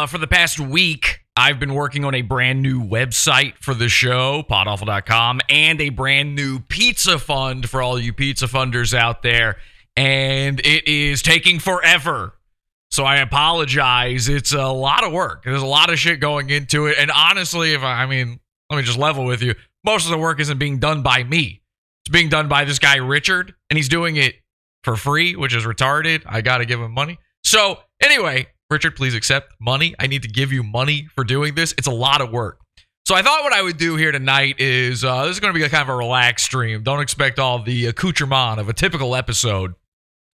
Uh, for the past week, I've been working on a brand new website for the show, podawful.com, and a brand new pizza fund for all you pizza funders out there. And it is taking forever. So I apologize. It's a lot of work. There's a lot of shit going into it. And honestly, if I, I mean, let me just level with you. Most of the work isn't being done by me. It's being done by this guy, Richard, and he's doing it for free, which is retarded. I got to give him money. So, anyway, Richard, please accept money. I need to give you money for doing this. It's a lot of work. So, I thought what I would do here tonight is uh, this is going to be a kind of a relaxed stream. Don't expect all the accoutrement of a typical episode.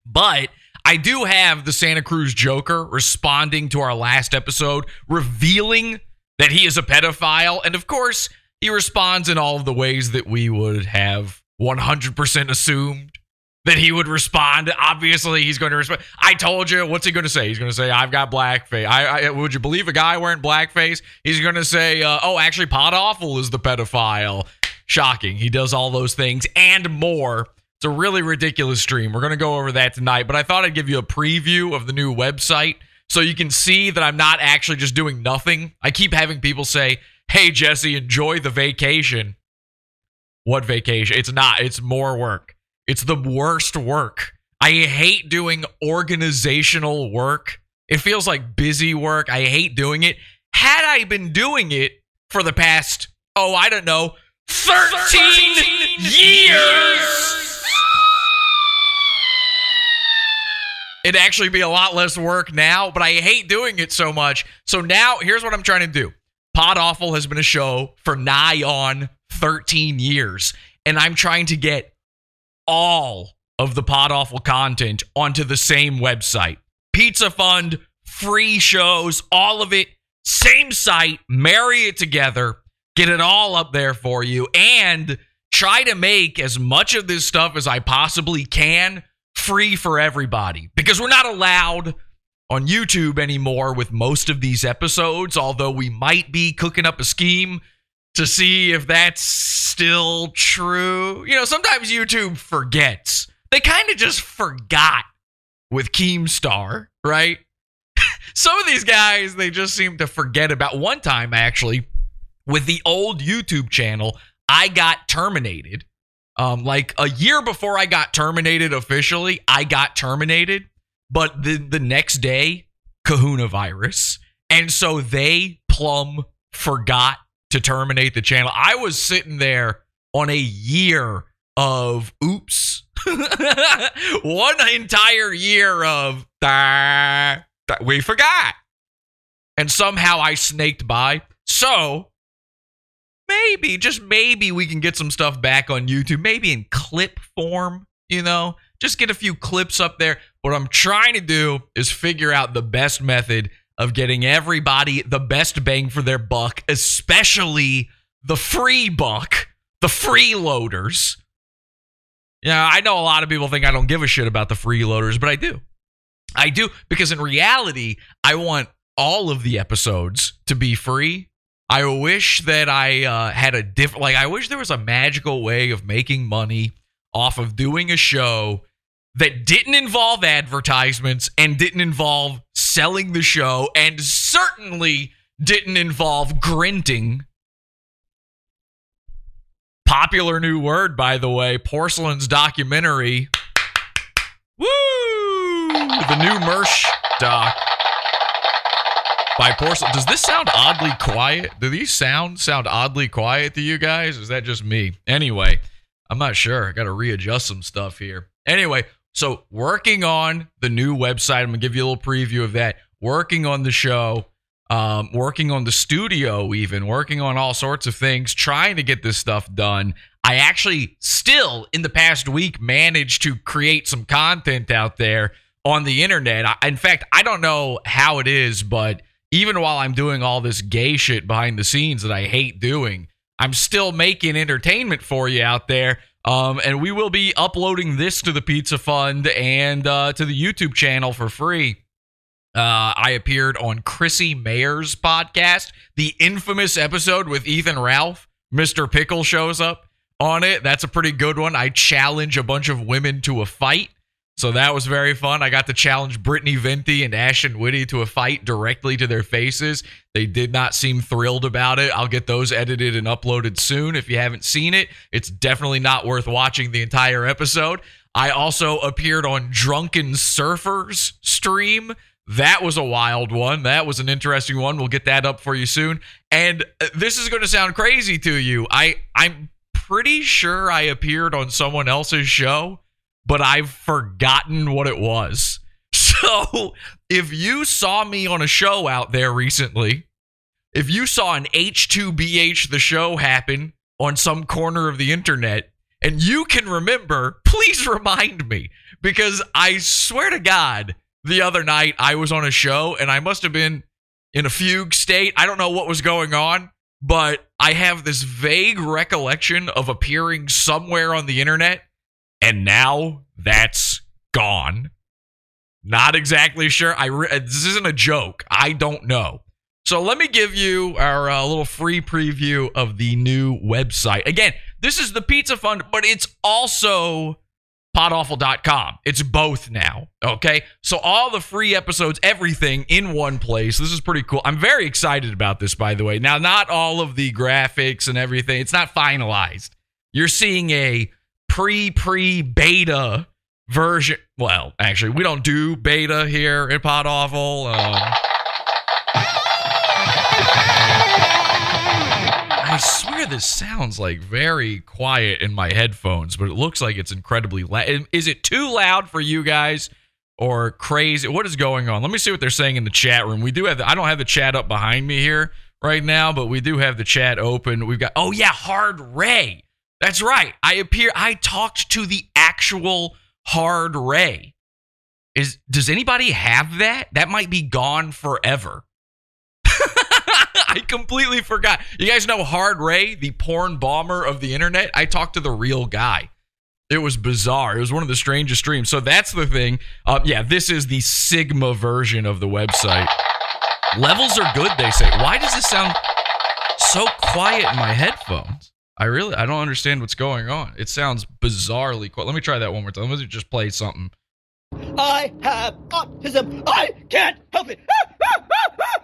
But I do have the Santa Cruz Joker responding to our last episode, revealing that he is a pedophile. And of course, he responds in all of the ways that we would have 100% assumed that he would respond. Obviously, he's going to respond. I told you. What's he going to say? He's going to say, "I've got blackface." I, I would you believe a guy wearing blackface? He's going to say, uh, "Oh, actually, Pod Awful is the pedophile." Shocking. He does all those things and more. It's a really ridiculous stream. We're going to go over that tonight, but I thought I'd give you a preview of the new website so you can see that I'm not actually just doing nothing. I keep having people say, "Hey, Jesse, enjoy the vacation." What vacation? It's not. It's more work. It's the worst work. I hate doing organizational work. It feels like busy work. I hate doing it. Had I been doing it for the past, oh, I don't know, 13, 13 years, it'd actually be a lot less work now, but I hate doing it so much. So now here's what I'm trying to do. Pod Awful has been a show for nigh on 13 years, and I'm trying to get all of the Pod Awful content onto the same website. Pizza Fund, free shows, all of it, same site, marry it together, get it all up there for you, and try to make as much of this stuff as I possibly can free for everybody because we're not allowed on YouTube anymore with most of these episodes, although we might be cooking up a scheme to see if that's still true. You know, sometimes YouTube forgets. They kind of just forgot with Keemstar, right? Some of these guys, they just seem to forget about. One time, actually, with the old YouTube channel, I got terminated. Um, like a year before I got terminated officially, I got terminated. But the, the next day, kahuna virus. And so they plumb forgot to terminate the channel. I was sitting there on a year of oops. One entire year of that we forgot. And somehow I snaked by. So maybe, just maybe we can get some stuff back on YouTube, maybe in clip form, you know, just get a few clips up there. What I'm trying to do is figure out the best method of getting everybody the best bang for their buck, especially the free buck, the freeloaders. Yeah, I know a lot of people think I don't give a shit about the freeloaders, but I do. I do because in reality, I want all of the episodes to be free. I wish that I uh, had a different, like, I wish there was a magical way of making money off of doing a show that didn't involve advertisements and didn't involve selling the show and certainly didn't involve grinting. Popular new word, by the way, Porcelain's documentary. Woo! The new Mersh doc by Porcelain. Does this sound oddly quiet? Do these sounds sound oddly quiet to you guys? Is that just me? Anyway, I'm not sure. I got to readjust some stuff here. Anyway, so, working on the new website, I'm gonna give you a little preview of that. Working on the show, um, working on the studio, even working on all sorts of things, trying to get this stuff done. I actually still, in the past week, managed to create some content out there on the internet. I, in fact, I don't know how it is, but even while I'm doing all this gay shit behind the scenes that I hate doing, I'm still making entertainment for you out there. Um, and we will be uploading this to the Pizza Fund and uh, to the YouTube channel for free. Uh, I appeared on Chrissie Mayr's podcast, the infamous episode with Ethan Ralph. Mr. Pickle shows up on it. That's a pretty good one. I challenge a bunch of women to a fight. So that was very fun. I got to challenge Brittany Venti and Ashton Whitty to a fight directly to their faces. They did not seem thrilled about it. I'll get those edited and uploaded soon. If you haven't seen it, it's definitely not worth watching the entire episode. I also appeared on Drunken Surfers stream. That was a wild one. That was an interesting one. We'll get that up for you soon. And uh, this is going to sound crazy to you. I I'm pretty sure I appeared on someone else's show but I've forgotten what it was. So if you saw me on a show out there recently, if you saw an H2BH the show happen on some corner of the internet and you can remember, please remind me because I swear to God, the other night I was on a show and I must have been in a fugue state. I don't know what was going on, but I have this vague recollection of appearing somewhere on the internet and now that's gone. Not exactly sure. I re- this isn't a joke. I don't know. So let me give you our uh, little free preview of the new website. Again, this is the Pizza Fund, but it's also podawful.com. It's both now. Okay. So all the free episodes, everything in one place. This is pretty cool. I'm very excited about this, by the way. Now, not all of the graphics and everything, it's not finalized. You're seeing a pre pre beta version. Well, actually, we don't do beta here in Pod Awful. Um, I swear this sounds like very quiet in my headphones, but it looks like it's incredibly loud. Is it too loud for you guys or crazy? What is going on? Let me see what they're saying in the chat room. We do have, the, I don't have the chat up behind me here right now, but we do have the chat open. We've got, oh yeah, Hard Ray. That's right. I appear I talked to the actual Hard Ray. Is does anybody have that? That might be gone forever. I completely forgot. You guys know Hard Ray, the porn bomber of the internet? I talked to the real guy. It was bizarre. It was one of the strangest streams. So that's the thing. Um, yeah, this is the Sigma version of the website. Levels are good, they say. Why does this sound so quiet in my headphones? I really I don't understand what's going on. It sounds bizarrely quiet. Let me try that one more time. Let me just play something. I have autism. I can't help it.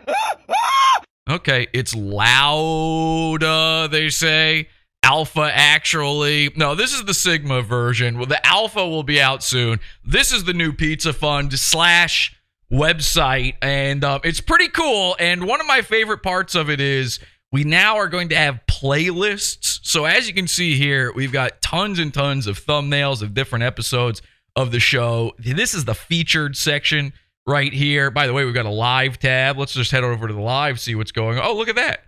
okay, it's loud, uh, they say. Alpha actually. No, this is the Sigma version. Well, the Alpha will be out soon. This is the new Pizza Fund slash website, and uh, it's pretty cool. And one of my favorite parts of it is we now are going to have playlists. So, as you can see here, we've got tons and tons of thumbnails of different episodes of the show. This is the featured section right here. By the way, we've got a live tab. Let's just head over to the live, see what's going on. Oh, look at that.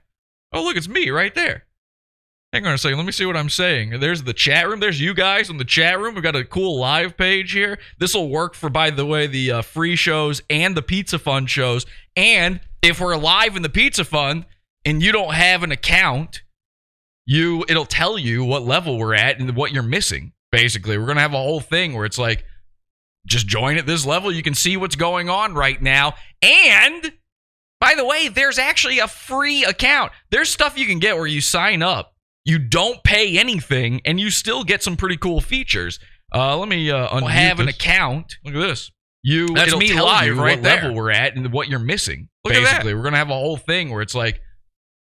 Oh, look, it's me right there. Hang on a second. Let me see what I'm saying. There's the chat room. There's you guys in the chat room. We've got a cool live page here. This will work for, by the way, the uh, free shows and the Pizza Fund shows. And if we're live in the Pizza Fund, and you don't have an account, you it'll tell you what level we're at and what you're missing. Basically, we're gonna have a whole thing where it's like, just join at this level. You can see what's going on right now. And by the way, there's actually a free account. There's stuff you can get where you sign up, you don't pay anything, and you still get some pretty cool features. Uh, let me uh, well, have this. an account. Look at this. You that's me live right what there. level we're at and what you're missing. Look basically, we're gonna have a whole thing where it's like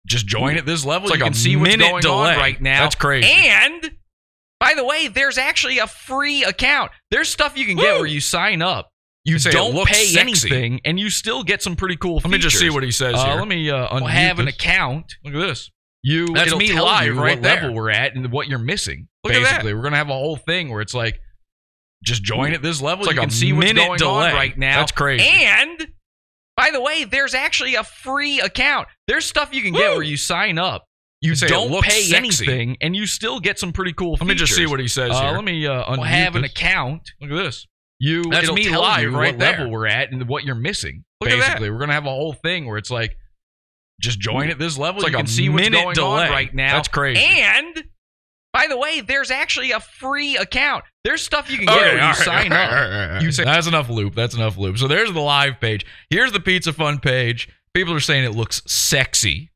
just join at this level. It's like you can see what's going delay. on right now. That's crazy. And by the way, there's actually a free account. There's stuff you can get Woo! where you sign up. You don't pay sexy. anything, and you still get some pretty cool. Let me just see what he says Uh, here. let me uh, Well, have an account. Look at this. You That's me live right what there. level we're at and what you're missing. Look basically, we're gonna have a whole thing where it's like, just join at this level. It's like you can see what's going delay. on right now. That's crazy. And by the way, there's actually a free account. There's stuff you can get Woo! where you sign up. You Say it don't looks pay sexy. anything, and you still get some pretty cool. Let me just see features. what he says Uh, here. let me uh, unmute Well, have an this. account. Look at this. You That's it'll me tell live you right what there. level we're at and what you're missing. Look at that. basically, we're gonna have a whole thing where it's like, just join at this level. It's like you a can see what's minute going delay. on right now. That's crazy. And by the way, there's actually a free account. There's stuff you can get Okay, where you right, sign up. right, all right. You say that's enough loop. That's enough loop. So there's the live page. Here's the Pizza Fund page. People are saying it looks sexy.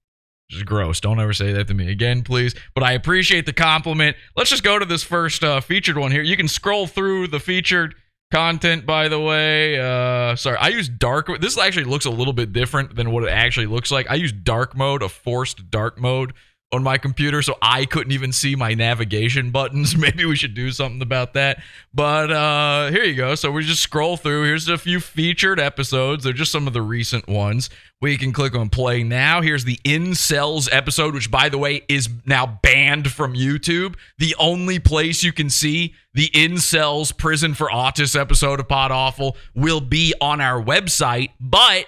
Which is gross. Don't ever say that to me again, please. But I appreciate the compliment. Let's just go to this first uh, featured one here. You can scroll through the featured content, by the way. Uh, sorry, I use dark. This actually looks a little bit different than what it actually looks like. I use dark mode, a forced dark mode on my computer, so I couldn't even see my navigation buttons. Maybe we should do something about that. But uh, here you go. So we just scroll through. Here's a few featured episodes. They're just some of the recent ones. We can click on play now. Here's the Incels episode, which, by the way, is now banned from YouTube. The only place you can see the Incels Prison for Autists episode of Pod Awful will be on our website, but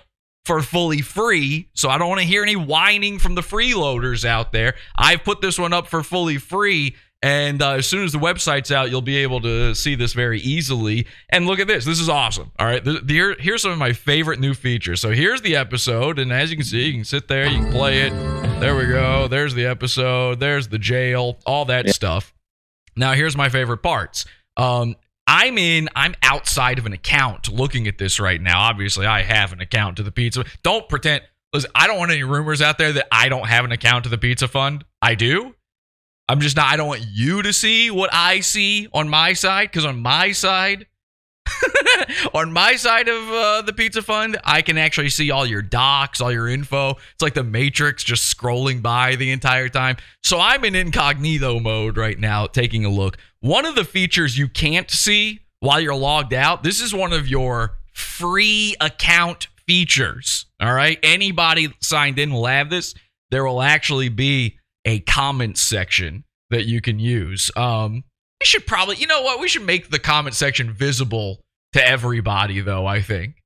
for fully free. So I don't want to hear any whining from the freeloaders out there. I've put this one up for fully free. And uh, as soon as the website's out, you'll be able to see this very easily. And look at this. This is awesome. All right. The, the, here, here's some of my favorite new features. So here's the episode. And as you can see, you can sit there, you can play it. There we go. There's the episode. There's the jail, all that yeah. stuff. Now, here's my favorite parts. Um, I'm in, I'm outside of an account looking at this right now. Obviously, I have an account to the pizza. Don't pretend, listen, I don't want any rumors out there that I don't have an account to the pizza fund. I do. I'm just not, I don't want you to see what I see on my side because on my side, on my side of uh, the pizza fund, I can actually see all your docs, all your info. It's like the Matrix just scrolling by the entire time. So I'm in incognito mode right now, taking a look. One of the features you can't see while you're logged out, this is one of your free account features. All right. Anybody signed in will have this. There will actually be a comment section that you can use. Um, we should probably, you know what? We should make the comment section visible to everybody, though. I think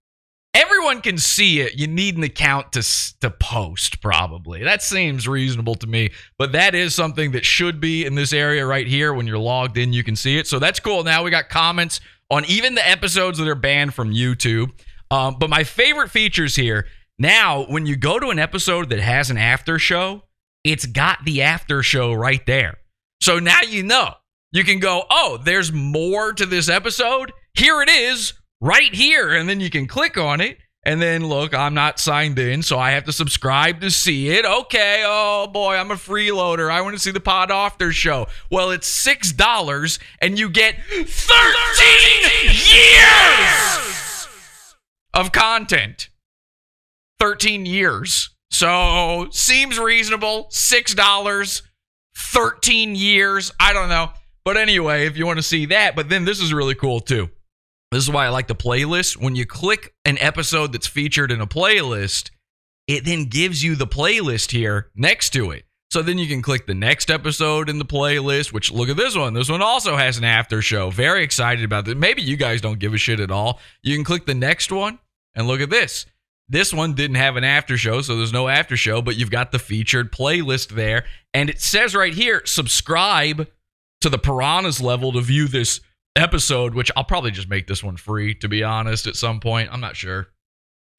everyone can see it. You need an account to to post, probably. That seems reasonable to me. But that is something that should be in this area right here. When you're logged in, you can see it. So that's cool. Now we got comments on even the episodes that are banned from YouTube. Um, but my favorite features here now, when you go to an episode that has an after show, it's got the after show right there. So now you know you can go, oh, there's more to this episode. Here it is right here. And then you can click on it. And then look, I'm not signed in, so I have to subscribe to see it. Okay, oh boy, I'm a freeloader. I want to see the Pod After show. Well, it's six dollars, and you get 13 years of content. 13 years. So seems reasonable. Six dollars, 13 years. I don't know. But anyway, if you want to see that, but then this is really cool too. This is why I like the playlist. When you click an episode that's featured in a playlist, it then gives you the playlist here next to it. So then you can click the next episode in the playlist, which look at this one. This one also has an after show. Very excited about this. Maybe you guys don't give a shit at all. You can click the next one and look at this. This one didn't have an after show, so there's no after show, but you've got the featured playlist there. And it says right here, subscribe to the piranhas level to view this episode, which I'll probably just make this one free, to be honest, at some point. I'm not sure.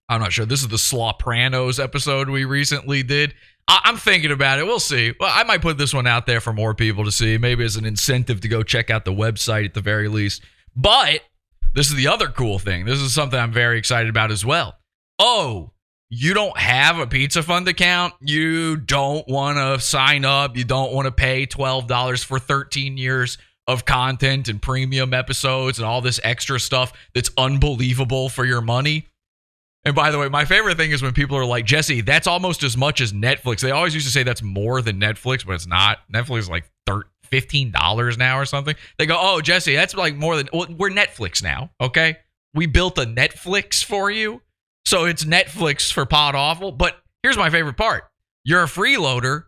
I'm not sure. This is the Slaw-Pranos episode we recently did. I- am thinking about it. We'll see. Well, I might put this one out there for more people to see, maybe as an incentive to go check out the website at the very least. But this is the other cool thing. This is something I'm very excited about as well. Oh, you don't have a pizza fund account, you don't want to sign up, you don't want to pay $12 for 13 years of content and premium episodes and all this extra stuff that's unbelievable for your money. And by the way, my favorite thing is when people are like, Jesse, that's almost as much as Netflix. They always used to say that's more than Netflix, but it's not. Netflix is like $15 now or something. They go, oh, Jesse, that's like more than, well, we're Netflix now, okay? We built a Netflix for you. So it's Netflix for Pod Awful. But here's my favorite part you're a freeloader.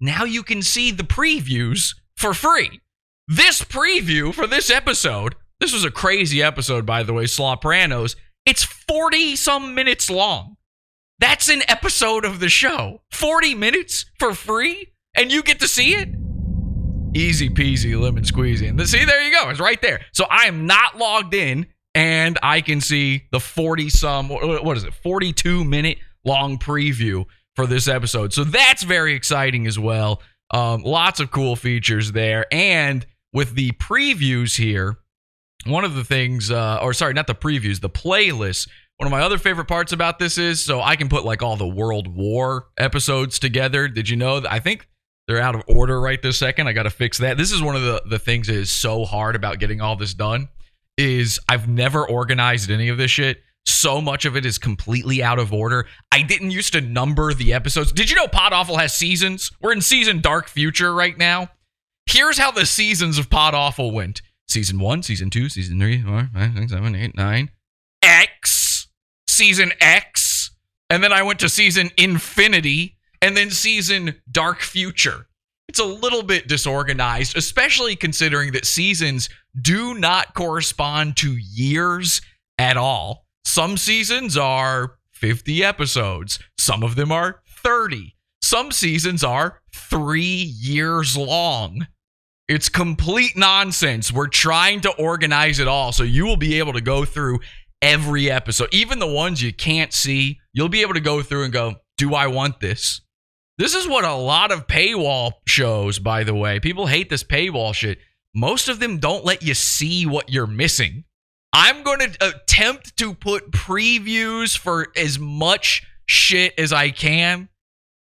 Now you can see the previews for free. This preview for this episode, this was a crazy episode, by the way, Slaw-Pranos. It's 40 some minutes long. That's an episode of the show. 40 minutes for free, and you get to see it? Easy peasy, lemon squeezy. And see, there you go. It's right there. So I am not logged in and I can see the 40 some, what is it, 42 minute long preview for this episode. So that's very exciting as well. Um, lots of cool features there. And with the previews here, one of the things, uh, or sorry, not the previews, the playlist. One of my other favorite parts about this is so I can put like all the World War episodes together. Did you know that I think they're out of order right this second? I got to fix that. This is one of the, the things that is so hard about getting all this done is I've never organized any of this shit. So much of it is completely out of order. I didn't used to number the episodes. Did you know Pod Awful has seasons? We're in season Dark Future right now. Here's how the seasons of Pod Awful went season one, season two, season three, four, five, six, seven, eight, nine. X, season X. And then I went to season Infinity and then season Dark Future. It's a little bit disorganized, especially considering that seasons do not correspond to years at all. Some seasons are 50 episodes, some of them are 30. Some seasons are three years long. It's complete nonsense. We're trying to organize it all so you will be able to go through every episode, even the ones you can't see. You'll be able to go through and go, Do I want this? This is what a lot of paywall shows, by the way. People hate this paywall shit. Most of them don't let you see what you're missing. I'm going to attempt to put previews for as much shit as I can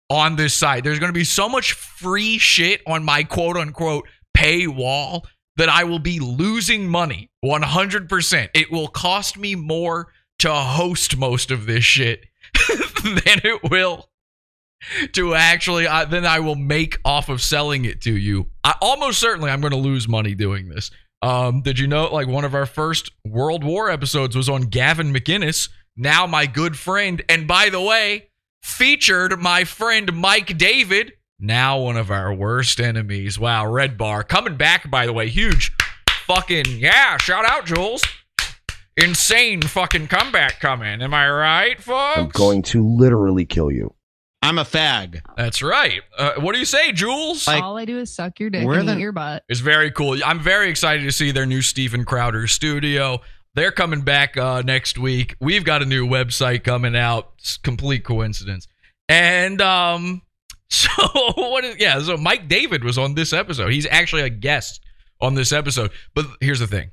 on this site. There's going to be so much free shit on my quote unquote paywall that I will be losing money 100%. It will cost me more to host most of this shit than it will to actually uh, then I will make off of selling it to you. I almost certainly I'm going to lose money doing this. Um, did you know like one of our first World War episodes was on Gavin McInnes, now my good friend, and by the way, featured my friend Mike David, now one of our worst enemies. Wow, Red Bar coming back by the way, huge fucking yeah, shout out Jules. Insane fucking comeback coming. Am I right, folks? I'm going to literally kill you. I'm a fag. That's right. Uh, what do you say, Jules? Like, All I do is suck your dick where and the- eat your butt. It's very cool. I'm very excited to see their new Steven Crowder studio. They're coming back uh, next week. We've got a new website coming out. It's complete coincidence. And um, so what is yeah? So Mike David was on this episode. He's actually a guest on this episode. But here's the thing: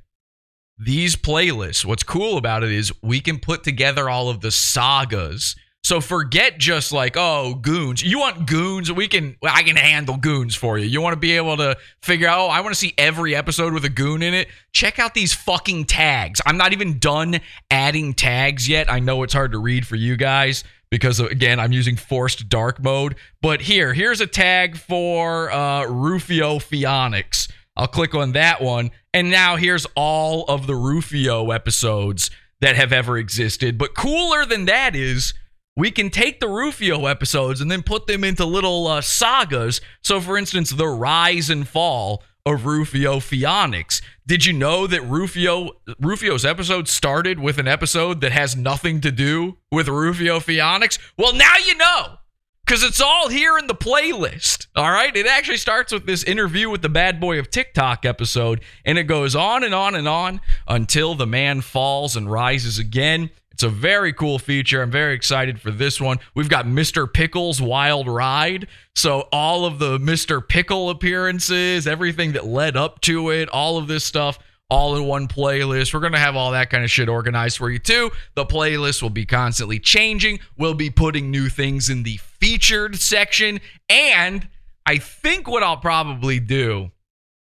these playlists. What's cool about it is we can put together all of the sagas. So forget just like oh goons. You want goons? We can. I can handle goons for you. You want to be able to figure out. Oh, I want to see every episode with a goon in it. Check out these fucking tags. I'm not even done adding tags yet. I know it's hard to read for you guys because again I'm using forced dark mode. But here, here's a tag for uh, Rufio Phoenix. I'll click on that one, and now here's all of the Rufio episodes that have ever existed. But cooler than that is we can take the Rufio episodes and then put them into little uh, sagas. So, for instance, the rise and fall of Rufio Phoenix. Did you know that Rufio Rufio's episode started with an episode that has nothing to do with Rufio Phoenix? Well, now you know. Because it's all here in the playlist. All right. It actually starts with this interview with the bad boy of TikTok episode, and it goes on and on and on until the man falls and rises again. It's a very cool feature. I'm very excited for this one. We've got Mr. Pickle's Wild Ride. So, all of the Mr. Pickle appearances, everything that led up to it, all of this stuff, all in one playlist. We're going to have all that kind of shit organized for you too. The playlist will be constantly changing. We'll be putting new things in the featured section. And I think what I'll probably do,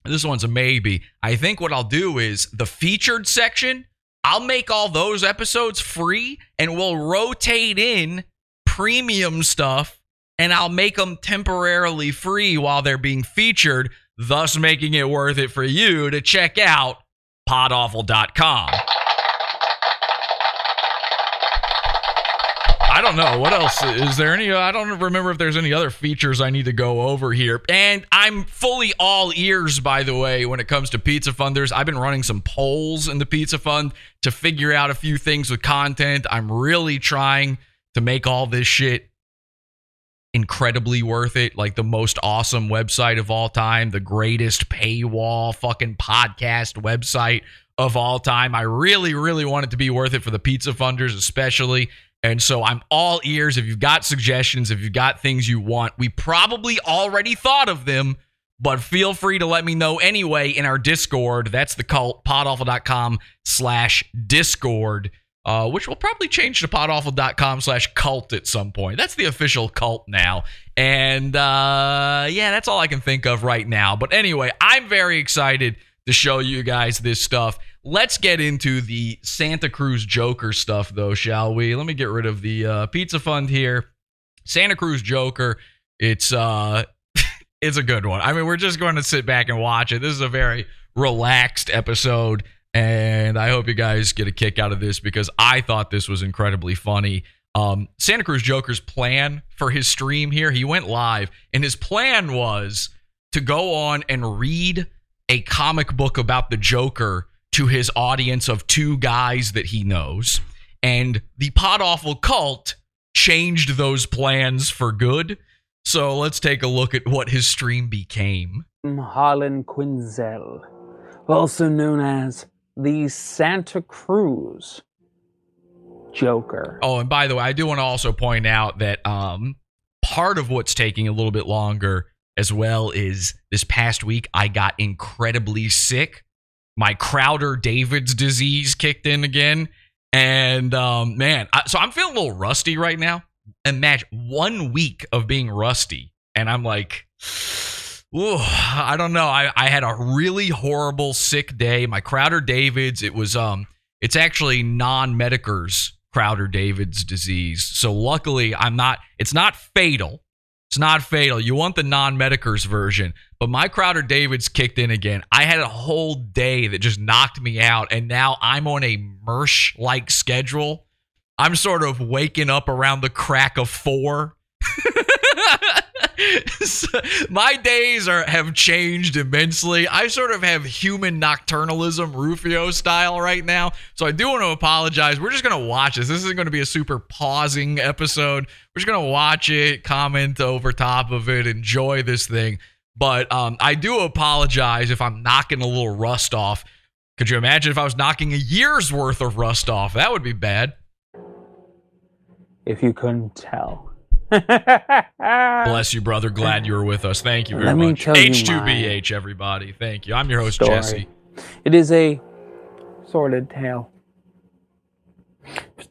this one's a maybe. I think what I'll do is the featured section, I'll make all those episodes free and we'll rotate in premium stuff and I'll make them temporarily free while they're being featured, thus making it worth it for you to check out podawful.com. I don't know what else is there any I don't remember if there's any other features I need to go over here. And I'm fully all ears by the way when it comes to Pizza Funders. I've been running some polls in the Pizza Fund to figure out a few things with content. I'm really trying to make all this shit incredibly worth it. Like the most awesome website of all time, the greatest paywall fucking podcast website of all time. I really, really want it to be worth it for the pizza funders, especially. And so I'm all ears. If you've got suggestions, if you've got things you want, we probably already thought of them, but feel free to let me know anyway in our Discord. That's the cult, podawful.com slash Discord uh, which will probably change to podawful.com slash cult at some point. That's the official cult now. And uh, yeah, that's all I can think of right now. But anyway, I'm very excited to show you guys this stuff. Let's get into the Santa Cruz Joker stuff, though, shall we? Let me get rid of the uh, pizza fund here. Santa Cruz Joker. It's uh, it's a good one. I mean, we're just going to sit back and watch it. This is a very relaxed episode, and I hope you guys get a kick out of this because I thought this was incredibly funny. Um, Santa Cruz Joker's plan for his stream here, he went live, and his plan was to go on and read a comic book about the Joker to his audience of two guys that he knows. And the Pod Awful cult changed those plans for good. So let's take a look at what his stream became. Harlan Quinzel, also known as the Santa Cruz Joker. Oh, and by the way, I do want to also point out that um, part of what's taking a little bit longer as well is this past week I got incredibly sick. My Crowder David's disease kicked in again. And um, man, I, so I'm feeling a little rusty right now. Imagine one week of being rusty, and I'm like, ooh, I don't know. I, I had a really horrible sick day. My Crowder David's, it was um, it's actually non-Medicars Crowder David's disease. So luckily, I'm not. It's not fatal. It's not fatal. You want the non-Medicars version, but my Crowder David's kicked in again. I had a whole day that just knocked me out, and now I'm on a Mersh-like schedule. I'm sort of waking up around the crack of four. So, my days are have changed immensely. I sort of have human nocturnalism, Rufio style right now. So I do want to apologize. We're just gonna watch this. This isn't to be a super pausing episode. We're just gonna watch it, comment over top of it, enjoy this thing. But um, I do apologize if I'm knocking a little rust off. Could you imagine if I was knocking a year's worth of rust off? That would be bad. If you couldn't tell. Bless you, brother. Glad you were with us. Thank you very Let me much. tell you H2BH, everybody. Thank you. I'm your host, Story. Jesse. It is a sordid tale.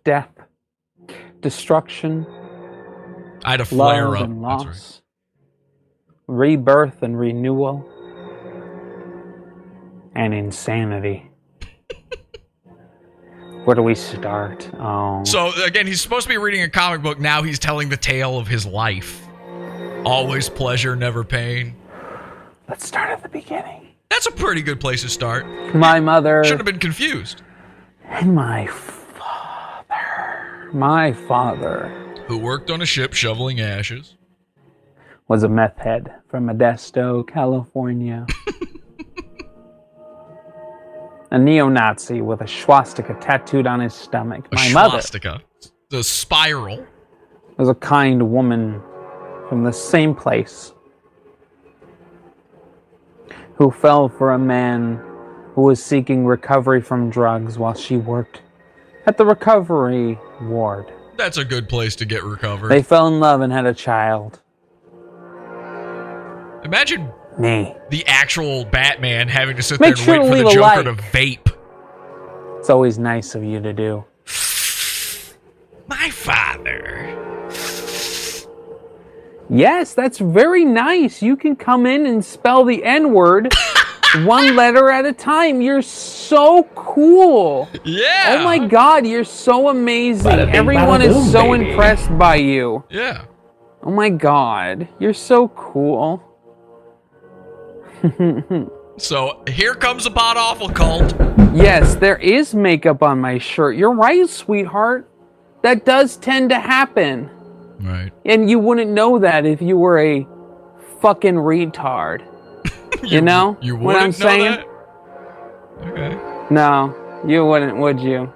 Death, destruction, I had a flare love up. and loss, right. rebirth and renewal, and insanity. Where do we start? Oh, So, again, he's supposed to be reading a comic book. Now he's telling the tale of his life. Always pleasure, never pain. let's start at the beginning. That's a pretty good place to start. My mother Shouldn't have been confused. and my father. My father Who worked on a ship shoveling ashes. was a meth head from Modesto, California. a neo Nazi with a swastika tattooed on his stomach. A My mother. The spiral. was a kind woman from the same place who fell for a man who was seeking recovery from drugs while she worked at the recovery ward. That's a good place to get recovered. They fell in love and had a child. Imagine Me. the actual Batman having to sit Make there and sure to wait for leave the a Joker to vape. It's always nice of you to do. My father. Yes, that's very nice. You can come in and spell the N word one letter at a time. You're so cool. Yeah. Oh my god, you're so amazing. Bada bing, Everyone bada is boom, so baby. impressed by you. Yeah. Oh my god, you're so cool. So here comes the Pod Awful cult. Yes, there is makeup on my shirt. You're right, sweetheart. That does tend to happen. Right. And you wouldn't know that if you were a fucking retard. You, know You what I'm wouldn't know saying? that? Okay. No, you wouldn't, would you?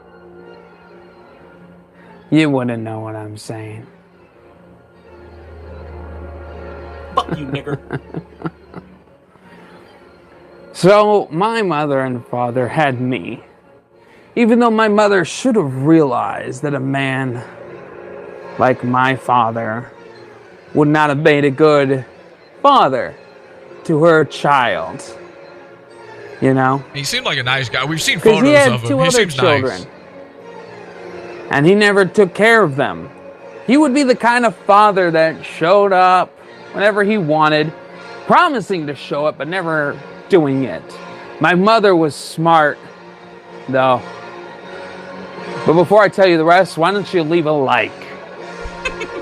You wouldn't know what I'm saying. Fuck you, nigger. So, my mother and father had me. Even though my mother should have realized that a man like my father would not have made a good father to her child. You know? He seemed like a nice guy. We've seen photos he had of him. two he other children. nice. And he never took care of them. He would be the kind of father that showed up whenever he wanted, promising to show up but never doing it. My mother was smart though. But before I tell you the rest, why don't you leave a like?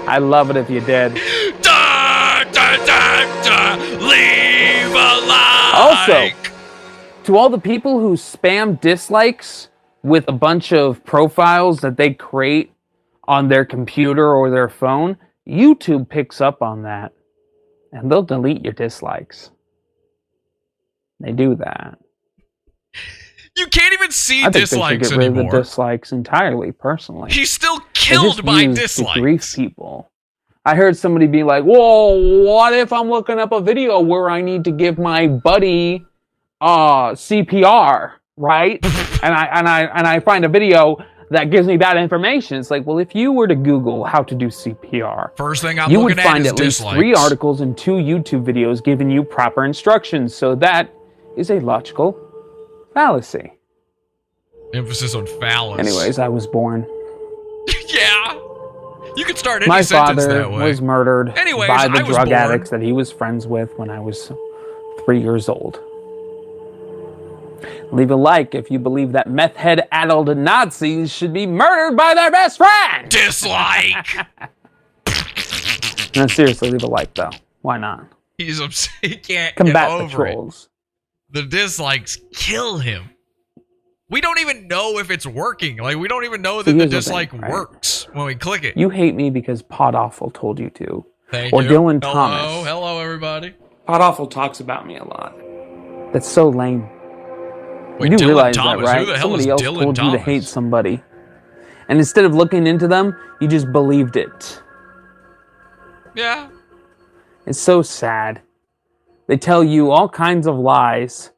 I'd love it if you did. Da, da, da. Leave a like. Also, to all the people who spam dislikes with a bunch of profiles that they create on their computer or their phone, YouTube picks up on that and they'll delete your dislikes. They do that. you can't even see I think they should dislikes get rid of the dislikes entirely, personally. He's still killed by to grief people. I heard somebody be like, "Whoa, what if I'm looking up a video where I need to give my buddy uh CPR, right?" and I and I and I find a video that gives me that information. It's like, well, if you were to Google how to do CPR, First thing I'm you looking would find at at least three articles and two YouTube videos giving you proper instructions. So that is a logical fallacy. Emphasis on phallus. Anyways, I was born. yeah. You could start any My sentence father that way. was murdered Anyways, by the I was drug born. addicts that he was friends with when I was three years old. Leave a like if you believe that meth head addled Nazis should be murdered by their best friend. Dislike. No, seriously, leave a like though. Why not? He's upset. He can't Combat get the over it. trolls. The dislikes kill him. We don't even know if it's working. Like we don't even know that the here's the thing, dislike right? works when we click it. You hate me because Pod Awful told you to. Thank or you. Dylan hello, Thomas. Hello, everybody. Pod Awful talks about me a lot. That's so lame. Wait, you do Dylan realize Thomas. that, right? Who the hell Somebody is else Dylan told Thomas? you to hate somebody. And instead of looking into them, you just believed it. Yeah. It's so sad. They tell you all kinds of lies.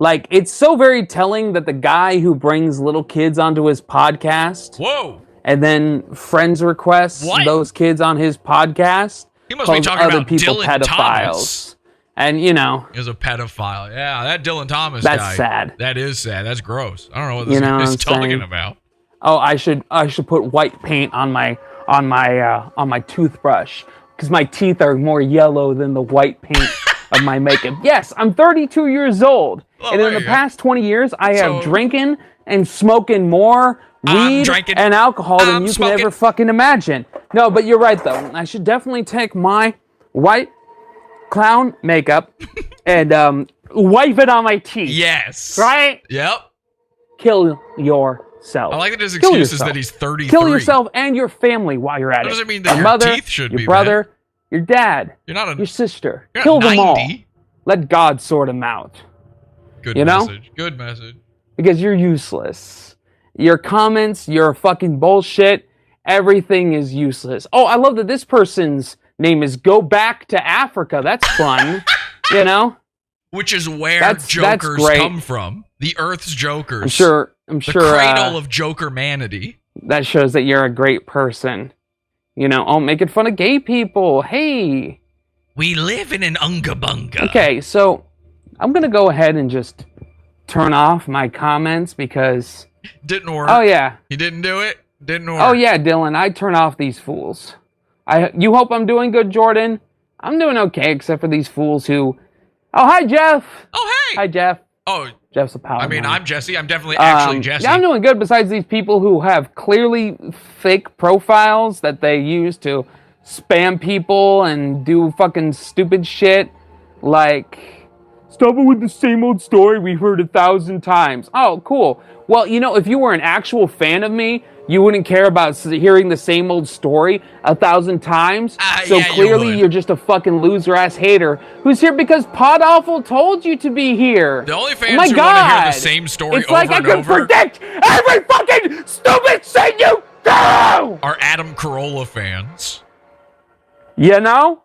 Like, it's so very telling that the guy who brings little kids onto his podcast Whoa. and then friends requests What? those kids on his podcast He must be talking other about people Dylan pedophiles. Thomas. And, you know, Is a pedophile. Yeah, that Dylan Thomas That's guy. sad. That is sad. That's gross. I don't know what You this know guy is what talking saying? about. oh, I should I should put white paint on my on my uh, on my toothbrush because my teeth are more yellow than the white paint of my makeup. Yes, I'm 32 years old, Oh, and in the you go. past 20 years, I have drinking and smoking more weed and alcohol than I'm you smoking. can ever fucking imagine. No, but you're right though. I should definitely take my white clown makeup and um, wipe it on my teeth. Yes. Right? Yep. Kill yourself. I like that his Kill excuse is yourself. that he's 33. Kill yourself and your family while you're at That it. doesn't mean that your your mother, teeth should your be brother, your dad, You're not a your sister. Kill them all. Let God sort them out Good You know? message. Good message. because you're useless. Your comments, your fucking bullshit, everything is useless. Oh, I love that this person's name is Go Back to Africa. That's fun. you know? Which is where That's- that's jokers great. come from. The Earth's jokers. I'm sure I'm The sure cradle uh, of joker manity. that shows that you're a great person. You know, oh, making fun of gay people. Hey, We live in an unga bunga. Okay, so I'm gonna go ahead and just turn off my comments because Didn't work. oh yeah, He didn't do it. Didn't oh, work. oh yeah, Dylan, I turn off these fools. I you hope I'm doing good, Jordan. I'm doing okay, except for these fools who. Oh hi Jeff. Oh hey. Hi Jeff. oh, Jeff's a pal. I mean. I'm Jesse. I'm definitely actually Um, Jesse. Yeah, I'm doing good. Besides these people who have clearly fake profiles that they use to spam people and do fucking stupid shit, like stop it with the same old story we've heard a thousand times. Oh, cool. Well, you know, if you were an actual fan of me, you wouldn't care about hearing the same old story a thousand times. Ah, so yeah, clearly, would. you're just a fucking loser ass hater who's here because Pod Awful told you to be here. The only Oh fans my who God. want to hear the same story It's over like I can over predict every fucking stupid thing you do. are Adam Carolla fans. You know?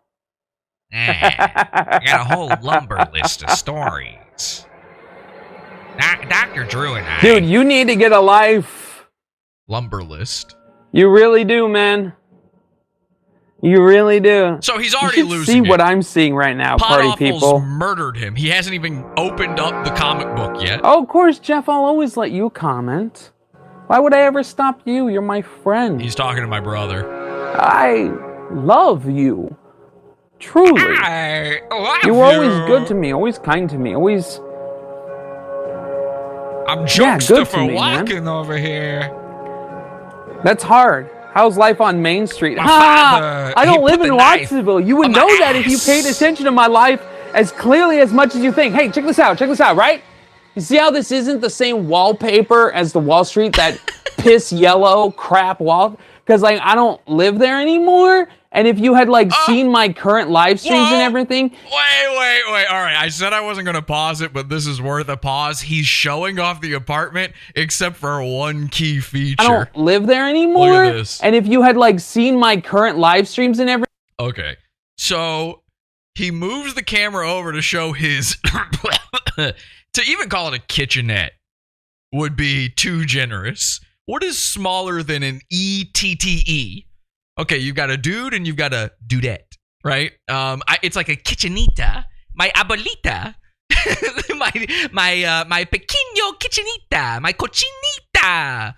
I got a whole lumber list of stories. Dr. Drew and I. Dude, you need to get a life. Lumber list. You really do, man. You really do. So he's You already should losing. see it. what I'm seeing right now, party people. murdered him. He hasn't even opened up the comic book yet. Oh, of course, Jeff. I'll always let you comment. Why would I ever stop you? You're my friend. He's talking to my brother. I love you. Truly. I love You were always good to me, always kind to me, always. I'm Yeah, good Jokester for me, man. over here. That's hard. How's life on Main Street? Father, I don't live in Watsonville. You would know that if you paid attention to my life as clearly as much as you think. Hey, check this out. Check this out, right? You see how this isn't the same wallpaper as the Wall Street, that piss yellow crap wall? Because, like, I don't live there anymore. And if you had, like, oh. seen my current live streams and everything, Wait, wait, wait. All right. I said I wasn't going to pause it, but this is worth a pause. He's showing off the apartment except for one key feature. I don't live there anymore. this. And if you had, like, seen my current live streams and everything, Okay. So he moves the camera over to show his. to even call it a kitchenette would be too generous. What is smaller than an E ETTE? Okay, you've got a dude and you've got a dudette, right? Um, I, it's like a kitchenita. My abuelita. my my uh, my pequeño kitchenita. My cochinita.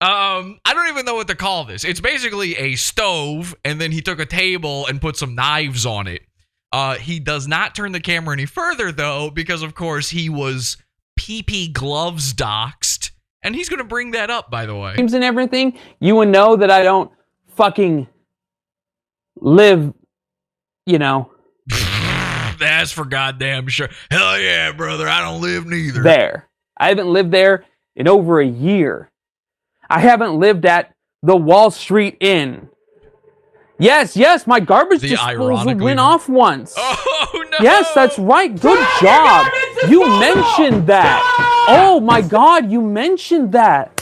Um, I don't even know what to call this. It's basically a stove, and then he took a table and put some knives on it. Uh, he does not turn the camera any further though, because of course he was PP gloves doxed, and he's gonna bring that up, by the way. and everything, you would know that I don't fucking live, you know, That's for goddamn sure. Hell yeah, brother. I don't live neither. there. I haven't lived there in over a year. I haven't lived at the Wall Street Inn. Yes, yes, my garbage The disposal went off once. Oh no. Yes, that's right. Good job. You mentioned that. Oh my god, you mentioned that.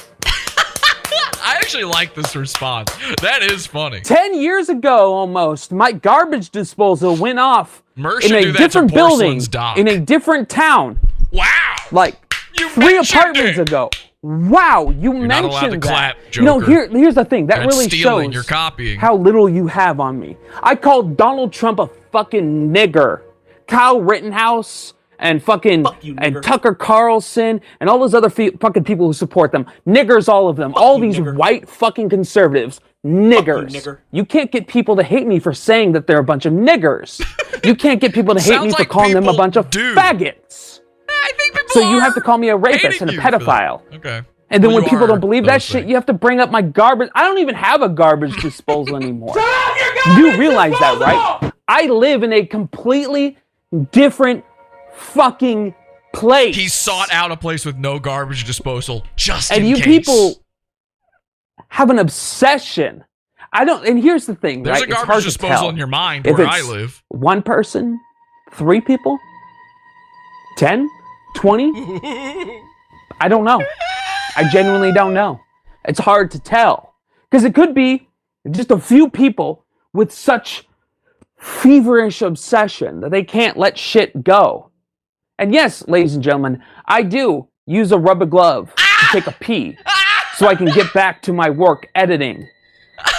I actually like this response. That is funny. 10 years ago almost, my garbage disposal went off Mersh in a different building dock. in a different town. Wow. Like You three apartments it. ago. Wow, you You're not mentioned allowed to that. clap, Joker. here, here's the thing. That That's really stealing. shows You're copying. how little you have on me. I called Donald Trump a fucking nigger. Kyle Rittenhouse and fucking you, and. Tucker Carlson and all those other fe- fucking people who support them. Niggers, all of them. all you, these nigger. white fucking conservatives. Niggers. nigger. You can't get people to hate me for saying that they're a bunch of niggers. you can't get people to hate me Sounds for like calling them a bunch of do. faggots. I think people So you have to call me a rapist and a you for that. pedophile. Okay. And then Well, when people are don't believe that those shit, things. you have to bring up my garbage. I don't even have a garbage disposal anymore. You realize that, right? I live in a completely different fucking place. He sought out a place with no garbage disposal just and you case. people have an obsession. I don't. And here's the thing, There's right? a garbage disposal in your mind If where I live. One person, three people, 10, 20? I don't know. I genuinely don't know. It's hard to tell. Because it could be just a few people with such feverish obsession that they can't let shit go. And yes, ladies and gentlemen, I do use a rubber glove to ah! take a pee ah! so I can get back to my work editing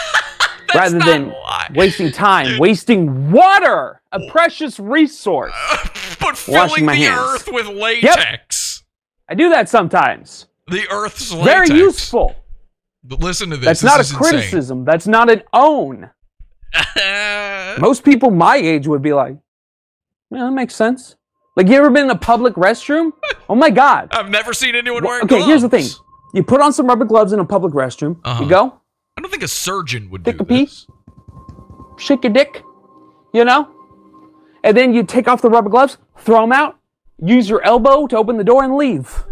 rather than why. wasting time, wasting water, a precious resource. Uh, but filling the hands. earth with latex. I do that sometimes. The earth's latex. Very useful. But Listen to this. That's This not a insane. criticism. That's not an own. Most people my age would be like, yeah, that makes sense. Like, you ever been in a public restroom? Oh my God. I've never seen anyone wearing okay, here's the thing. You put on some rubber gloves in a public restroom. Uh-huh. You go, I don't think a surgeon would Take do a pee? this. shake your dick, you know? And then you take off the rubber gloves, throw them out, use your elbow to open the door and leave.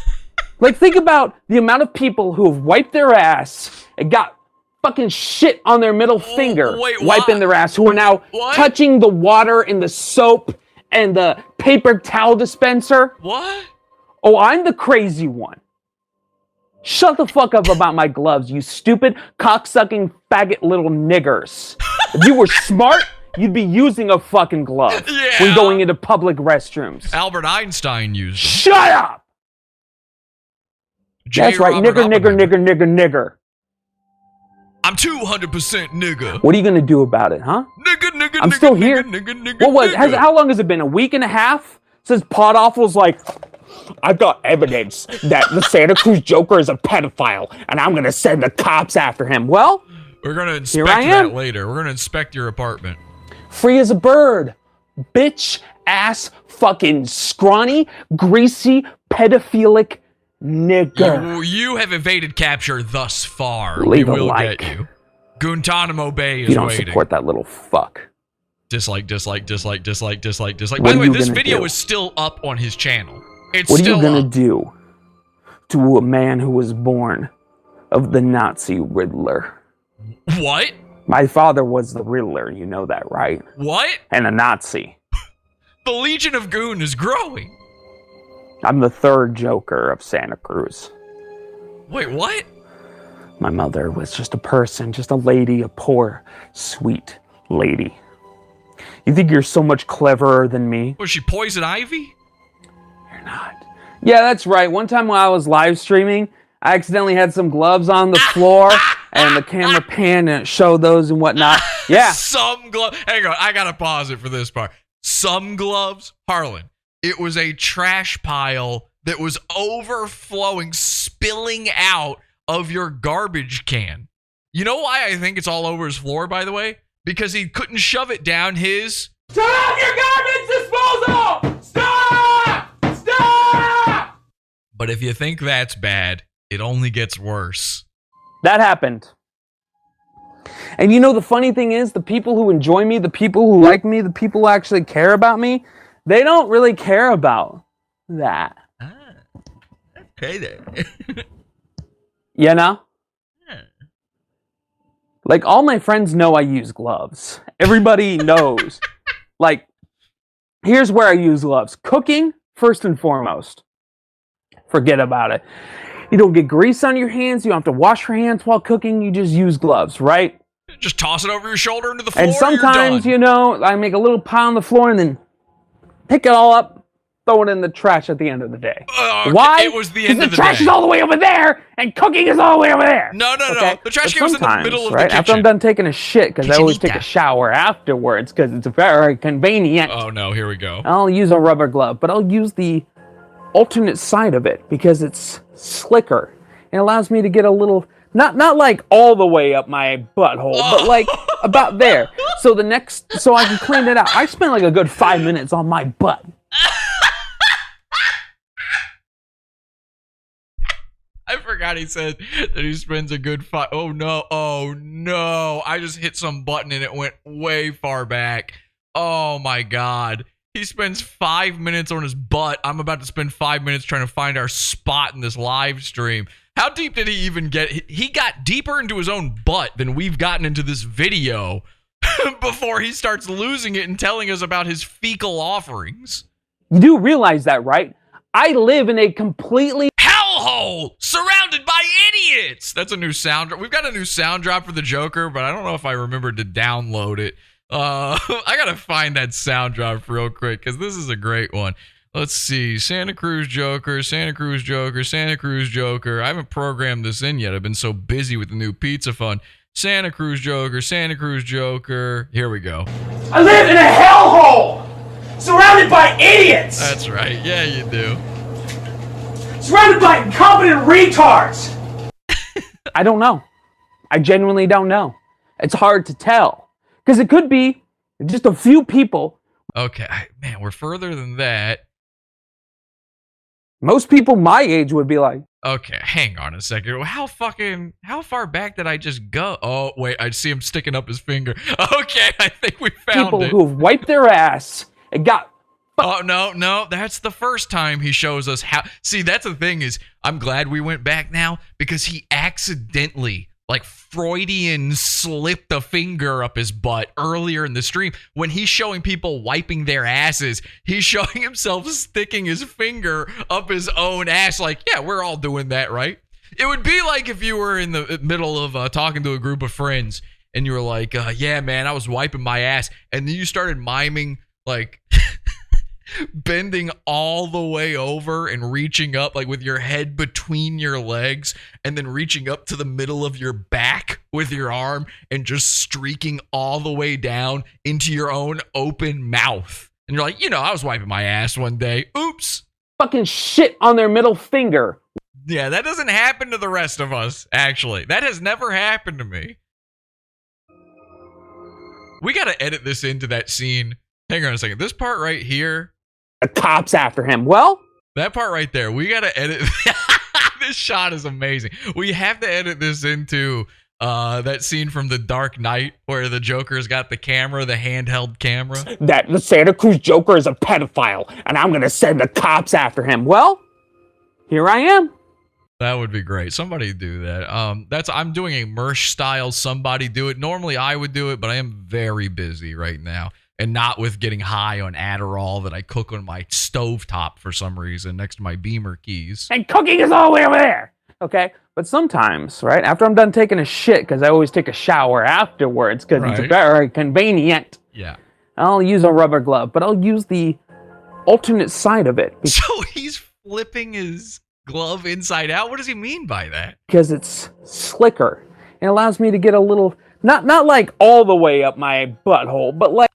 like, think about the amount of people who have wiped their ass and got fucking shit on their middle finger Oh, wait, wiping what? their ass, who are now What? touching the water and the soap and the paper towel dispenser. What? Oh, I'm the crazy one. Shut the fuck up about my gloves, you stupid, cocksucking, faggot little niggers. if you were smart, you'd be using a fucking glove Yeah. when going into public restrooms. Albert Einstein used them. Shut up! J. That's right, nigger, nigger, nigger, nigger, nigger. I'm 200% nigga. What are you gonna do about it, huh? Nigga, nigga, I'm nigga, still nigga, here. Nigga, nigga, What was? Has, how long has it been? A week and a half since Pod Awful's like, I've got evidence that the Santa Cruz Joker is a pedophile, and I'm gonna send the cops after him. Well, We're gonna inspect that later. We're gonna inspect your apartment. free as a bird. Bitch ass fucking scrawny, greasy, pedophilic nigger. You, you have evaded capture thus far. Leave we will like. get you. Guantanamo Bay is you don't waiting. support that little fuck. Dislike, dislike, dislike, dislike, dislike, dislike. What By the way, this video do? is still up on his channel. It's What are you gonna up. do to a man who was born of the Nazi Riddler? What? My father was the Riddler, you know that, right? What? And a Nazi. The Legion of Goon is growing. I'm the third Joker of Santa Cruz. Wait, what? My mother was just a person, just a lady, a poor, sweet lady. You think you're so much cleverer than me? Was she Poison Ivy? You're not. Yeah, that's right. One time when I was live streaming, I accidentally had some gloves on the floor, and the camera panned and it showed those and whatnot. Yeah, Some gloves. Hang on, I gotta pause it for this part. Some gloves, Harlan. It was a trash pile that was overflowing, spilling out of your garbage can. You know why I think it's all over his floor, by the way? Because he couldn't shove it down his. Turn off your garbage disposal! Stop! Stop! But if you think that's bad, it only gets worse. that happened. And you know, the funny thing is, the people who enjoy me, the people who like me, the people who actually care about me, they don't really care about that. Ah, okay then. You know? Like, all my friends know I use gloves. Everybody knows. Like, here's where I use gloves cooking, first and foremost. Forget about it. You don't get grease on your hands. You don't have to wash your hands while cooking. You just use gloves, right? Just toss it over your shoulder into the floor. And sometimes, you know, I make a little pile on the floor and then pick it all up, throw it in the trash at the end of the day. Uh, Why? It was the end the of the trash day. is all the way over there, and cooking is all the way over there. No, no, no. Okay? The trash can was in the middle of right? the After I'm done taking a shit, because I always take a shower afterwards, because it's very convenient. Oh no, here we go. I'll use a rubber glove, but I'll use the alternate side of it because it's slicker. It allows me to get a little, not not like all the way up my butthole, but like about there. So the next, so I can clean it out. I spent like a good five minutes on my butt. I forgot he said that he spends a good five. Oh no! Oh no! I just hit some button and it went way far back. Oh my god! He spends five minutes on his butt. I'm about to spend five minutes trying to find our spot in this live stream. How deep did he even get? He- got deeper into his own butt than we've gotten into this video before he starts losing it and telling us about his fecal offerings. You do realize that, right? I live in a completely hellhole surrounded by idiots. That's a new sound. We've got a new sound drop for the Joker, but I don't know if I remembered to download it. Uh, I gotta find that sound drop real quick because this is a great one. Let's see, Santa Cruz Joker, Santa Cruz Joker, Santa Cruz Joker. I haven't programmed this in yet. I've been so busy with the new Pizza Fund. Santa Cruz Joker, Santa Cruz Joker. Here we go. I live in a hellhole! Surrounded by idiots! That's right. Yeah, you do. Surrounded by incompetent retards! I don't know. I genuinely don't know. It's hard to tell. Because it could be just a few people. Okay, man, we're further than that. Most people my age would be like, Okay, hang on a second. How fucking how far back did I just go? Oh wait, I see him sticking up his finger. Okay, I think we found people it. who have wiped their ass and got. Oh no, no, that's the first time he shows us how. See, that's the thing is, I'm glad we went back now because he accidentally, like Freudian, slipped a finger up his butt earlier in the stream when he's showing people wiping their asses. He's showing himself sticking his finger up his own ass. Like, yeah, we're all doing that, right? It would be like if you were in the middle of uh, talking to a group of friends and you were like, uh, "Yeah, man, I was wiping my ass," and then you started miming like bending all the way over and reaching up like with your head between your legs and then reaching up to the middle of your back with your arm and just streaking all the way down into your own open mouth. And you're like, you know, I was wiping my ass one day. Oops. fucking shit on their middle finger. Yeah, that doesn't happen to the rest of us, actually. That has never happened to me. We got to edit this into that scene. Hang on a second. This part right here, The cops after him. Well, that part right there, we got to edit. this shot is amazing. We have to edit this into uh, that scene from The Dark Knight where the Joker's got the camera, the handheld camera. that the Santa Cruz Joker is a pedophile, and I'm gonna send the cops after him. Well, here I am. That would be great. Somebody do that. Um, that's I'm doing a Mersh style. Somebody do it. Normally I would do it, but I am very busy right now, and not with getting high on Adderall that I cook on my stovetop for some reason next to my Beamer keys. And cooking is all the way over there. Okay, but sometimes, right after I'm done taking a shit, because I always take a shower afterwards, because it's very convenient. Yeah. I'll use a rubber glove, but I'll use the alternate side of it So he's flipping his glove inside out. What does he mean by that? because it's slicker. It allows me to get a little, not not like all the way up my butthole, but like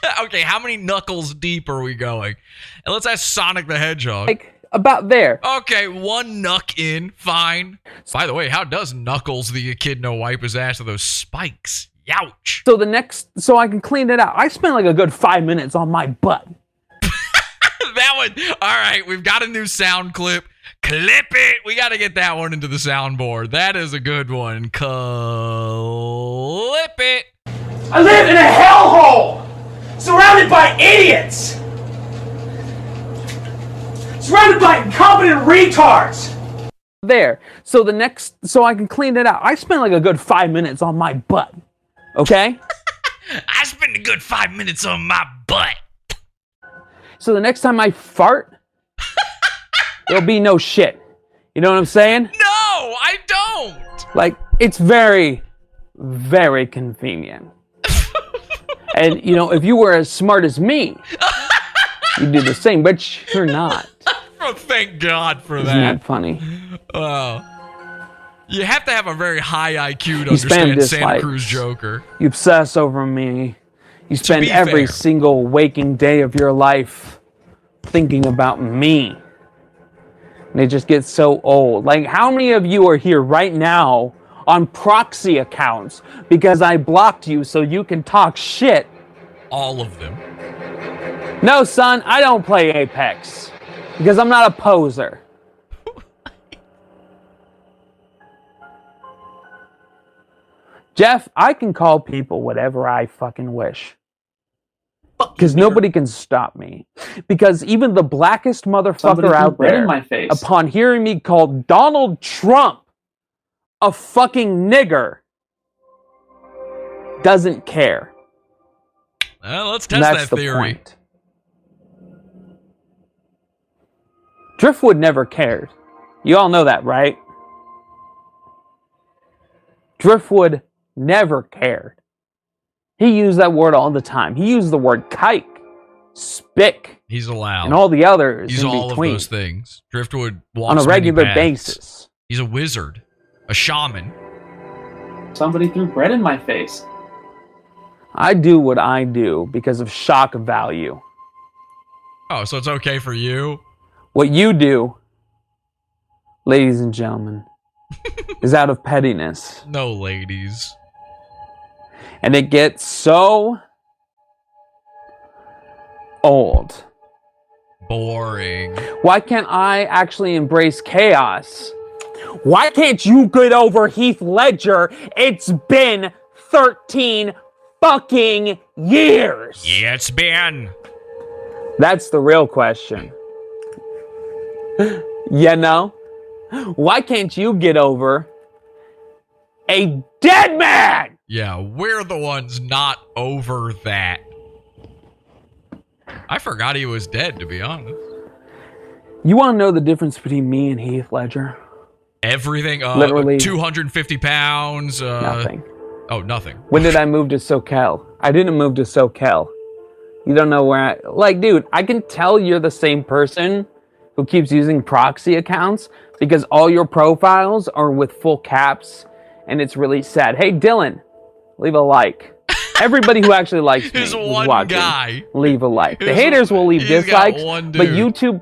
okay, how many knuckles deep are we going? And let's ask Sonic the Hedgehog. like about there. Okay, one knuck in, fine. By the way, how does Knuckles the echidna wipe his ass with those spikes? Youch. So the next, so I can clean it out. I spent like a good five minutes on my butt. that one. All right, we've got a new sound clip. Clip it. We got to get that one into the soundboard. That is a good one. Clip it. I live in a hellhole! Surrounded by idiots! Surrounded by incompetent retards! There. So the next, so I can clean it out. I spent like a good five minutes on my butt. Okay. I spent a good five minutes on my butt. so the next time I fart, there'll be no shit. You know what I'm saying? No, I don't. Like it's very, very convenient. And you know, if you were as smart as me, you'd do the same. But you're not. Oh, thank God for Isn't that. that funny? Oh. You have to have a very high IQ to You understand Santa Cruz Joker. You obsess over me. You spend every fair. single waking day of your life thinking about me. And it just gets so old. Like, how many of you are here right now on proxy accounts because I blocked you so you can talk shit? All of them. No, son, I don't play Apex because I'm not a poser. Jeff, I can call people whatever I fucking wish. Because nobody can stop me. Because even the blackest motherfucker out there, upon hearing me call Donald Trump a fucking nigger, doesn't care. Well, let's test that the theory. point. Driftwood never cared. You all know that, right? Driftwood never cared. He used that word all the time. He used the word kike, spick, He's allowed. and all the others He's in all between of those things. Driftwood on a regular basis. He's a wizard, a shaman. Somebody threw bread in my face. I do what I do because of shock value. Oh, so it's okay for you? What you do, ladies and gentlemen, is out of pettiness. No, ladies. And it gets so old. Boring. Why can't I actually embrace chaos? Why can't you get over Heath Ledger? It's been 13 fucking years. Yeah, it's been. That's the real question. you know? Why can't you get over a dead man? Yeah, we're the ones not over that. I forgot he was dead, to be honest. You want to know the difference between me and Heath Ledger? Everything, uh, Literally 250 pounds. Uh, Nothing. Oh, nothing. When did I move to SoCal? I didn't move to SoCal. You don't know where I. Like, dude, I can tell you're the same person who keeps using proxy accounts because all your profiles are with full caps and it's really sad. Hey, Dylan, leave a like. Everybody who actually likes me one watching, guy. leave a like. The haters will leave dislikes, but. YouTube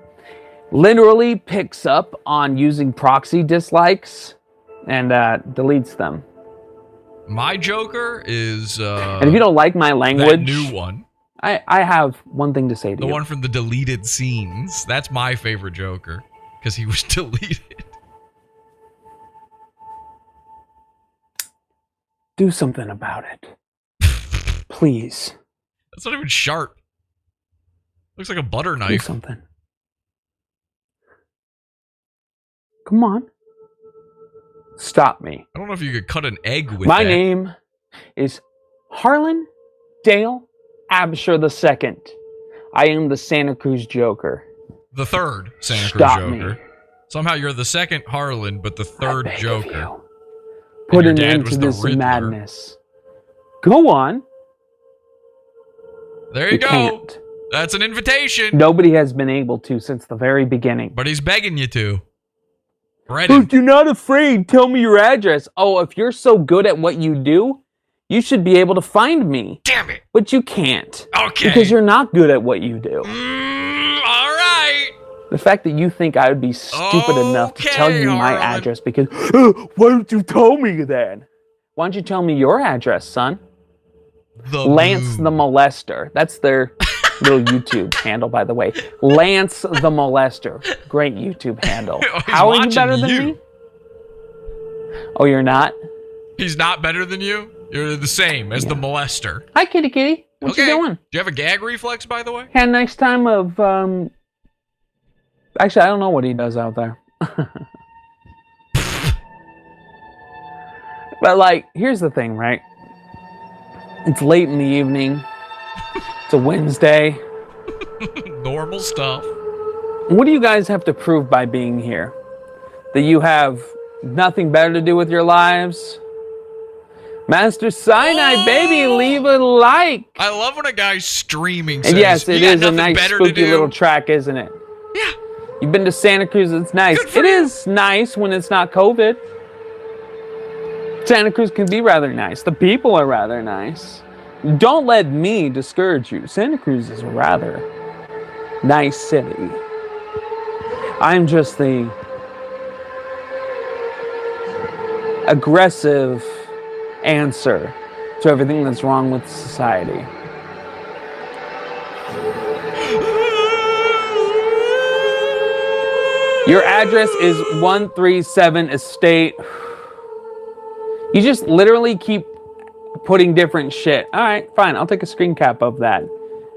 literally picks up on using proxy dislikes and uh, deletes them. My Joker is. Uh, and if you don't like my language, new one. I, I have one thing to say to the you. The one from the deleted scenes. That's my favorite Joker because he was deleted. Do something about it. Please. That's not even sharp. Looks like a butter knife. Do something. Come on. Stop me. I don't know if you could cut an egg with My that. name is Harlan Dale Absher II. I am the Santa Cruz Joker. The third Santa Stop Cruz me. Joker. Somehow you're the second Harlan, but the third beg of Joker. you. Put an end to this Riddler. madness. Go on. There you, You go. can't. That's an invitation. Nobody has been able to since the very beginning. But he's begging you to. If Brennan. you're not afraid, tell me your address. Oh, if you're so good at what you do, you should be able to find me. Damn it. But you can't. Okay. Because you're not good at what you do. Mm, all right. The fact that you think I would be stupid enough to tell you my Harlan. address because why don't you tell me then? Why don't you tell me your address, son? The Lance Boo. the Molester. That's their little YouTube handle, by the way. Lance the Molester. Great YouTube handle. He's How are you better than you. me? Oh, you're not? He's not better than you. You're the same as the molester. Hi, kitty kitty. What okay. you doing? Do you have a gag reflex, by the way? Had a nice time of, um... Actually, I don't know what he does out there. but, like, here's the thing, right? It's late in the evening. It's a Wednesday. Normal stuff. What do you guys have to prove by being here? That you have nothing better to do with your lives? Master oh! baby, Oh! leave a like. I love when a guy's streaming. Says, And yes, "You it is a nice, spooky little track, isn't it? Yeah. You've been to Santa Cruz, it's nice. It you. is nice when it's not COVID. Santa Cruz can be rather nice. The people are rather nice. Don't let me discourage you. Santa Cruz is a rather nice city. I'm just the aggressive answer to everything that's wrong with society. Your address is 137 Estate. You just literally keep putting different shit. All right, fine. I'll take a screen cap of that,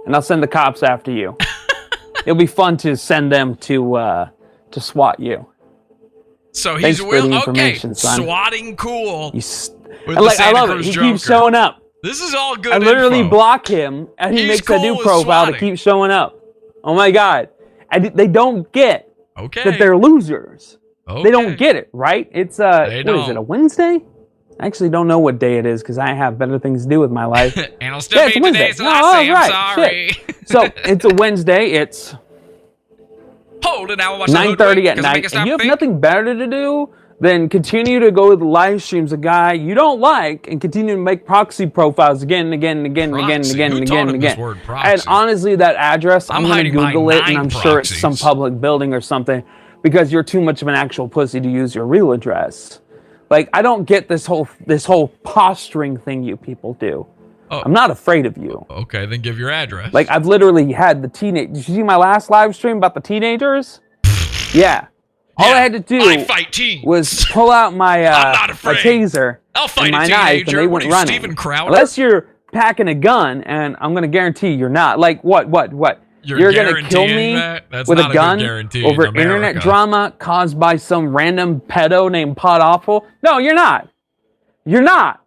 and I'll send the cops after you. It'll be fun to send them to uh, to SWAT you. So he's Thanks will okay. son. Swatting cool. You s- With and the like, I Santa love it. Cruz He Joker. keeps showing up. This is all good. I literally info. block him, and he He's makes a new profile to keep showing up. Oh my god! And they don't get Okay. that they're losers. okay. They don't get it, right? It's uh, They what is don't. it? A Wednesday? I actually don't know what day it is because I have better things to do with my life. and I'll still Yeah, be Wednesday. today, oh, so No, I say right, I'm sorry. so it's a Wednesday. It's Hold it now. I'll watch the nine thirty at 'cause it make night, and you have think. nothing better to do than continue to go to the live streams of guy you don't like and continue to make proxy profiles again and again and again and again and again and again and him this again. And honestly, that address, I'm, I'm gonna Google it, and I'm sure it's some public building or something because you're too much of an actual pussy to use your real address. Like I don't get this whole this whole posturing thing you people do. Oh. I'm not afraid of you. Okay, then give your address. Like I've literally had the teenage. Did you see my last live stream about the teenagers? Yeah. All I had to do I fight teens. was pull out my uh, my taser I'll fight and a my knife, and they went running. Unless you're packing a gun, and I'm gonna guarantee you're not. Like what? What? What? You're gonna kill me? With a a gun in over internet drama caused by some random pedo named Pod Awful? No, you're not. You're not.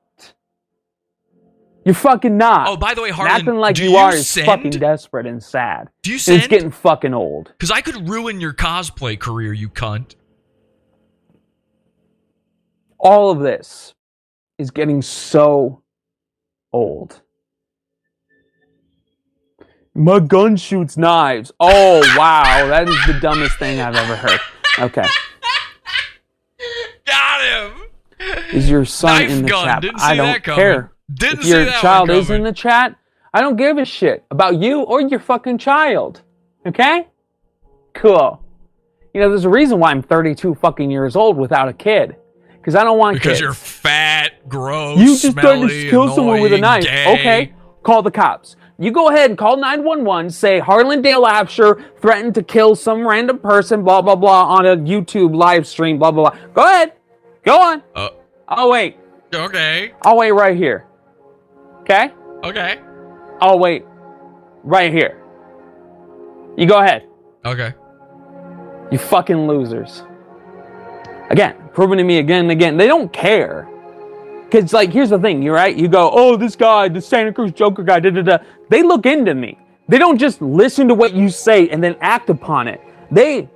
You're fucking not. Oh, by the way, And Harlan, acting like do you, you are is fucking desperate and sad. Do you And send? it's getting fucking old. Because I could ruin your cosplay career, you cunt. all of this is getting so old. My gun shoots knives. Oh, wow. That is the dumbest thing I've ever heard. Okay. Got him. Is your son Knife in the gun. chat? Didn't I don't that coming. care. Didn't if see your that one child is in coming. the chat, I don't give a shit about you or your fucking child. Okay? Cool. You know, there's a reason why I'm 32 fucking years old without a kid. Because I don't want Because kids. you're fat, gross, You just tried smelly, to kill someone with a annoying, knife. gay. Okay, call the cops. You go ahead and call 911, say Harlan Dale Absher threatened to kill some random person, blah, blah, blah, on a YouTube live stream, blah, blah, blah. Go ahead. Go on. Uh, Oh, wait. Okay. I'll wait right here. Okay? Okay. I'll wait right here. You go ahead. Okay. You fucking losers. Again, proving to me again and again, they don't care. Cause like, here's the thing, you're right. You go, oh, this guy, the Santa Cruz Joker guy, da da da. They look into me. They don't just listen to what you say and then act upon it. They,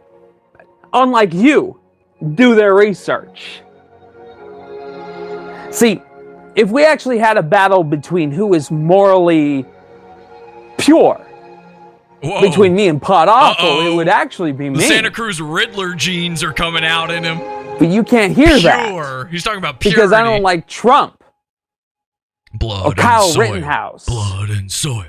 unlike you, do their research. See, if we actually had a battle between who is morally pure Whoa. between me and Pod Awful, Uh-oh. it would actually be the. Santa Cruz Riddler genes are coming out in him. But you can't hear that Pure. He's talking about purity. because I don't like Trump blood and soil. or and Kyle soil. Rittenhouse Blood and soil.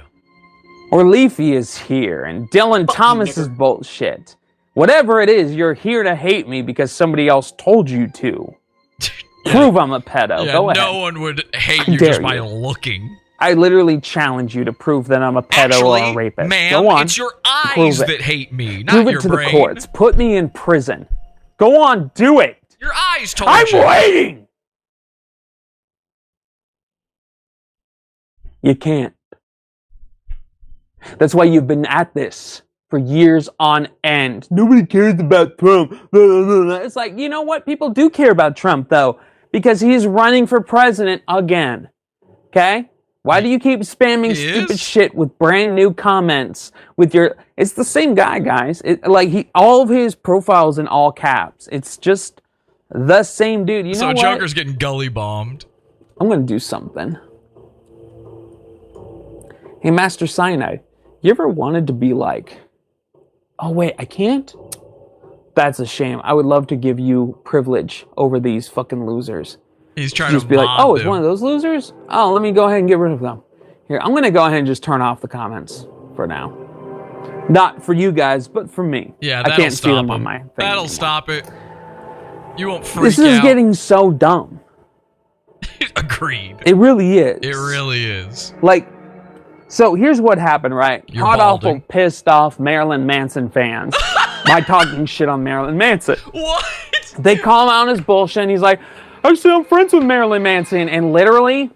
or Leafy is here and Dylan Thomas is bullshit. Whatever it is, you're here to hate me because somebody else told you to. Prove I'm a pedo. yeah, Go ahead. no one would hate How you just by you. looking. I literally challenge you to prove that I'm a pedo Actually, or a rapist. ma'am, Go on. it's your eyes Prove it. that hate me, not Prove it your to brain. the courts. Put me in prison. Go on, do it. Your eyes told I'm you. waiting. You can't. That's why you've been at this for years on end. Nobody cares about Trump. It's like, you know what? People do care about Trump, though, because he's running for president again. Okay? Why do you keep spamming stupid is? shit with brand new comments with your it's the same guy guys. It, like he all of his profiles in all caps. It's just the same dude. You so know what? So Joker's getting gully bombed. i'm gonna do something. Hey master cyanide you ever wanted to be like oh wait i can't? That's a shame. I would love to give you privilege over these fucking losers He's trying just to be like, oh, it's one of those losers? Oh, let me go ahead and get rid of them. Here, I'm going to go ahead and just turn off the comments for now. Not for you guys, but for me. Yeah, I can't see them on my That'll anymore. stop it. You won't freak out. This is out. getting so dumb. Agreed. It really is. It really is. Like, so here's what happened, right? You're Hot awful balding. pissed off Marilyn Manson fans by talking shit on Marilyn Manson. What? They call him out on his bullshit, and he's like, actually, I'm friends with Marilyn Manson. And literally,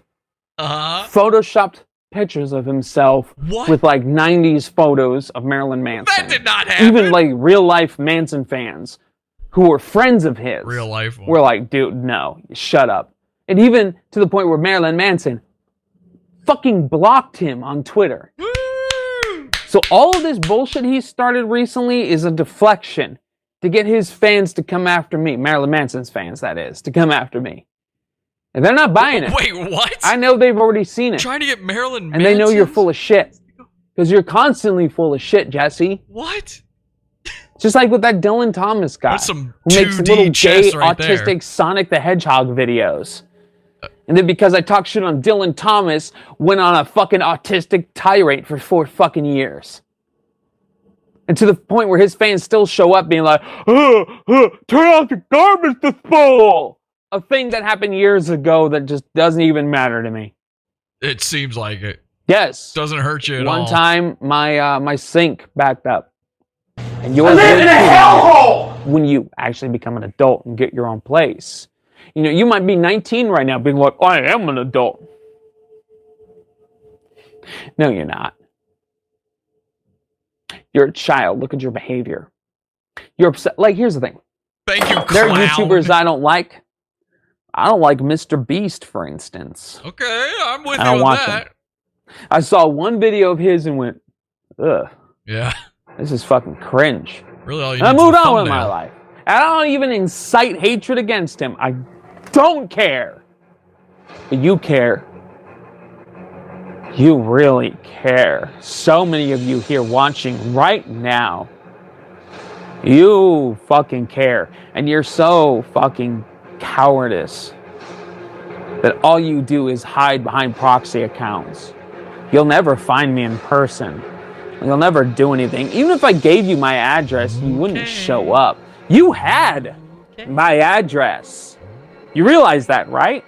Uh huh. photoshopped pictures of himself What? with like 90s photos of Marilyn Manson. That did not happen. Even like real life Manson fans who were friends of his real life. one. were like, dude, no, shut up. And even to the point where Marilyn Manson fucking blocked him on Twitter. Woo! So all of this bullshit he started recently is a deflection to get his fans to come after me. Marilyn Manson's fans, that is, to come after me. And they're not buying it. Wait, what? I know they've already seen it. trying to get Marilyn and they know you're full of shit. Because you're constantly full of shit, Jesse. What? Just like with that Dylan Thomas guy. That's some who makes 2D little gay, right there. autistic Sonic the Hedgehog videos. And then because I talk shit on Dylan Thomas, went on a fucking autistic tirade for four fucking years. And to the point where his fans still show up being like, "Uh, uh, turn off the garbage disposal! A thing that happened years ago that just doesn't even matter to me. It seems like it. Yes. Doesn't hurt you at all. One all. time my uh, my sink backed up. And I yours live in a hellhole! when you actually become an adult and get your own place. You know, you might be 19 right now being like, I am an adult. No, you're not. You're a child. Look at your behavior. You're upset. Like, here's the thing. Thank you, Clown. There are. YouTubers I don't like. I don't like Mr. Beast, for instance. Okay, I'm with I you don't on watch that. I saw one video of his and went, ugh, Yeah. this is fucking cringe. Really, all you And I moved on with my life. I don't even incite hatred against him. I don't care. But you care. You really care. So many of you here watching right now. You fucking care. And you're so fucking cowardice that all you do is hide behind proxy accounts. You'll never find me in person. You'll never do anything. Even if I gave you my address, you wouldn't show up. You had my address. You realize that, right?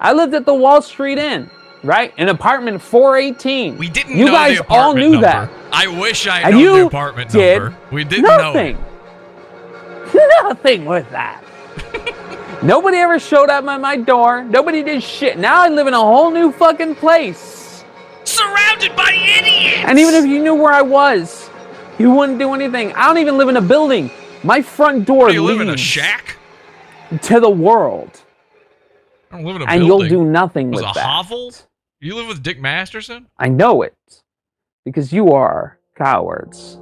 I lived at the Wall Street Inn, right? In apartment 418. We didn't You know guys all knew number. that. I wish I And knew the apartment did number. We didn't know. Nothing. it. Nothing with that. Nobody ever showed up at my door. Nobody did shit. Now I live in a whole new fucking place. Surrounded by idiots. And even if you knew where I was, you wouldn't do anything. I don't even live in a building. My front door do you live in a leads shack? to the world, I don't live in a and building. you'll do nothing with it. Was with a that. hovel? You live with Dick Masterson? I know it because you are cowards.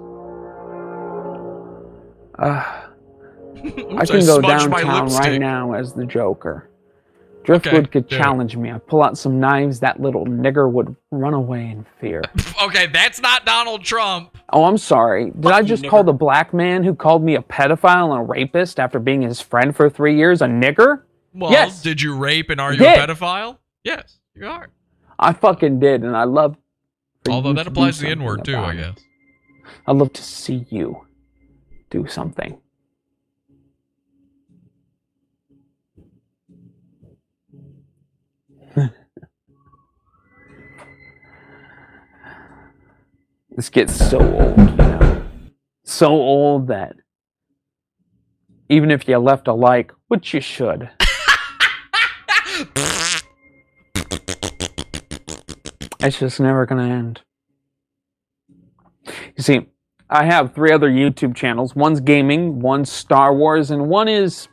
Uh, I Oops, can go downtown right now as the Joker. Driftwood Okay, could it. challenge me. I pull out some knives. That little nigger would run away in fear. Okay, that's not Donald Trump. Oh, I'm sorry. Did I just call the black man who called me a pedophile and a rapist after being his friend for three years a nigger? Well, Yes. did you rape and are you a pedophile? Yes, you are. I fucking did, and I love. Although that applies to the N word too, I it. guess. I'd love to see you do something. this gets so old, you know. So old that even if you left a like, which you should, it's just never going to end. You see, I have three other YouTube channels. One's gaming, one's Star Wars, and one is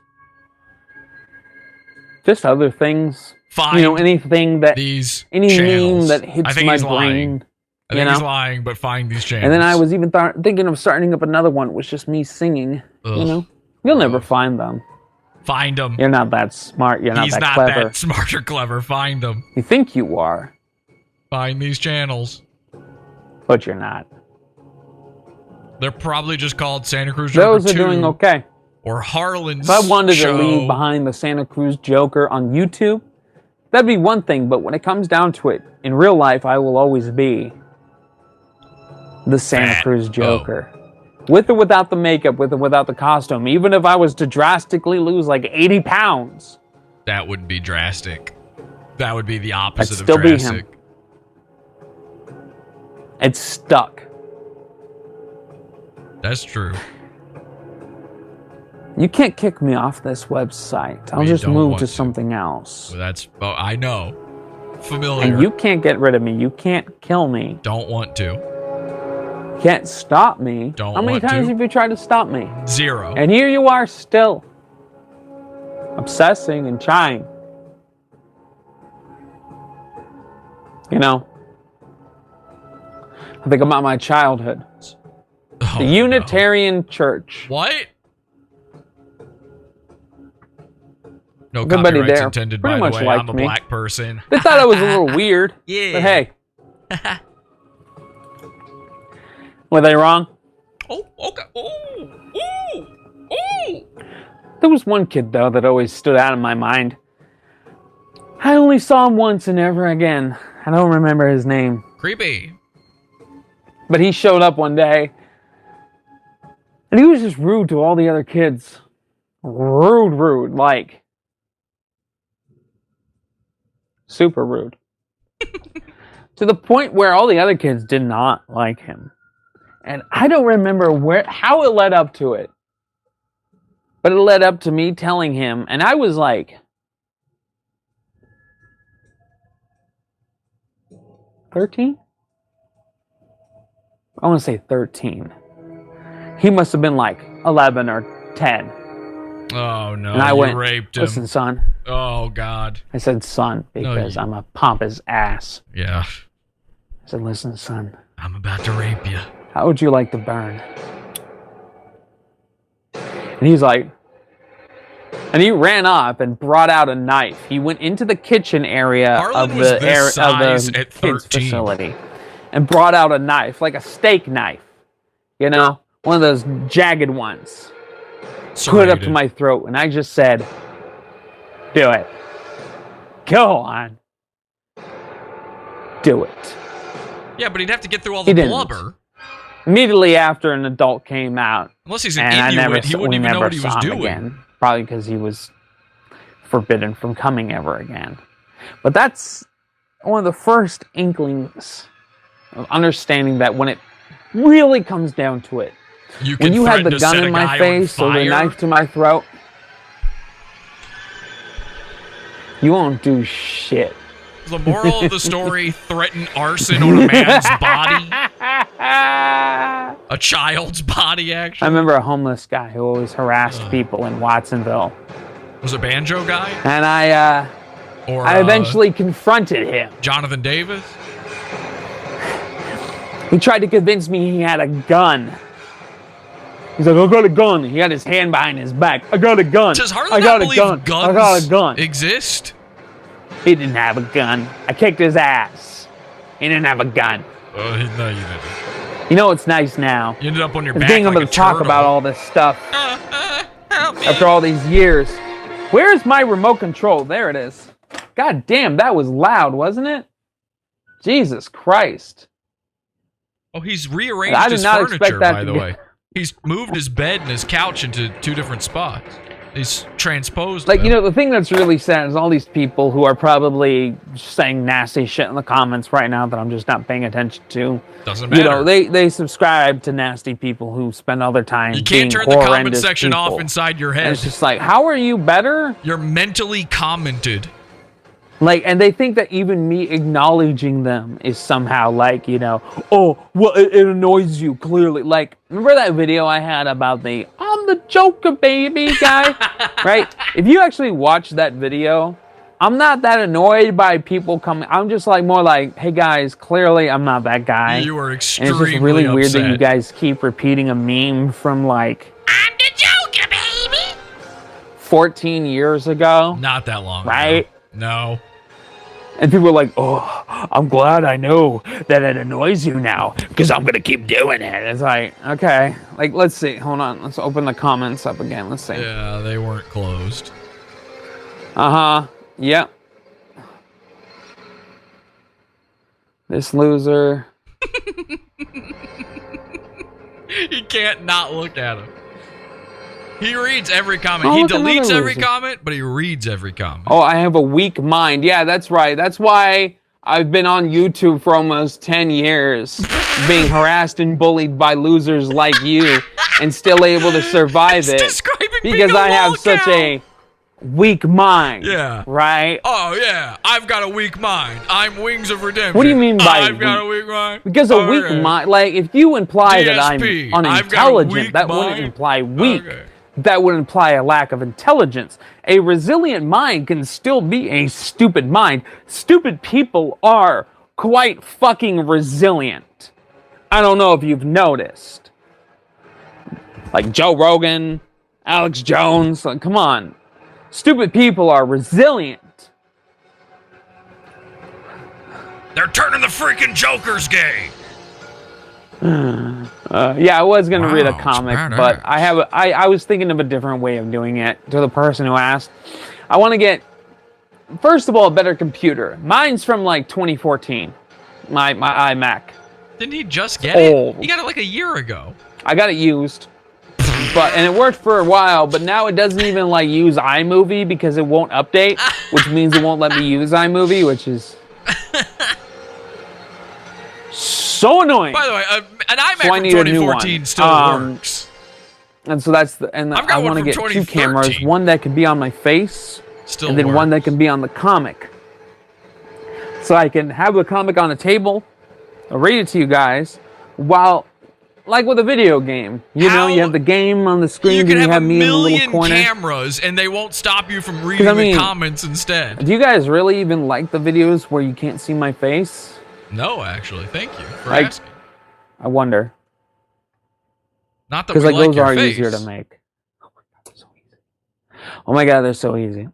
just other things. Find You know, anything that these any channels. meme that I hits think my he's lying. brain. I think he's lying, but find these channels. And then I was even th- thinking of starting up another one. It was just me singing. You know, you'll never find them. find them. You're not that smart. You're not he's that not clever. that smart or clever. Find them. You think you are, Find these channels. but you're not. They're probably just called Santa Cruz Joker Those are 2 doing okay. or Harlan's If I wanted show. to leave behind the Santa Cruz Joker on YouTube, that'd be one thing. But when it comes down to it, in real life, I will always be the Santa Fat. Cruz Oh. Joker. With or without the makeup, with or without the costume. Even if I was to drastically lose like 80 pounds, That would be drastic. That would be the opposite still of be him. It's stuck. That's true. You can't kick me off this website. I'll We just don't move want to to. something else. Well, that's oh, I know. Familiar. And you can't get rid of me. You can't kill me. don't want to. You can't stop me. Don't How many want times to. have you tried to stop me? Zero. And here you are still obsessing and trying. You know, I think about my childhood. Oh, The no. Unitarian Church. What? No Everybody copyrights there intended. pretty By much the way, I'm a me. black person. They thought I was a little weird. Yeah. But hey. Were they wrong? Oh, okay. Oh, oh, oh. There was one kid, though, that always stood out in my mind. I only saw him once and never again. I don't remember his name. Creepy. But he showed up one day. And he was just rude to all the other kids. Rude, rude. Like, super rude. to the point where all the other kids did not like him. And I don't remember where how it led up to it. But it led up to me telling him, and I was like, thirteen. I want to say thirteen. He must have been like eleven or ten. Oh no! And I went, raped him. Listen, son. Oh god. I said son because you- I'm a pompous ass. Yeah. I said, listen, son. I'm about to rape you. How would you like to burn? And he's like, and he ran up and brought out a knife. He went into the kitchen area Harlan of the, of the at kids facility and brought out a knife, like a steak knife. You know, one of those jagged ones. Put it up to my throat, and I just said, "Do it. Go on. Do it." Yeah, but he'd have to get through all He the didn't. blubber. Immediately after an adult came out, Unless he's an and I never, he wouldn't even know what he was doing. again. Probably because he was forbidden from coming ever again. But that's one of the first inklings of understanding that when it really comes down to it, You when you had the gun in my face or the knife to my throat, You won't do shit. The moral of the story: threaten arson on a man's body, a child's body. Actually, I remember a homeless guy who always harassed people in Watsonville, was a banjo guy, and I uh, or I uh, eventually confronted him. Jonathan Davis. He tried to convince me he had a gun. He's like, I got a gun. He had his hand behind his back. I got a gun. Does Harley I not got a believe gun. guns I got a gun. exist? He didn't have a gun. I kicked his ass. He didn't have a gun. Oh, no, you didn't. You know what's nice now? You ended up on your back being like able a to talk turtle. about all this stuff Help me. after all these years. Where's my remote control? There it is. God damn, that was loud, wasn't it? Jesus Christ. Oh, he's rearranged I did his not furniture, expect that by the be- way. He's moved his bed and his couch into two different spots. He's transposed. Like, you know, the thing that's really sad is all these people who are probably saying nasty shit in the comments right now that I'm just not paying attention to. doesn't matter. You know, they, they subscribe to nasty people who spend all their time You can't turn the comment section off inside your And head. it's just like, how are you better? You're mentally commented. Like, and they think that even me acknowledging them is somehow like, you know, oh, well, it, it annoys you clearly. Like, remember that video I had about the I'm the Joker baby guy, right? If you actually watch that video, I'm not that annoyed by people coming. I'm just like more like, hey guys, clearly I'm not that guy. You were and it's just really weird that you guys keep repeating a meme from like I'm the Joker, baby. 14 years ago. Not that long. ago. Right? No. And people are like, oh, I'm glad I know that it annoys you now because I'm going to keep doing it. It's like, okay. Like, let's see. Hold on. Let's open the comments up again. Let's see. Yeah, they weren't closed. Uh huh. Yep. This loser. You can't not look at him. He reads every comment. Oh, he deletes every comment, but he reads every comment. Oh, I have a weak mind. Yeah, that's right. That's why I've been on YouTube for almost 10 years, being harassed and bullied by losers like you, and still able to survive It's it. because I have lol such a weak mind. Yeah. Right? Oh yeah, I've got a weak mind. I'm Wings of Redemption. What do you mean by I've got a weak? weak mind? Because a Oh, weak mind, like if you imply that I'm GSP, I've got a unintelligent, that mind. wouldn't imply weak. Okay. That would imply a lack of intelligence. A resilient mind can still be a stupid mind. Stupid people are quite fucking resilient. I don't know if you've noticed. Like Joe Rogan, Alex Jones, like, come on. Stupid people are resilient. They're turning the freaking Joker's gay. Uh, yeah, I was gonna read a comic, badass. but I have a, I, I was thinking of a different way of doing it. To the person who asked, I want to get first of all a better computer. Mine's from like 2014. My my iMac. Didn't he just get Old. it? He got it like a year ago. I got it used, but and it worked for a while. But now it doesn't even like use iMovie because it won't update, which means it won't let me use iMovie, which is so annoying. By the way, uh, an iMac So from need a new one. 2014 still Um, works. And so that's the and I've got I want to get two cameras, one that can be on my face, Still and then works. one that can be on the comic. So I can have the comic on the table, I'll read it to you guys, while like with a video game. You know, you have the game on the screen, you and can you have, have a me in little million corner. cameras, and they won't stop you from reading I mean- the comments instead. Do you guys really even like the videos where you can't see my face? No, actually, thank you for Like- asking. I wonder. Not that Because like like those are face. easier to make. Oh my god, they're so easy. Oh my god, they're so easy.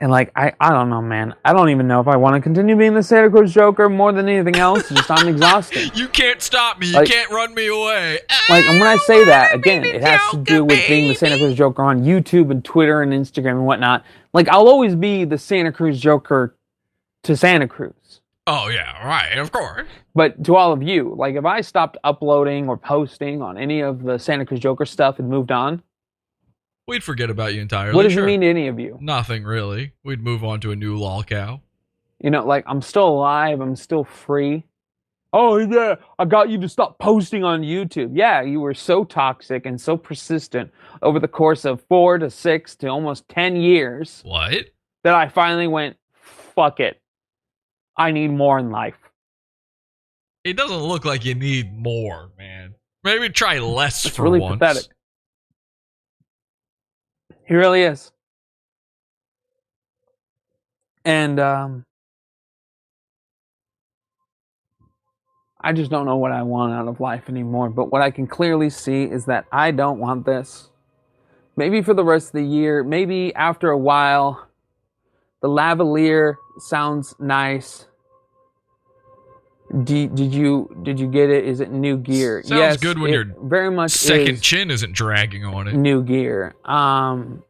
And like I, I don't know, man. I don't even know if I want to continue being the Santa Cruz Joker more than anything else. Just I'm exhausted. You can't stop me. You Like- can't run me away. Like and when I say that Ah, again, it has to do with being the Santa. Cruz Joker on YouTube and Twitter and Instagram and whatnot. Like I'll always be the Santa Cruz Joker to Santa Cruz. Oh yeah, right. Of course. But to all of you, like if I stopped uploading or posting on any of the Santa Cruz Joker stuff and moved on, We'd forget about you entirely. what does sure. it mean to any of you? Nothing really. We'd move on to a new lol cow. You know, like I'm still alive, I'm still free. Oh yeah, I got you to stop posting on YouTube. Yeah, you were so toxic and so persistent over the course of four to six to almost ten years. What? that I finally went, fuck it. I need more in life. It doesn't look like you need more, man. Maybe try less It's for really once. pathetic. He really is. And um I just don't know what I want out of life anymore. But what I can clearly see is that I don't want this. Maybe for the rest of the year, maybe after a while, the lavalier sounds nice. Did, did you did you get it? Is it new gear? Sounds yes, good when your very much Second is chin isn't dragging on it. new gear. Um,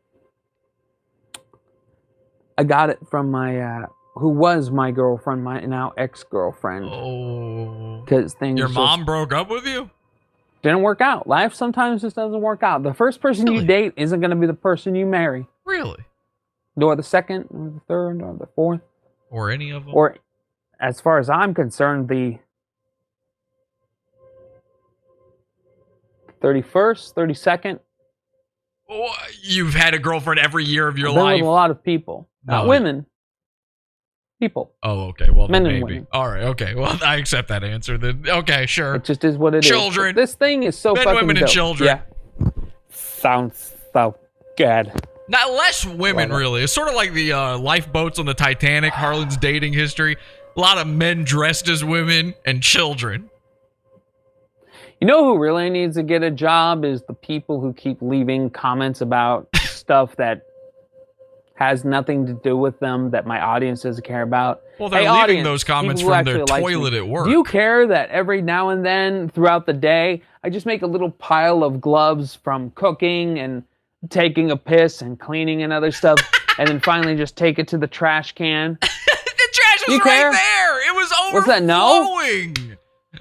I got it from my uh, who was my girlfriend, my now ex girlfriend, Oh. because things Your mom broke up with you? didn't work out. Life sometimes just doesn't work out. The first person Really? you date isn't going to be the person you marry, Really? Nor the second, or the third, or the fourth, Or any of them? or as far as I'm concerned, the 31st, 32nd. Oh, You've had a girlfriend every year of your I've been life. with a lot of people, not No. women, people. Oh, okay. Well, Men and maybe. women. All right. Okay. Well, I accept that answer. Then okay, sure. It just is what it is. Children. This thing is so Men, fucking women, and children. Yeah. Sounds so good. Not less women, Love really. It's sort of like the uh, lifeboats on the Titanic. Harlan's dating history. A lot of men dressed as women and children. You know who really needs to get a job is the people who keep leaving comments about stuff that has nothing to do with them that my audience doesn't care about. Well, they're Hey, leaving audience, those comments from their actually me, toilet at work. Do you care that every now and then throughout the day, I just make a little pile of gloves from cooking and taking a piss and cleaning and other stuff, and then finally just take it to the trash can? the trash was You right care? there. It was overflowing. What's that, no?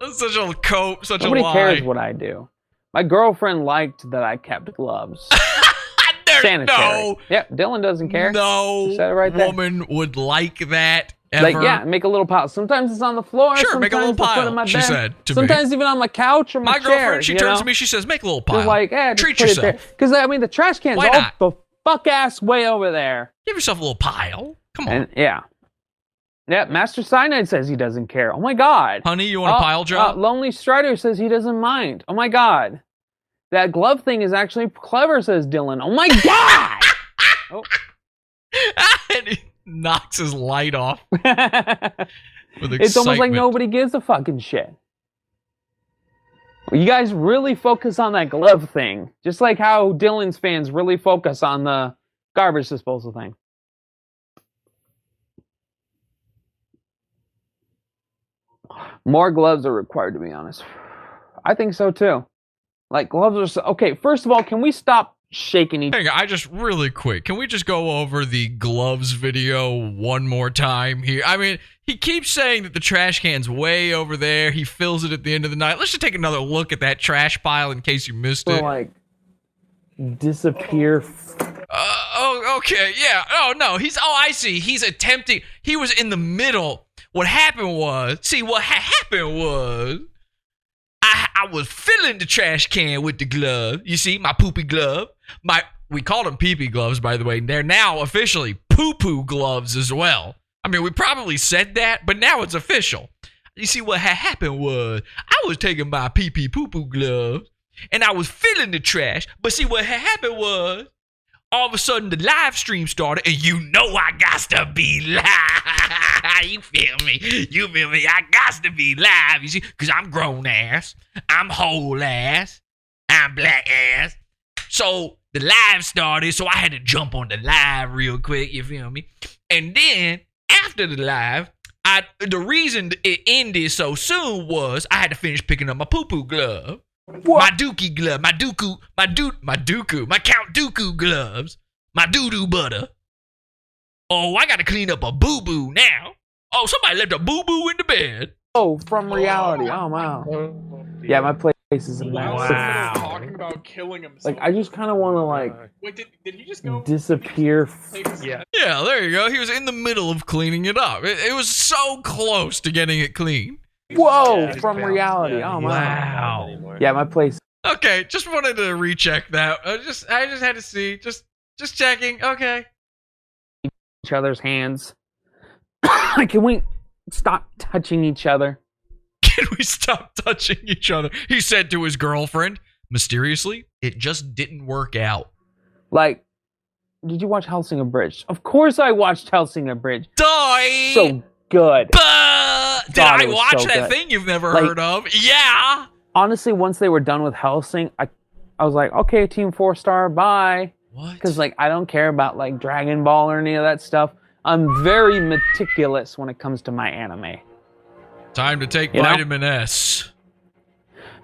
That's such a cope, such Nobody a lie. cares what I do. My girlfriend liked that I kept gloves. Sanitary. No, Yep, Dylan doesn't care. no Said it right there. woman would like that ever. Like, yeah, make a little pile. Sometimes it's on the floor. Sure, sometimes make a little I put it pile, my she bed. said to me. sometimes even on my couch or my, My chair. girlfriend, she turns know? to me, she says, "Make a little pile. Like, eh, Treat yourself. Because I mean, the trash can's Why all not? the fuck ass way over there. Give yourself a little pile. Come on, And yeah, yeah. Master Cyanide says he doesn't care. Oh my god. honey. You want a Oh, pile job? uh, Lonely Strider says he doesn't mind. Oh my god. That glove thing is actually clever, says Dylan. Oh my god. he knocks his light off with it's almost like nobody gives a fucking shit. You guys really focus on that glove thing, just like how Dylan's fans really focus on the garbage disposal thing. More gloves are required, to be honest. I think so too. Like gloves are so, okay. First of all, can we stop shaking each? Hang on, I just really quick. Can we just go over the gloves video one more time here? I mean, he keeps saying that the trash can's way over there. He fills it at the end of the night. Let's just take another look at that trash pile in case you missed it. like disappear? Uh, oh, okay. Yeah. Oh, no. He's, oh, I see. He's attempting, he was in the middle. What happened was, see, what ha- happened was, I, I was filling the trash can with the glove. You see, my poopy glove. My, we called them pee pee gloves, by the way. They're now officially poo poo gloves as well. I mean, we probably said that, but now it's official. You see, what ha- happened was, I was taking my pee pee poo poo gloves and I was filling the trash. But see, what ha- happened was, all of a sudden the live stream started, and you know I got to be live. you feel me? You feel me? I got to be live. You see, because I'm grown ass, I'm whole ass, I'm black ass. So the live started, so I had to jump on the live real quick. You feel me? And then after the live, I the reason it ended so soon was I had to finish picking up my poo poo glove. My Dookie glove, my Dooku, my Doo, my Dooku, my Count Dooku gloves, my doo doo butter. Oh, I gotta clean up a boo boo now. Oh, somebody left a boo boo in the bed. Oh, from reality. Oh wow. Yeah, my place is a mess. Wow. Talking about killing himself. Like I just kind of want to like Wait, did, did he just go? disappear. take Yeah. Yeah, there you go. He was in the middle of cleaning it up. It, it was so close to getting it clean. Whoa, Yeah, from he's reality. Yeah, Oh he's wow. not anymore. Yeah, my place. Okay, just wanted to recheck that. I just, I just had to see. Just, just checking. Okay, each other's hands. Can we stop touching each other? Can we stop touching each other? He said to his girlfriend. Mysteriously, it just didn't work out. Like, did you watch Hellsing Abridged? Of course I watched Hellsing Abridged. Die. So good. But did God, I watch so that good. thing you've never Like- heard of? Yeah. Honestly, once they were done with Hellsing, I, I was like, okay, Team Four Star, bye. What? Because like I don't care about like Dragon Ball or any of that stuff. I'm very meticulous when it comes to my anime. Time to take You know? vitamin S.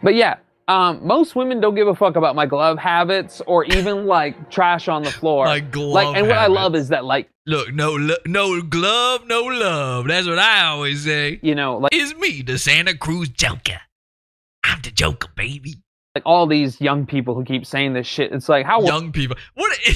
But yeah, um, most women don't give a fuck about my glove habits or even like trash on the floor. My glove like, and what I love is that like Look, no, lo- no glove, no love. That's what I always say. you know like Is me, the Santa Cruz Joker. I'm the Joker, baby. like all these young people who keep saying this shit. It's like how Young people. What?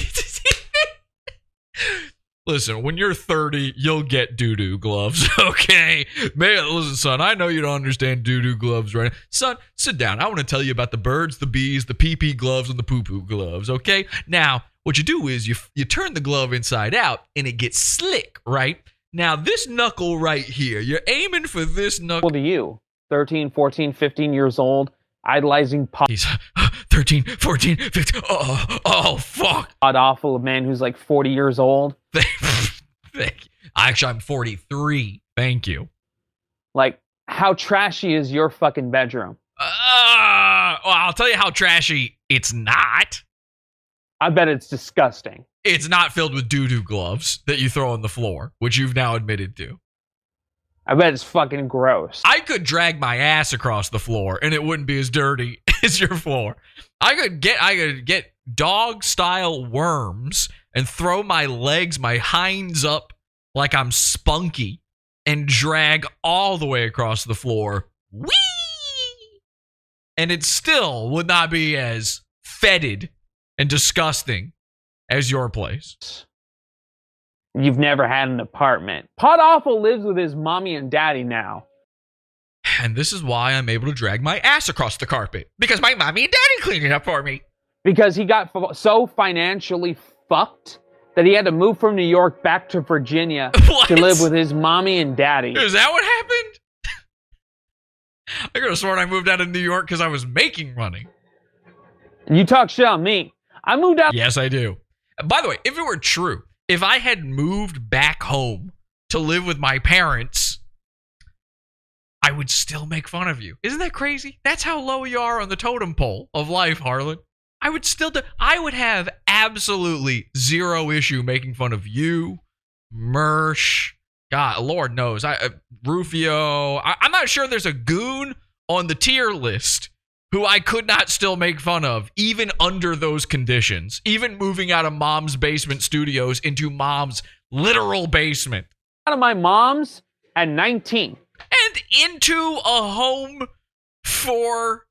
Listen, when you're 30, you'll get doo doo gloves, okay? Man, listen, son, I know you don't understand doo doo gloves right. Son, sit down. I want to tell you about the birds, the bees, the pee pee gloves, and the poo poo gloves, okay? Now, what you do is you, you turn the glove inside out and it gets slick, right? Now, this knuckle right here, you're aiming for this knuckle. are you? 13, 14, 15 years old, idolizing pod He's 13, 14, 15. Oh, oh, fuck. awful a man who's like 40 years old. Thank you. Actually, I'm 43. Thank you. Like how trashy is your fucking bedroom? Uh, well, I'll tell you how trashy it's not. I bet it's disgusting. It's not filled with doo doo gloves that you throw on the floor, which you've now admitted to. I bet it's fucking gross. I could drag my ass across the floor and it wouldn't be as dirty as your floor. I could get I could get dog style worms and throw my legs, my hinds up like I'm spunky and drag all the way across the floor. Whee! And it still would not be as fetid and disgusting as your place. You've never had an apartment. Pod Awful lives with his mommy and daddy now. And this is why I'm able to drag my ass across the carpet because my mommy and daddy cleaned it up for me. because he got f- so financially fucked that he had to move from New York back to Virginia What? to live with his mommy and daddy. Is that what happened? I could have sworn I moved out of New York because I was making money. You talk shit on me. I moved out. Yes, I do. By the way, if it were true, if I had moved back home to live with my parents, I would still make fun of you. Isn't that crazy? That's how low you are on the totem pole of life, Harlan. I would still do, I would have absolutely zero issue making fun of you, Mersh. God, Lord knows. I uh, Rufio. I, I'm not sure there's a goon on the tier list who I could not still make fun of, even under those conditions, even moving out of mom's basement studios into mom's literal basement Out of my mom's at 19. and into a home for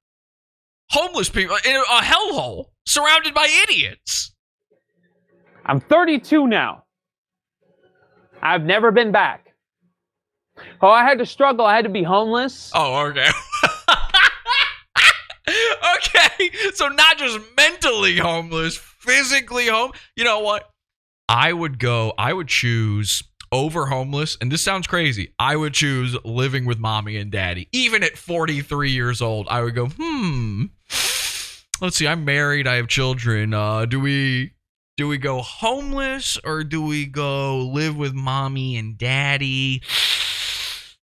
homeless people, in a hellhole surrounded by idiots. I'm 32 now. I've never been back. Oh, I had to struggle. I had to be homeless. Oh, okay. okay. So not just mentally homeless, physically home. You know what? I would go, I would choose over homeless, and this sounds crazy. I would choose living with mommy and daddy. Even at 43 years old, I would go, hmm. Let's see, I'm married, I have children. Uh, do we do we go homeless or do we go live with mommy and daddy?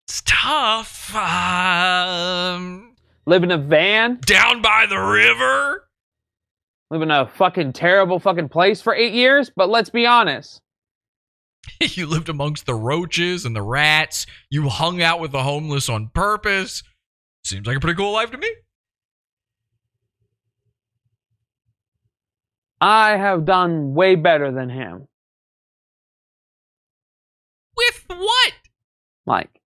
It's tough. Um, Live in a van. down by the river. Live in a fucking terrible fucking place for eight years. But let's be honest. you lived amongst the roaches and the rats. You hung out with the homeless on purpose. Seems like a pretty cool life to me. I have done way better than him. With what? Like,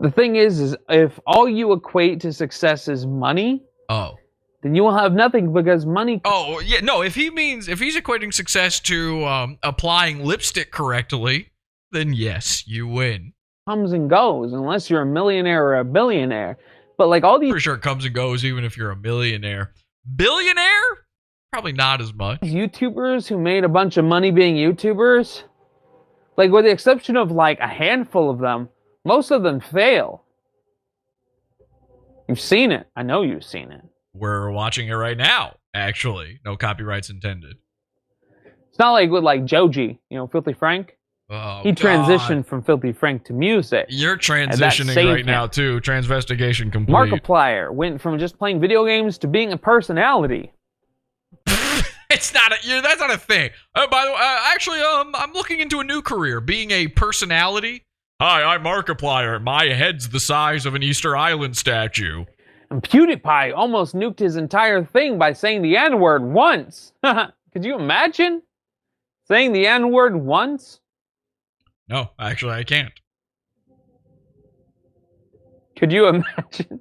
the thing is, is if all you equate to success is money, Oh. then you will have nothing because money Oh, yeah. No, if he means, if he's equating success to um, applying lipstick correctly, then yes, you win. comes and goes unless you're a millionaire or a billionaire. But like all these for sure it comes and goes even if you're a millionaire. Billionaire? Probably not as much. YouTubers who made a bunch of money being YouTubers, Like with the exception of like a handful of them, most of them fail. You've seen it. I know you've seen it. We're watching it right now. Actually, no copyrights intended. It's not like with like Joji, you know, Filthy Frank. Oh, He God. transitioned from Filthy Frank to music. You're transitioning right him. now too. Transvestigation complete. Markiplier went from just playing video games to being a personality. It's not a. You're, that's not a thing. Uh, by the way, uh, actually, um, I'm looking into a new career, being a personality. Hi, I'm Markiplier. My head's the size of an Easter Island statue. And PewDiePie almost nuked his entire thing by saying the N word once. Could you imagine saying the N word once? No, actually, I can't. Could you imagine?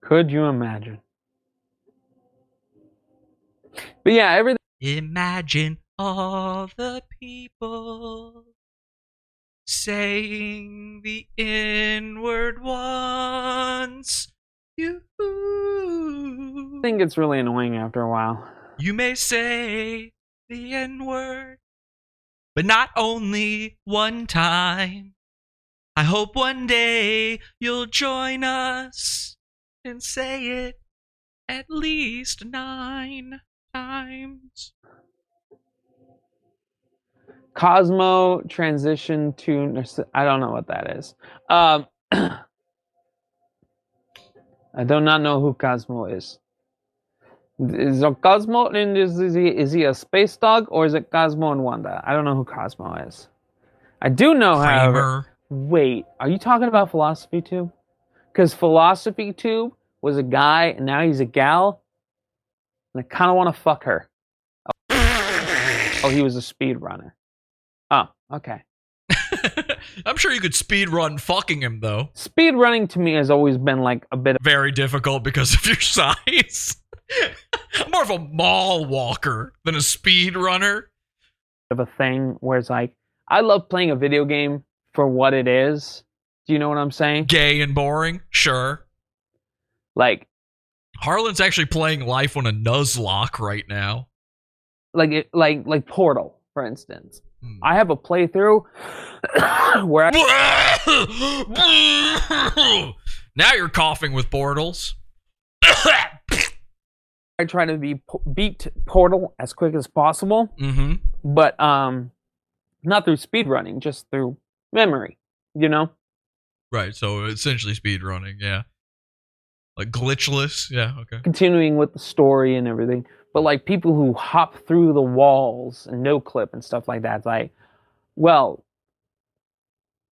Could you imagine? But yeah, everything. Imagine all the people saying the N word once. You. I think it's really annoying after a while. You may say the N word, but not only one time. I hope one day you'll join us and say it at least nine times. Cosmo transition to Narci- I don't know what that is. Um, I do not know who Cosmo is. Is it Cosmo and is, is he is he a space dog or is it Cosmo and Wanda? I don't know who Cosmo is. I do know, however. Wait, are you talking about Philosophy Tube? Because Philosophy Tube was a guy and now he's a gal, and I kind of want to fuck her. Oh, he was a speed runner. Oh, okay. I'm sure you could speed run fucking him though. Speed running to me has always been like a bit Very difficult because of your size. I'm more of a mall walker than a speed runner. of a thing where it's like, I love playing a video game for what it is. Do you know what I'm saying? Gay and boring, sure. Like, Harlan's actually playing life on a Nuzlocke right now. like, it, like, like Portal, for instance. Hmm. I have a playthrough where I, now you're coughing with portals. I try to be beat Portal as quick as possible, mm-hmm. but um, not through speed running, just through memory. You know, Right, so essentially speed running, yeah. Like glitchless, yeah, okay. continuing with the story and everything. But like people who hop through the walls and no clip and stuff like that, like, well,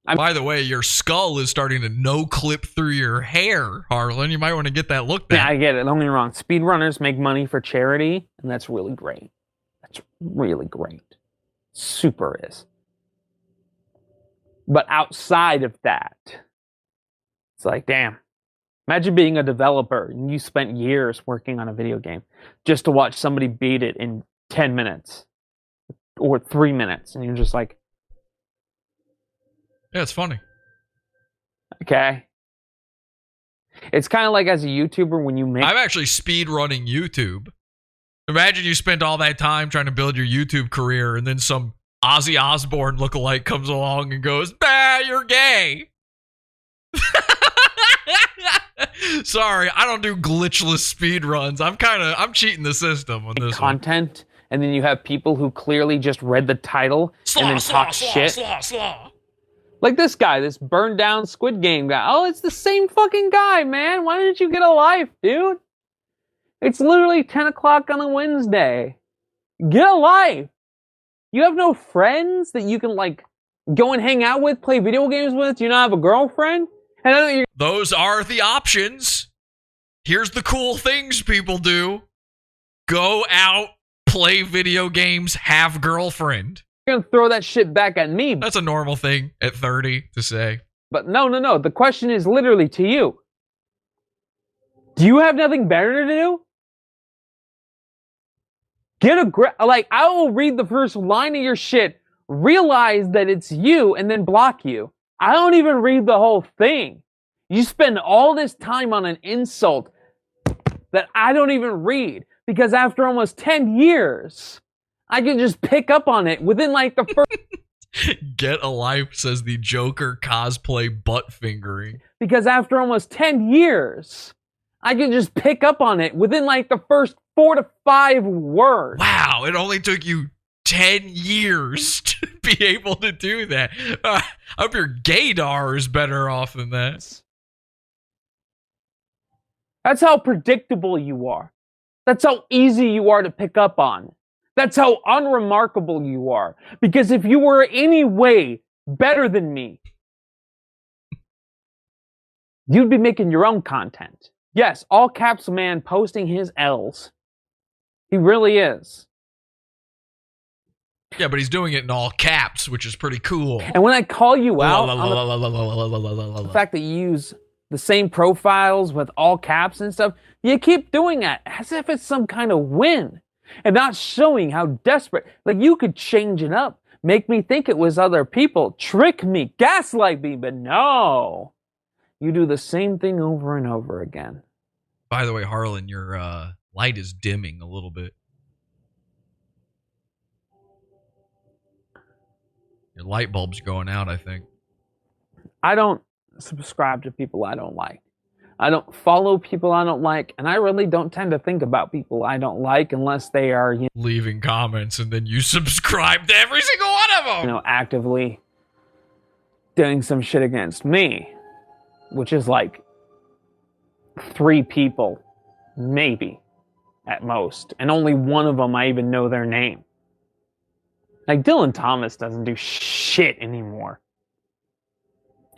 I'm- By the way, your skull is starting to no clip through your hair, Harlan. You might want to get that looked Yeah, at. I get it. Don't get me wrong. Speedrunners make money for charity, and that's really great. That's really great. Super is. But outside of that, it's like, damn. Imagine being a developer and you spent years working on a video game just to watch somebody beat it in 10 minutes or three minutes. And you're just like, yeah, it's funny. okay. It's kind of like as a YouTuber when you make I'm actually speed running YouTube. Imagine you spent all that time trying to build your YouTube career, and then some Ozzy Osbourne lookalike comes along and goes, "Bah, you're gay." Sorry, I don't do glitchless speed runs. I'm kind of I'm cheating the system on this one. content, and then you have people who clearly just read the title and then talk shit. slaw, slaw. Like this guy, this burned down Squid Game guy. Oh, it's the same fucking guy, man. Why didn't you get a life, dude? It's literally 10 o'clock on a Wednesday. Get a life. You have no friends that you can, like, go and hang out with, play video games with? Do you not have a girlfriend? And I know you're Those are the options. Here's the cool things people do go out, play video games, have girlfriend. You're gonna throw that shit back at me. That's a normal thing at 30 to say. But no, no, no. The question is literally to you. Do you have nothing better to do? Get a gra- like I will read the first line of your shit, realize that it's you, and then block you. I don't even read the whole thing. You spend all this time on an insult that I don't even read. Because after almost 10 years, I can just pick up on it within like the first. Get a life says the Joker cosplay butt fingering. because after almost 10 years, I can just pick up on it within like the first four to five words. Wow, it only took you 10 years to be able to do that. Uh, I hope your gaydar is better off than that. That's how predictable you are. That's how easy you are to pick up on. That's how unremarkable you are. Because if you were any way better than me, you'd be making your own content. Yes, all caps man posting his L's. He really is. Yeah, but he's doing it in all caps, which is pretty cool. And when I call you out the fact that you use the same profiles with all caps and stuff, you keep doing that as if it's some kind of win and not showing how desperate. Like you could change it up, make me think it was other people, trick me, gaslight me, but no. You do the same thing over and over again. By the way, Harlan, your uh, light is dimming a little bit. Your light bulb's going out, I think. I don't subscribe to people I don't like. I don't follow people I don't like, and I really don't tend to think about people I don't like unless they are, you Leaving comments and then you subscribe to every single one of them. You know, actively doing some shit against me, which is like three people, maybe at most, and only one of them I even know their name. Like Dylan Thomas doesn't do shit anymore.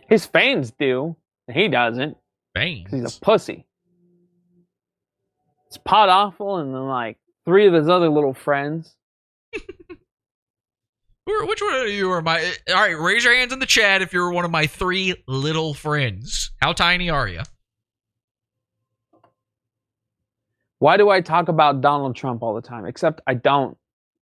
His fans do, and he doesn't. Fans. he's a pussy. It's Pod Awful, and then like three of his other little friends. Which one of you are my? All right, raise your hands in the chat if you're one of my three little friends. How tiny are you? Why do I talk about Donald Trump all the time? Except I don't.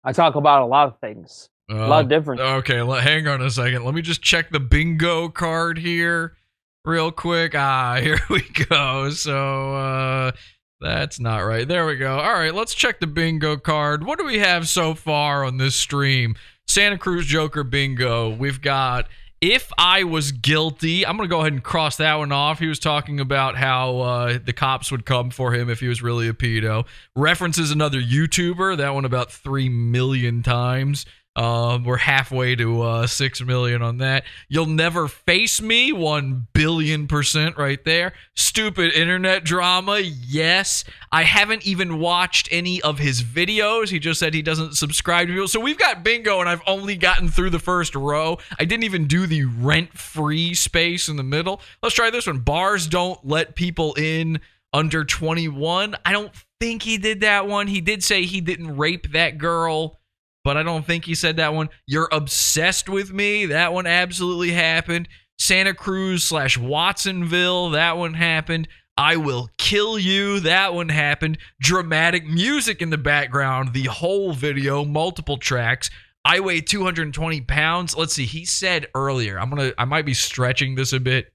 I talk about a lot of things. a lot of different. Okay, let, hang on a second. Let me just check the bingo card here real quick. Ah, here we go. So uh that's not right. There we go. All right, let's check the bingo card. What do we have so far on this stream? Santa Cruz Joker bingo. We've got if I was guilty, I'm going to go ahead and cross that one off. He was talking about how uh, the cops would come for him if he was really a pedo. References another YouTuber, that one about 3 million times. Um, we're halfway to uh, six million on that. You'll never face me, one billion percent right there. Stupid internet drama, yes. I haven't even watched any of his videos. He just said he doesn't subscribe to people. So we've got bingo, and I've only gotten through the first row. I didn't even do the rent-free space in the middle. Let's try this one. Bars don't let people in under 21. I don't think he did that one. He did say he didn't rape that girl but I don't think he said that one. You're obsessed with me. That one absolutely happened. Santa Cruz slash Watsonville. That one happened. I will kill you. That one happened. Dramatic music in the background. The whole video, multiple tracks. I weigh 220 pounds. Let's see. He said earlier. I'm gonna. I might be stretching this a bit.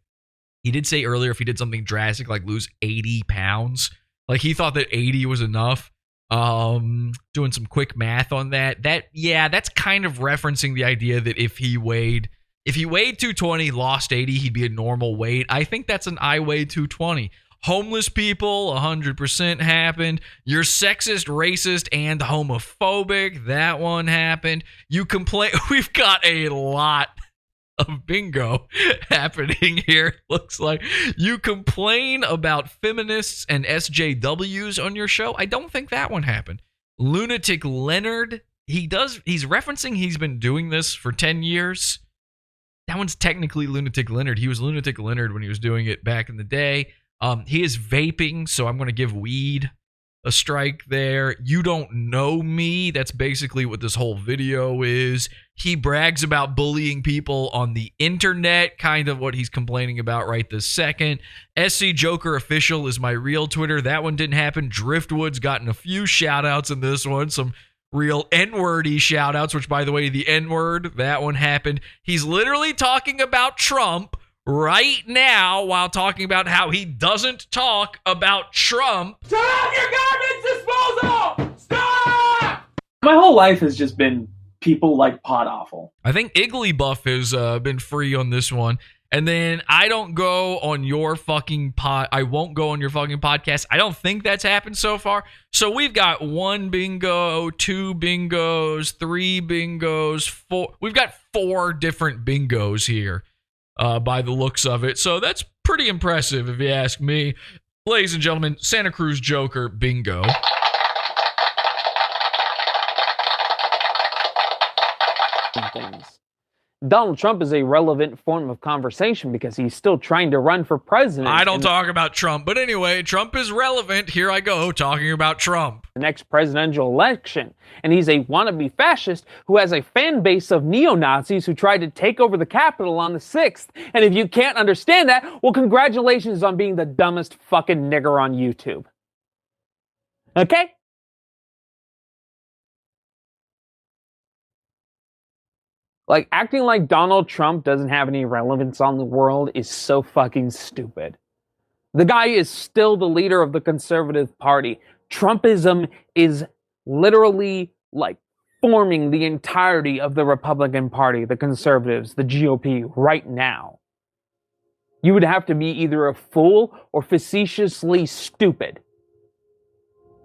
He did say earlier if he did something drastic like lose 80 pounds, like he thought that 80 was enough um doing some quick math on that. That yeah that's kind of referencing the idea that if he weighed if he weighed 220 lost 80 he'd be a normal weight. I think that's an i weigh 220 homeless people 100% happened. You're sexist racist and homophobic. That one happened. You complain we've got a lot of bingo happening here. Looks like you complain about feminists and SJWs on your show. I don't think that one happened. Lunatic Leonard, he does, he's referencing he's been doing this for 10 years. That one's technically Lunatic Leonard. He was Lunatic Leonard when he was doing it back in the day. Um, he is vaping, so I'm going to give weed a strike there. You don't know me. That's basically what this whole video is. He brags about bullying people on the internet, kind of what he's complaining about right this second. SC Joker Official is my real Twitter. That one didn't happen. Driftwood's gotten a few shout outs in this one, some real N wordy shout outs, which, by the way, the N word, that one happened. He's literally talking about Trump right now while talking about how he doesn't talk about Trump. Turn off your garbage disposal! Stop! My whole life has just been people like Pod Awful. I think Igglybuff has uh, been free on this one. And then I don't go on your fucking pod. I won't go on your fucking podcast. I don't think that's happened so far. So we've got one bingo, two bingos, three bingos, four. We've got four different bingos here uh, by the looks of it. So that's pretty impressive if you ask me. Ladies and gentlemen, Santa Cruz Joker bingo. Things. Donald Trump is a relevant form of conversation because he's still trying to run for president. I don't talk about Trump, but anyway, Trump is relevant. Here I go talking about Trump. the next presidential election. And he's a wannabe fascist who has a fan base of neo Nazis who tried to take over the Capitol on the 6th. And if you can't understand that, well, congratulations on being the dumbest fucking nigger on YouTube. Okay? Like, acting like Donald Trump doesn't have any relevance on the world is so fucking stupid. The guy is still the leader of the conservative party. Trumpism is literally like forming the entirety of the Republican Party, the conservatives, the GOP right now. You would have to be either a fool or facetiously stupid.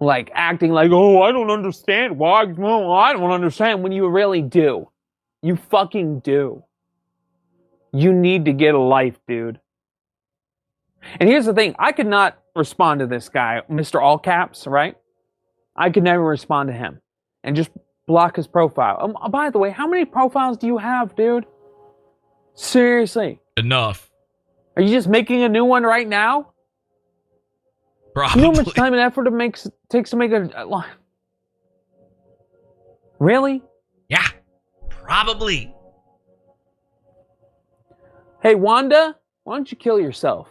Like acting like, oh, I don't understand. Why? No, I don't understand when you really do. You fucking do. You need to get a life, dude. And here's the thing I could not respond to this guy, Mr. All Caps, right? I could never respond to him and just block his profile. Um, by the way, how many profiles do you have, dude? Seriously. Enough. Are you just making a new one right now? Probably. You know how much time and effort it makes takes to make a. a really? Probably. Hey, Wanda, why don't you kill yourself?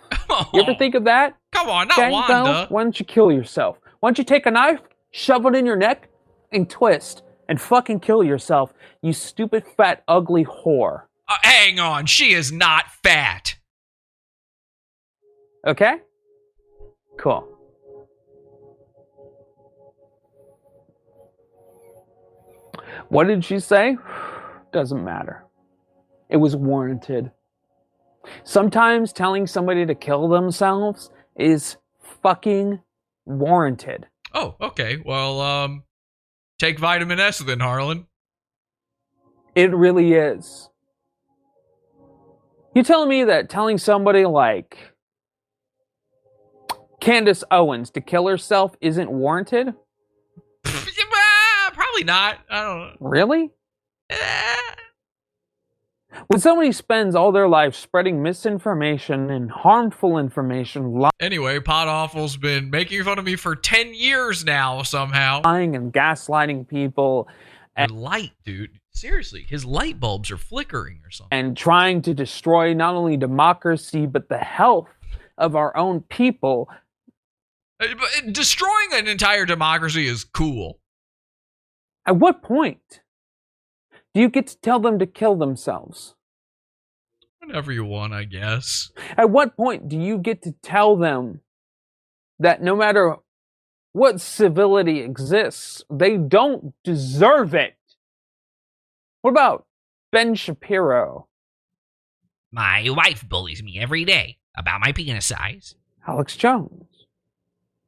You ever think of that? Come on, not Wanda. why don't you kill yourself? Why don't you take a knife, shove it in your neck, and twist, and fucking kill yourself, you stupid, fat, ugly whore. Uh, hang on, she is not fat. Okay? Cool. What did she say? Doesn't matter. It was warranted. Sometimes telling somebody to kill themselves is fucking warranted. Oh, okay. Well, um, take vitamin S then, Harlan. It really is. You telling me that telling somebody like Candace Owens to kill herself isn't warranted? Probably not. I don't know. Really? Eh. When somebody spends all their life spreading misinformation and harmful information, Anyway, Pod Awful's been making fun of me for 10 years now, somehow. lying and gaslighting people And light, dude. Seriously, his light bulbs are flickering or something. and trying to destroy not only democracy but the health of our own people, Uh, Destroying an entire democracy is cool. at what point do you get to tell them to kill themselves? Whenever you want, I guess. At what point do you get to tell them that no matter what civility exists, they don't deserve it? What about Ben Shapiro, My wife bullies me every day about my penis size. Alex Jones,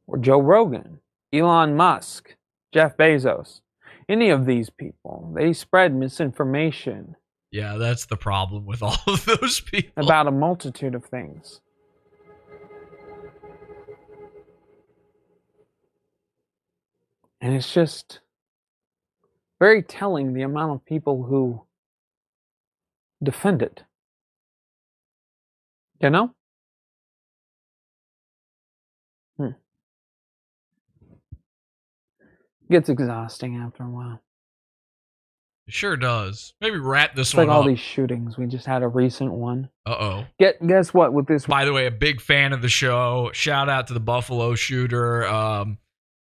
or Joe Rogan, Elon Musk, Jeff Bezos? Any of these people, they spread misinformation Yeah, that's the problem with all of those people. about a multitude of things. And it's just very telling the amount of people who defend it. You know? Gets exhausting after a while. It sure does. Maybe wrap this It's one like all up. these shootings. We just had a recent one. Uh oh. Get guess what with this By the way, a big fan of the show. Shout out to the Buffalo shooter. Um,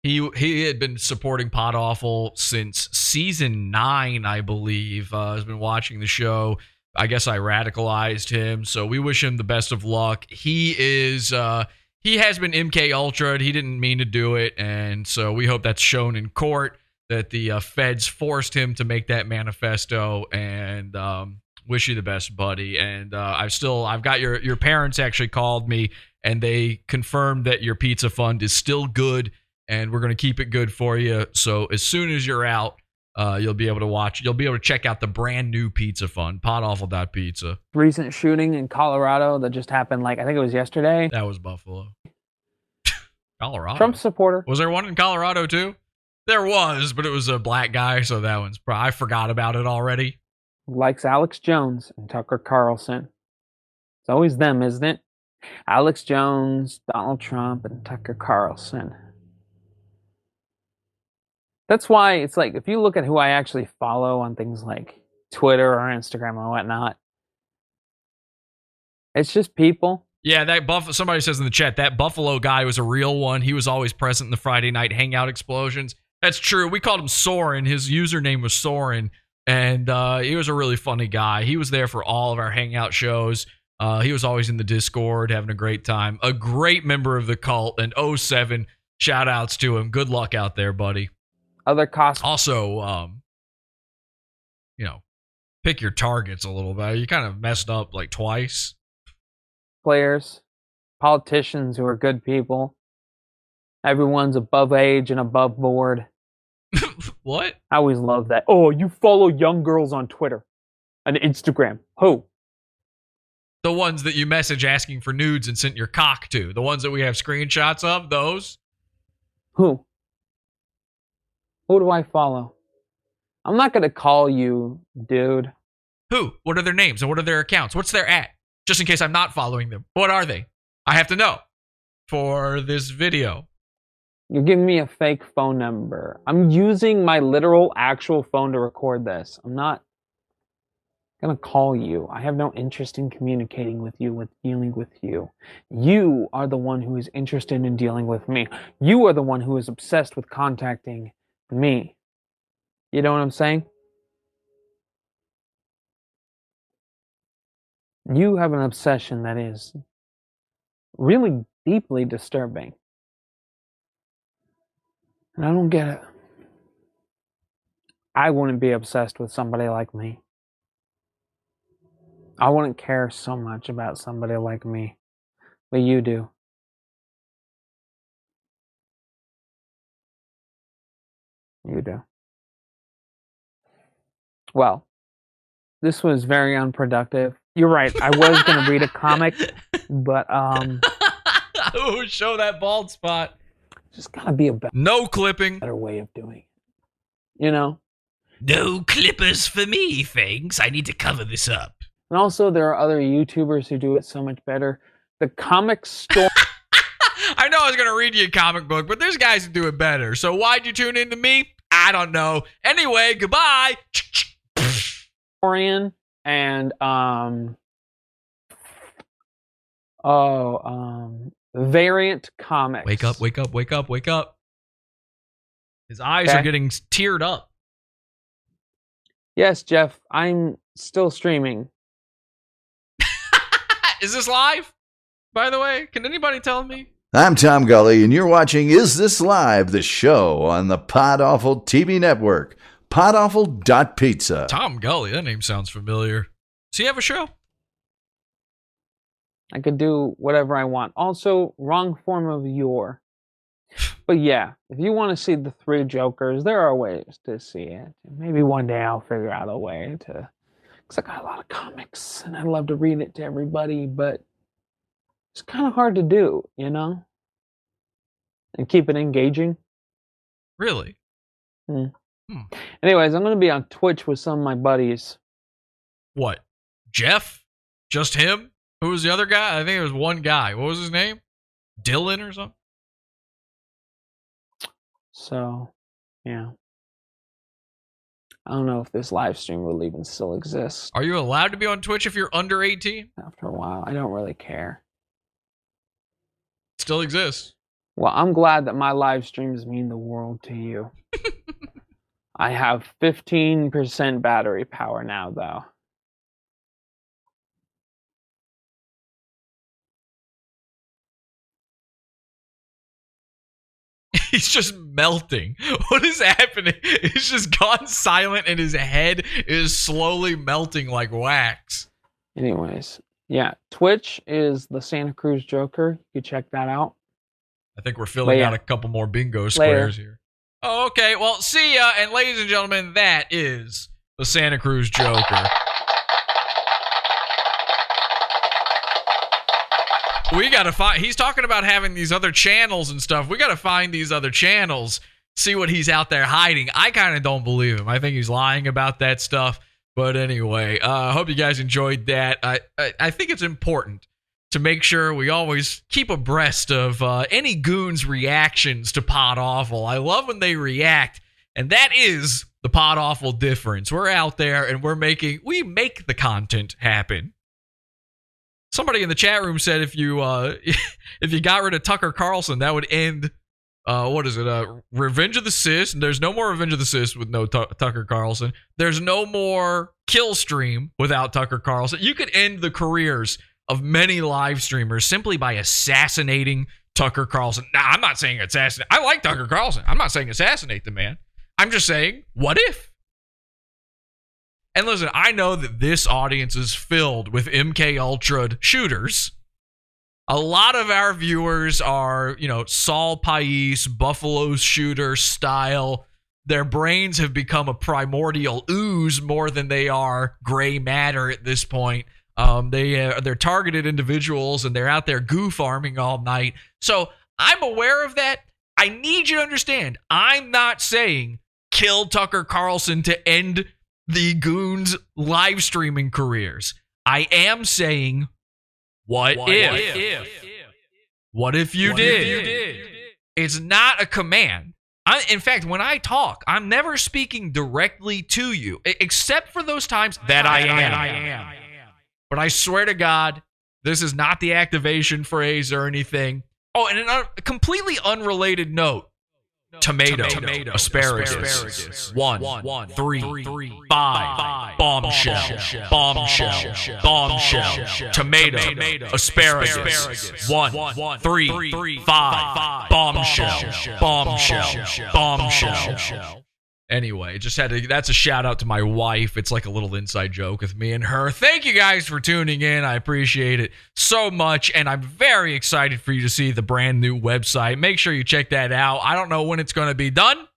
he he had been supporting Pod Awful since season nine, I believe. Uh, has been watching the show. I guess I radicalized him, so we wish him the best of luck. He is uh, he has been MK Ultra. And he didn't mean to do it, and so we hope that's shown in court. that the uh, feds forced him to make that manifesto. And um, wish you the best, buddy. And uh, I've still I've got your your parents actually called me and they confirmed that your pizza fund is still good and we're going to keep it good for you. So as soon as you're out, uh, you'll be able to watch. You'll be able to check out the brand new pizza fund, podawful.pizza. Recent shooting in Colorado that just happened, like I think it was yesterday. That was Buffalo. Colorado. Trump supporter. Was there one in Colorado too? There was, but it was a black guy, so that one's. pro- I forgot about it already. likes Alex Jones and Tucker Carlson. It's always them, isn't it? Alex Jones, Donald Trump, and Tucker Carlson. That's why it's like if you look at who I actually follow on things like Twitter or Instagram or whatnot, it's just people. Yeah, that Buff. Somebody says in the chat that Buffalo guy was a real one. He was always present in the Friday night hangout explosions. That's true. We called him Soren. His username was Soren, and uh, he was a really funny guy. He was there for all of our hangout shows. Uh, he was always in the Discord having a great time. A great member of the cult. And 07, shout outs to him. Good luck out there, buddy. Other cost Also, um, you know, pick your targets a little bit. You kind of messed up like twice. Players, politicians who are good people. Everyone's above age and above board. what? I always love that. Oh, you follow young girls on Twitter and Instagram. Who? The ones that you message asking for nudes and sent your cock to. The ones that we have screenshots of, those. Who? Who do I follow? I'm not going to call you, dude. Who? What are their names and what are their accounts? What's their at? Just in case I'm not following them. What are they? I have to know for this video. You're giving me a fake phone number. I'm using my literal actual phone to record this. I'm not going to call you. I have no interest in communicating with you, with dealing with you. You are the one who is interested in dealing with me. You are the one who is obsessed with contacting me. You know what I'm saying? You have an obsession that is really deeply disturbing. And I don't get it. I wouldn't be obsessed with somebody like me. I wouldn't care so much about somebody like me. But you do. You do. Well, this was very unproductive. You're right. I was going to read a comic, but um oh, show that bald spot. just got to be a be- No clipping. better way of doing it. You know? No clippers for me, thanks. I need to cover this up. And also, there are other YouTubers who do it so much better. The comic store. I know I was going to read you a comic book, but there's guys who do it better. So why'd you tune in to me? I don't know. Anyway, goodbye. historian and um oh um variant comics Wake up, wake up, wake up, wake up. His eyes Okay. are getting teared up. yes jeff i'm still streaming Is this live? By the way, can anybody tell me? I'm Tom Gully, and you're watching Is This Live, the show on the Pod Awful TV network, podawful.pizza. Tom Gully. That name sounds familiar. Does he have a show? i could do whatever i want also wrong form of your but yeah if you want to see the three jokers there are ways to see it maybe one day i'll figure out a way to because i got a lot of comics and i'd love to read it to everybody but it's kind of hard to do you know and keep it engaging Really? Hmm. Hmm. anyways i'm going to be on twitch with some of my buddies What? Jeff? Just him? Who was the other guy? I think it was one guy. What was his name? Dylan or something? so yeah i don't know if this live stream will even still exist Are you allowed to be on Twitch if you're under 18? after a while i don't really care Still exists. Well, I'm glad that my live streams mean the world to you. I have 15% battery power now, though. He's just melting. What is happening? He's just gone silent and his head is slowly melting like wax. Anyways, yeah, Twitch is the Santa Cruz Joker. You can check that out. I think we're filling Later. out a couple more bingo squares here. Oh, okay. Well, see ya. And ladies and gentlemen, that is the Santa Cruz Joker. We got to find. He's talking about having these other channels and stuff. We got to find these other channels, see what he's out there hiding. I kind of don't believe him. I think he's lying about that stuff. But anyway, uh, I hope you guys enjoyed that. I, I, I think it's important to make sure we always keep abreast of uh, any goons' reactions to Pod Awful. I love when they react, and that is the Pod Awful difference. We're out there and we're making we make the content happen. Somebody in the chat room said if you uh, if you got rid of Tucker Carlson, that would end. Uh, what is it? Uh, Revenge of the Cis. There's no more Revenge of the Cis with no Tu- Tucker Carlson. There's no more Kill Stream without Tucker Carlson. You could end the careers of many live streamers simply by assassinating Tucker Carlson. Now, I'm not saying assassinate. I like Tucker Carlson. I'm not saying assassinate the man. I'm just saying, what if? And listen, I know that this audience is filled with MK Ultra shooters. A lot of our viewers are, you know, Sol Pais, Buffalo shooter style. Their brains have become a primordial ooze more than they are gray matter at this point. Um, they uh, they're targeted individuals and they're out there goof farming all night. So I'm aware of that. I need you to understand. I'm not saying kill Tucker Carlson to end the goons live streaming careers. I am saying, what, if? What if you did? It's not a command. I, in fact, when I talk, I'm never speaking directly to you, except for those times that I am. But I swear to God, this is not the activation phrase or anything. Oh, and a completely unrelated note. Tomato, asparagus, one, three, five, bombshell, bombshell, bombshell, tomato, asparagus, one, three, five, bombshell, bombshell, bombshell. Anyway, just had to. That's a shout out to my wife. It's like a little inside joke with me and her. Thank you guys for tuning in. I appreciate it so much, and I'm very excited for you to see the brand new website. Make sure you check that out. I don't know when it's going to be done,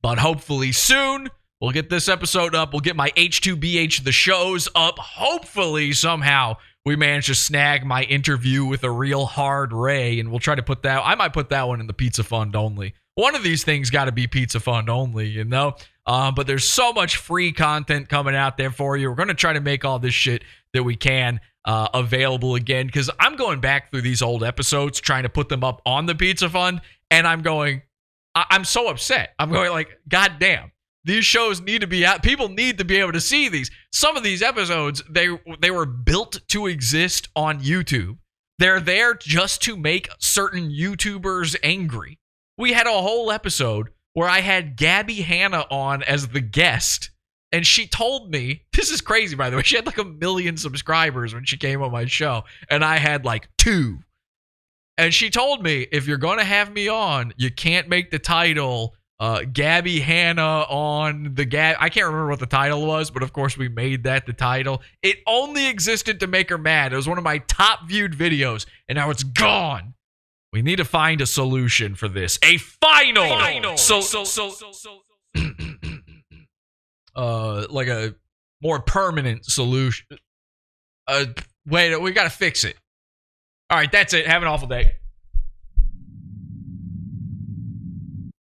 but hopefully soon. We'll get this episode up. We'll get my H2BH the shows up. Hopefully somehow we manage to snag my interview with a real hard Ray, and we'll try to put that. I might put that one in the Pizza Fund only. One of these things got to be Pizza Fund only, you know. Um, but there's so much free content coming out there for you. We're gonna try to make all this shit that we can uh, available again because I'm going back through these old episodes trying to put them up on the Pizza Fund, and I'm going, I- I'm so upset. I'm going like, God damn, these shows need to be out. People need to be able to see these. Some of these episodes, they they were built to exist on YouTube. They're there just to make certain YouTubers angry. We had a whole episode where I had Gabby Hanna on as the guest. And she told me, this is crazy, by the way. She had like a million subscribers when she came on my show, and I had like two. And she told me, if you're going to have me on, you can't make the title uh, Gabby Hanna on the Gab. I can't remember what the title was, but of course we made that the title. It only existed to make her mad. It was one of my top viewed videos, and now it's gone. We need to find a solution for this. A final, so so so so uh like a more permanent solution. Uh wait, we got to fix it. All right, that's it. Have an awful day.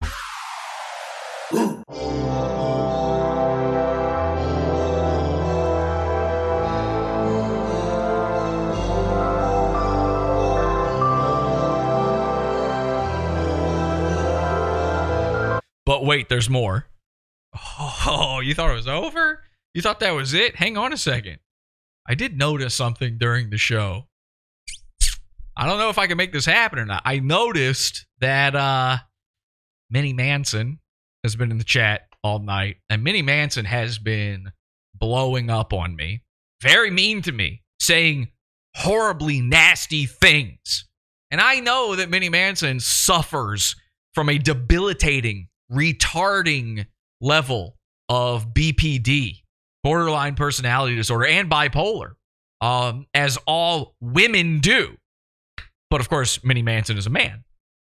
But wait, there's more. Oh, you thought it was over? You thought that was it? Hang on a second. I did notice something during the show. I don't know if I can make this happen or not. I noticed that uh Mini Manson has been in the chat all night, and Mini Manson has been blowing up on me, very mean to me, saying horribly nasty things. And I know that Mini Manson suffers from a debilitating, retarding level of BPD, borderline personality disorder, and bipolar, um, as all women do. But of course, Mini Manson is a man.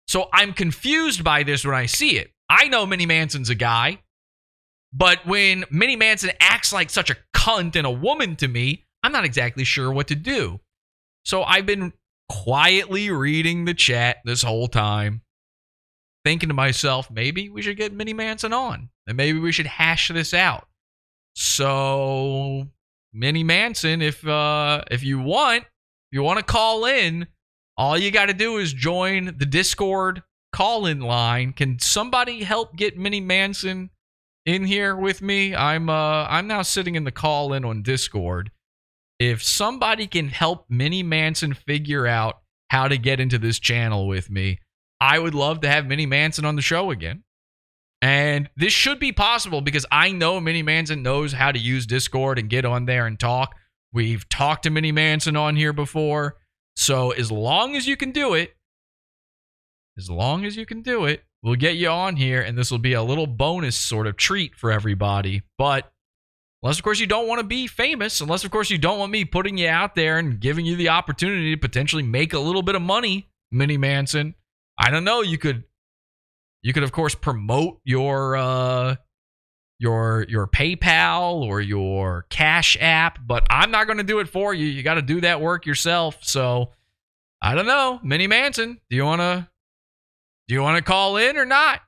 So I'm confused by this when I see it. I know Mini Manson's a guy, but when Mini Manson acts like such a cunt and a woman to me, I'm not exactly sure what to do. So I've been quietly reading the chat this whole time, thinking to myself, maybe we should get Mini Manson on and maybe we should hash this out. So, Mini Manson, if uh if you want, if you want to call in, all you got to do is join the Discord call in line. Can somebody help get Mini Manson in here with me? I'm uh I'm now sitting in the call in on Discord. If somebody can help Mini Manson figure out how to get into this channel with me, I would love to have Mini Manson on the show again. And this should be possible because I know Mini Manson knows how to use Discord and get on there and talk. We've talked to Mini Manson on here before. So as long as you can do it, as long as you can do it, we'll get you on here and this will be a little bonus sort of treat for everybody. But unless of course you don't want to be famous, unless of course you don't want me putting you out there and giving you the opportunity to potentially make a little bit of money, Mini Manson. I don't know, you could you could of course promote your uh your your PayPal or your Cash app, but I'm not going to do it for you. You got to do that work yourself. So I don't know, Mini Manson. Do you want to do you want to call in or not?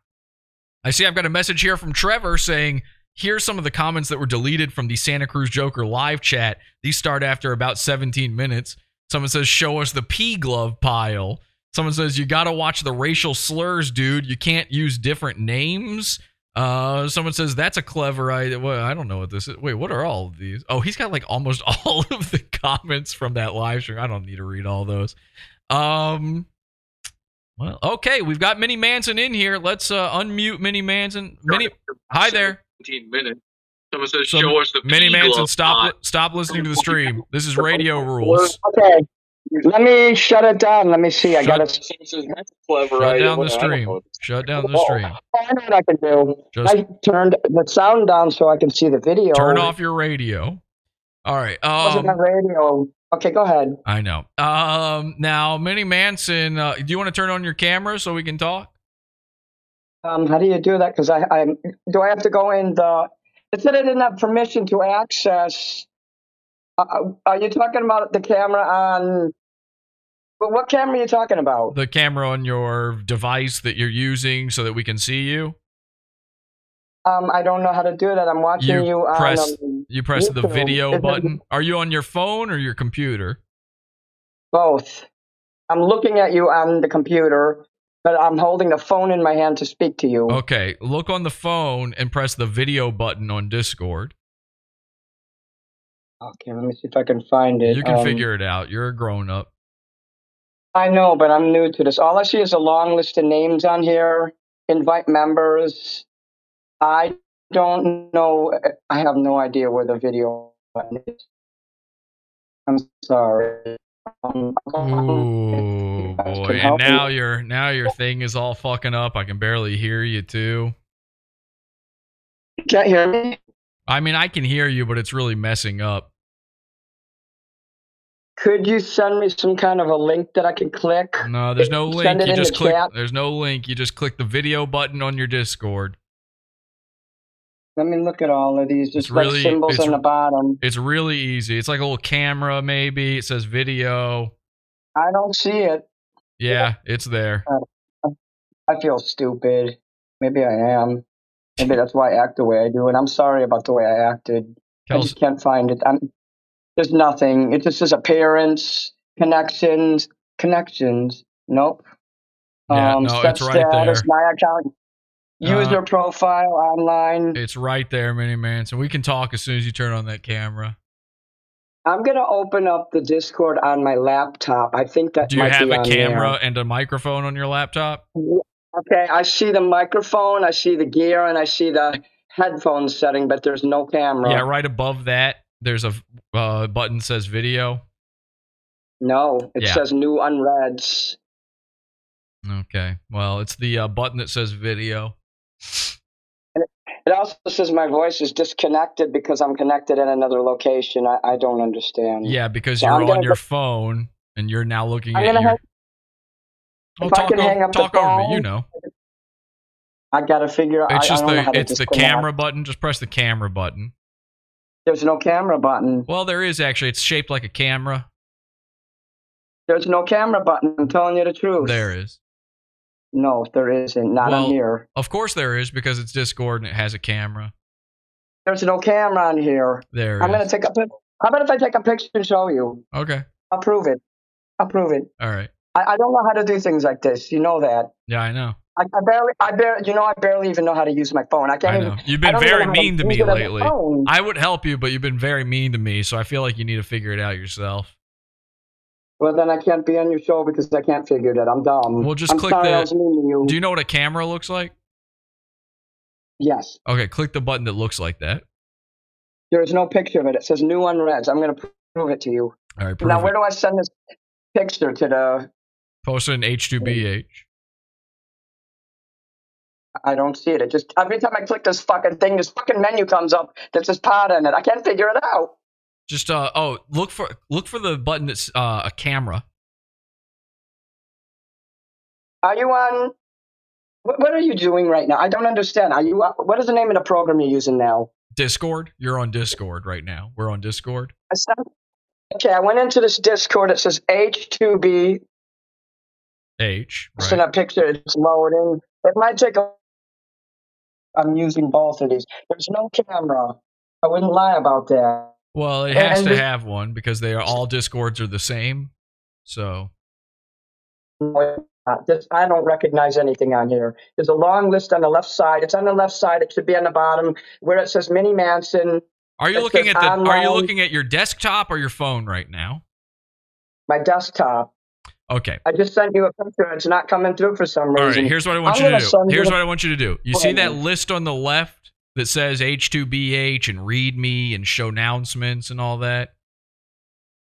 I see I've got a message here from Trevor saying, "Here's some of the comments that were deleted from the Santa Cruz Joker live chat. These start after about 17 minutes." Someone says, "Show us the pea glove pile." Someone says, "You got to watch the racial slurs, dude. You can't use different names." Uh, someone says that's a clever idea. Well, I don't know what this is. Wait, what are all of these? Oh, he's got like almost all of the comments from that live stream. I don't need to read all those. Um, well, okay, we've got Mini Manson in here. Let's uh, unmute Mini Manson. Mini, hi there. 17 minutes. Someone says, So, show us the Mini pea Manson, stop stop listening to the stream. This is radio rules. Okay. Let me shut it down. Let me see. I Shut- gotta. Someone says, that's a clever Shut down the Well, I don't stream. Shut down the stream. I know what I can do. Just- I turned the sound down so I can see the video. Turn off your radio. All right. It wasn't Um, radio. Okay, go ahead. I know. Um, now Mini Manson, uh, do you want to turn on your camera so we can talk? Um, how do you do that? Because I, I do I have to go in the. It said I didn't have permission to access. Uh, are you talking about the camera on? But what camera are you talking about? The camera on your device that you're using so that we can see you. Um, I don't know how to do that. I'm watching you, You on. press um, you press the video button. Are you on your phone or your computer? Both. I'm looking at you on the computer, but I'm holding the phone in my hand to speak to you. Okay, look on the phone and press the video button on Discord. Okay, let me see if I can find it. You can Um, figure it out. You're a grown up. I know, but I'm new to this. All I see is a long list of names on here. Invite members. I don't know. I have no idea where the video button is. I'm sorry. Um, Ooh boy! And me. now your now your thing is all fucking up. I can barely hear you too. you can't hear me. I mean, I can hear you, but it's really messing up. Could you send me some kind of a link that I can click? No, there's no link. You just click. chat. There's no link. You just click the video button on your Discord. Let me look at all of these. Just It's like really- symbols on the bottom. It's really easy. It's like a little camera, maybe. It says video. I don't see it. Yeah, it's there. Uh, I feel stupid. Maybe I am. Maybe that's why I act the way I do. And I'm sorry about the way I acted. I just can't find it. I'm, there's nothing. It just says appearance, connections, connections. Nope. Yeah, um, no, it's right status, there. my account, Uh, user profile online. It's right there, Mini Manson. We can talk as soon as you turn on that camera. I'm gonna open up the Discord on my laptop. I think that Do you have a camera and a microphone on your laptop? Okay, I see the microphone, I see the gear, and I see the headphone setting, but there's no camera. Yeah, right above that, there's a uh, button that says video. No, it Yeah. says new unreads. Okay. Well, it's the uh, button that says video. It also says my voice is disconnected because I'm connected in another location. I, I don't understand. Yeah, because So you're I'm on your go- phone and you're now looking I'm at your. hang- Oh, if I talk can o- hang up the talk over me. You know. I gotta figure. I, It's just I know how the it's the camera button. Just press the camera button. There's no camera button. Well, there is actually. It's shaped like a camera. There's no camera button. I'm telling you the truth. There is. No, there isn't. Not well, on here. Of course there is because it's Discord and it has a camera. There's no camera on here. There I'm is. gonna take a pic. How about if I take a picture and show you? Okay. I'll prove it. I'll prove it. All right. I, I don't know how to do things like this. You know that. Yeah, I know. I, I barely, I barely, you know, I barely even know how to use my phone. I can't I even. You've been very know how to mean to me it on the lately. I would help you, but you've been very mean to me, so I feel like you need to figure it out yourself. Well, then I can't be on your show because I can't figure it out. I'm dumb. Well, just I'm click sorry the- I was mean to you. Do you know what a camera looks like? Yes. Okay, click the button that looks like that. There is no picture of it. It says new unread. I'm going to prove it to you. All right, prove now, it. where do I send this picture to the? Post it in H2BH. I don't see it. It just every time I click this fucking thing, this fucking menu comes up that says pod in it. I can't figure it out. Just uh oh, look for look for the button that's uh, a camera. Are you on? What, what are you doing right now? I don't understand. Are you? What is the name of the program you're using now? Discord. You're on Discord right now. We're on Discord. I Okay, I went into this Discord. It says H2B. H. It's in a picture. It's loading. It might take a. I'm using both of these. There's no camera. I wouldn't lie about that. Well, it has and to have one because they are all Discords are the same. So No, it's not. This- I don't recognize anything on here. There's a long list on the left side. It's on the left side. It should be on the bottom where it says Mini Manson. are you looking at the are you looking at your desktop or your phone right now? My desktop. Okay. I just sent you a picture. It's not coming through for some reason. All right. here's what I want I'm you to do. you Here's what I want you to do. You see that list on the left that says H2BH and read me and show announcements and all that?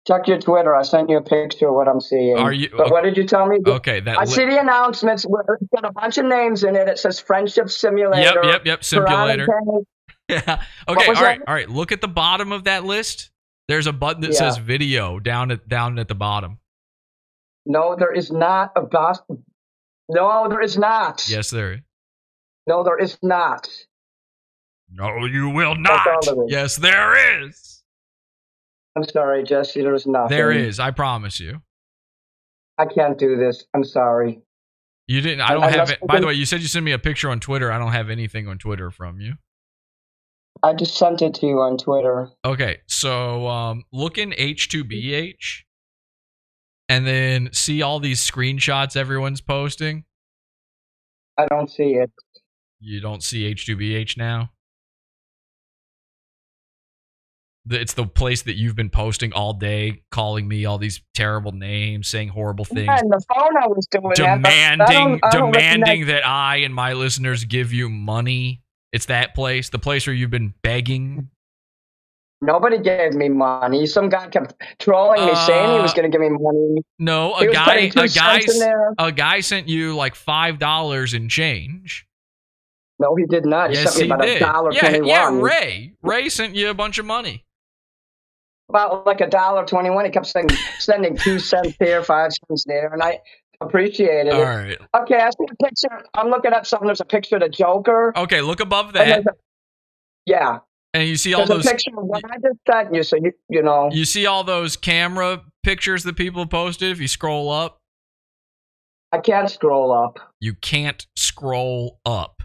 Check your Twitter. I sent you a picture of what I'm seeing. Are you- But what did you tell me? Okay, that I li- see the announcements. It's got a bunch of names in it. It says Friendship Simulator. Yep, yep, yep, simulator. Yeah. Okay, all right, that? all right. Look at the bottom of that list. There's a button that Yeah. says video down at down at the bottom. No, there is not a boss. No, there is not. Yes, there is. No, there is not. No, you will not. Yes, there is. I'm sorry, Jesse. There is nothing. There is. I promise you. I can't do this. I'm sorry. You didn't. I I- don't I have must- it. By the way, you said you sent me a picture on Twitter. I don't have anything on Twitter from you. I just sent it to you on Twitter. Okay, so um, look in H2BH, and then see all these screenshots everyone's posting. I don't see it. You don't see H2BH now. It's the place that you've been posting all day, calling me all these terrible names, saying horrible things, Yeah, and the phone I was doing that, I demanding don't- I don't demanding recognize- that I and my listeners give you money. It's that place, the place where you've been begging. Nobody gave me money. Some guy kept trolling me, saying he was Uh, going to give me money. No, a guy, a guy, cents in there. a guy sent you like five dollars in change. No, he did not. He yes, sent me he about did. a dollar yeah, yeah, Ray. Ray sent you a bunch of money. About like a dollar twenty-one. He kept saying, sending two cents here, five cents there, and I appreciated All it. right. Okay, I see a picture. I'm looking at something. There's a picture of the Joker. Okay, look above that, yeah. And you see all There's those. a picture of what I just sent you, so you you know. You see all those camera pictures that people have posted. If you scroll up, I can't scroll up. you can't scroll up.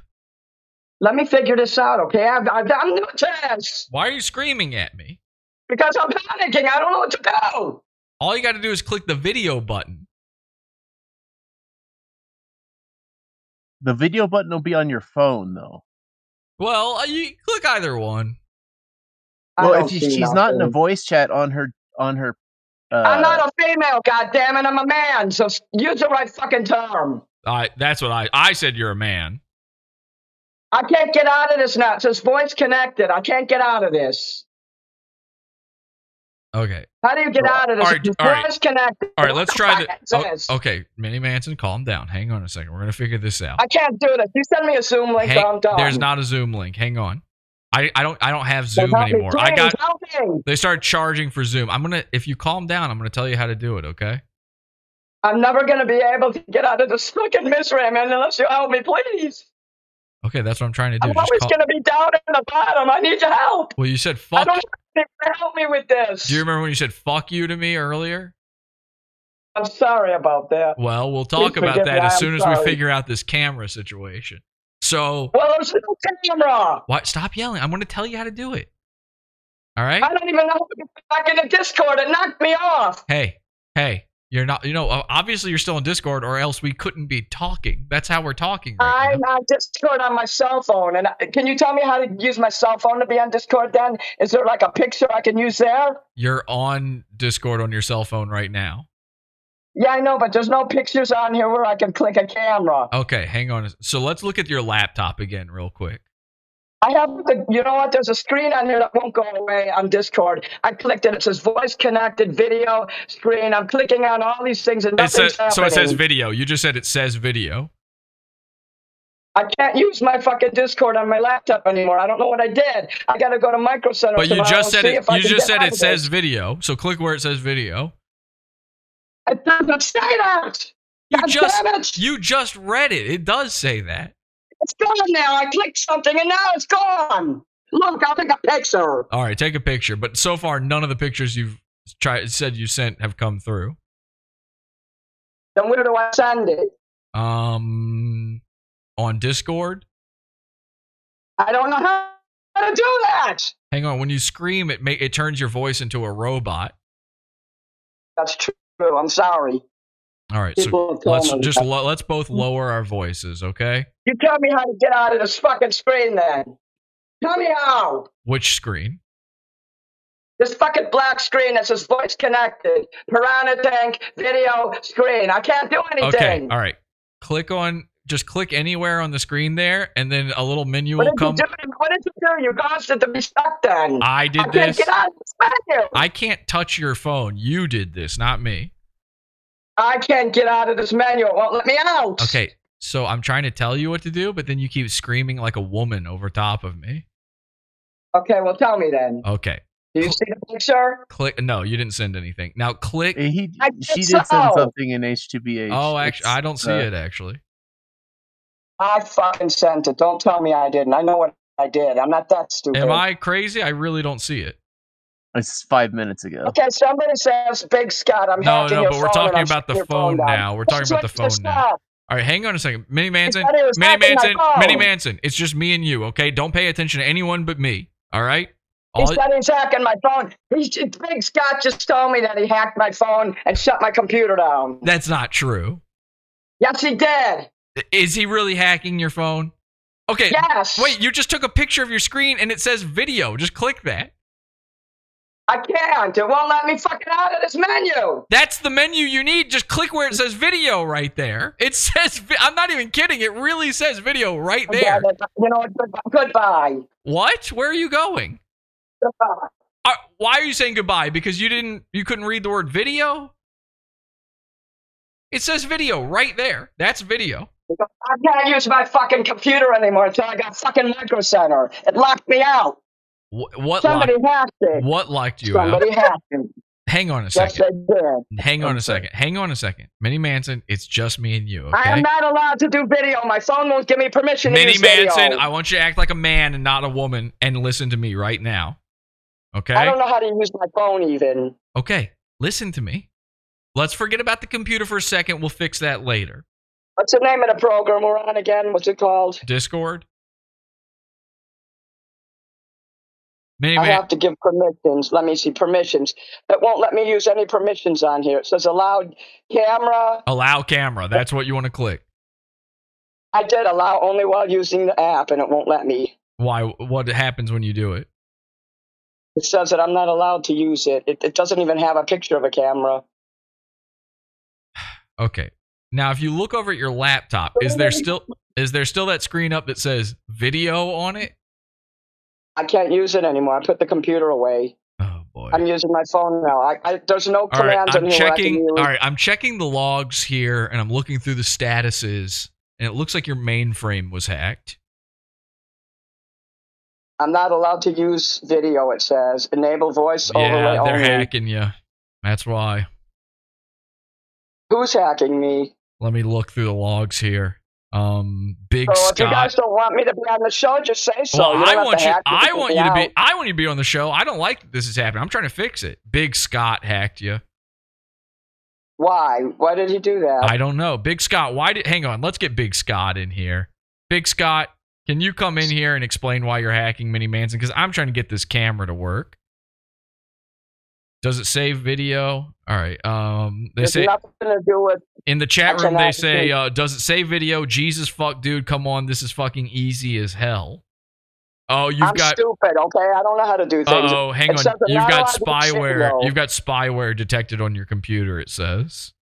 Let me figure this out, okay? I've, I've, I'm new to this Why are you screaming at me? because I'm panicking. I don't know what to do. All you got to do is click the video button. The video button will be on your phone, though. Well, uh, you click either one. I Well, if you, see she's not in a voice chat on her on her. Uh, I'm not a female, goddammit. I'm a man, so use the right fucking term. I that's what I I said. You're a man. I can't get out of this now. It says voice connected. I can't get out of this. Okay. How do you get out of this? All right, It's all right. disconnected. All right, let's try fuck the. oh, this? okay, Mini Manson, calm down. Hang on a second. We're gonna figure this out. I can't do this. You send me a Zoom link, Hang- or I'm done. there's not a Zoom link. Hang on. I, I don't I don't have Zoom anymore. I got they started charging for Zoom. I'm gonna if you calm down, I'm gonna tell you how to do it. Okay. I'm never going to be able to get out of this fucking misery, man, unless you help me, please. Okay, that's what I'm trying to do. I'm Just always call- going to be down in the bottom. I need your help. well, you said fuck. I don't anything to help me with this. Do you remember when you said fuck you to me earlier? I'm sorry about that. Well, we'll talk Please about that me, as soon as we figure out this camera situation. So, Well, there's no camera. what? Stop yelling. I'm going to tell you how to do it. All right. I don't even know how to get back into Discord. It knocked me off. Hey, hey, you're not. You know, uh, obviously you're still in Discord, or else we couldn't be talking. That's how we're talking right I'm on Discord on my cell phone. And I- can you tell me how to use my cell phone to be on Discord then? Is there like a picture I can use there? You're on Discord on your cell phone right now. Yeah, I know, but there's no pictures on here where I can click a camera. Okay, hang on. So let's look at your laptop again, real quick. I have the, you know what? There's a screen on here that won't go away on Discord. I clicked it. It says voice connected video screen. I'm clicking on all these things and It nothing's happening. so it says video. You just said it says video. I can't use my fucking Discord on my laptop anymore. I don't know what I did. I got to go to Micro Center But you just said it. You just said it says video. So click where it says video. It doesn't say that. You God just damn it. you just read it. It does say that. It's gone now. I clicked something and now it's gone. Look, I'll take a picture. All right, take a picture. But so far, none of the pictures you've tried said you sent have come through. Then where do I send it? Um, on Discord. I don't know how to do that. Hang on. When you scream, it make it turns your voice into a robot. That's true. I'm sorry. All right, People so let's me. just lo- let's both lower our voices, okay? You tell me how to get out of this fucking screen then. Tell me how. Which screen? This fucking black screen that says voice connected, piranha tank, video screen. I can't do anything. Okay, all right. Click on just click anywhere on the screen there, and then a little menu What will did come. you do? What did you do? You caused it to be stuck then. I did I can't this. get out of this menu. I can't touch your phone. You did this, not me. I can't get out of this menu. It won't let me out. Okay, so I'm trying to tell you what to do, but then you keep screaming like a woman over top of me. Okay, well, tell me then. Okay, Do you see the picture? click. No, you didn't send anything. Now click. He, I she did did send something in H2BH. Oh, actually, It's, I don't see uh, it actually. I fucking sent it. Don't tell me I didn't. I know what I did. I'm not that stupid. Am I crazy? I really don't see it. It's five minutes ago. Okay, somebody says Big Scott. I'm No, hacking no, your but we're phone talking about the shutting phone now. We're talking about the phone now. All right, hang on a second. Mini Manson, said he was Mini Manson. Mini Manson. It's just me and you, okay? Don't pay attention to anyone but me. All right? He said he's hacking my phone. He's, Big Scott just told me that he hacked my phone and shut my computer down. that's not true. Yes, he did. Is he really hacking your phone? Okay. Yes. Wait, you just took a picture of your screen and it says video. Just click that. I can't. It won't let me fucking out of this menu. That's the menu you need. Just click where it says video right there. It says, I'm not even kidding. It really says video right there. You know? Goodbye. Goodbye. What? Where are you going? Goodbye. Why are you saying goodbye? Because you didn't, you couldn't read the word video? It says video right there. That's video. I can't use my fucking computer anymore until I got fucking Micro Center. It locked me out. Wh- What Somebody locked, hacked it. what locked you out? Somebody hacked it. Hang on a second. did. Hang on a second. Hang on a second. Mini Manson, it's just me and you, I am not allowed to do video. My phone won't give me permission to Mini use video. Manson, I want you to act like a man and not a woman and listen to me right now. Okay? I don't know how to use my phone even. Okay. Listen to me. Let's forget about the computer for a second. We'll fix that later. What's the name of the program we're on again? What's it called? Discord? I have to give permissions. Let me see permissions. It won't let me use any permissions on here. It says allowed camera. allow camera. That's what you want to click. I did allow only while using the app, and it won't let me. Why? What happens when you do it? It says that I'm not allowed to use it. It, it doesn't even have a picture of a camera. Okay. Now, if you look over at your laptop, is there still is there still that screen up that says video on it? I can't use it anymore. I put the computer away. Oh boy. I'm using my phone now. I, I there's no All right, commands I'm in here. I can checking. All right, I'm checking the logs here, and I'm looking through the statuses, and it looks like your mainframe was hacked. I'm not allowed to use video. It says enable voice overlay Yeah, they're only. hacking you. That's why. Who's hacking me? Let me look through the logs here. Um, Big So if you guys Scott. don't want me to be on the show, just say so. Well, I want you. I want you to be. I want you to be on the show. I don't like that this is happening. I'm trying to fix it. Big Scott hacked you. Why? Why did he do that? I don't know. Big Scott, why did hang on, let's get Big Scott in here. Big Scott, can you come in here and explain why you're hacking Mini Manson? Because I'm trying to get this camera to work. Does it save video? All right. Um they There's say nothing to do with. in the chat room they say, uh, does it save video? Jesus fuck dude, come on, this is fucking easy as hell. Oh, you've I'm got stupid. Okay, I don't know how to do things. Oh, hang on. You've got allowed to use spyware. You've got spyware detected on your computer, it says.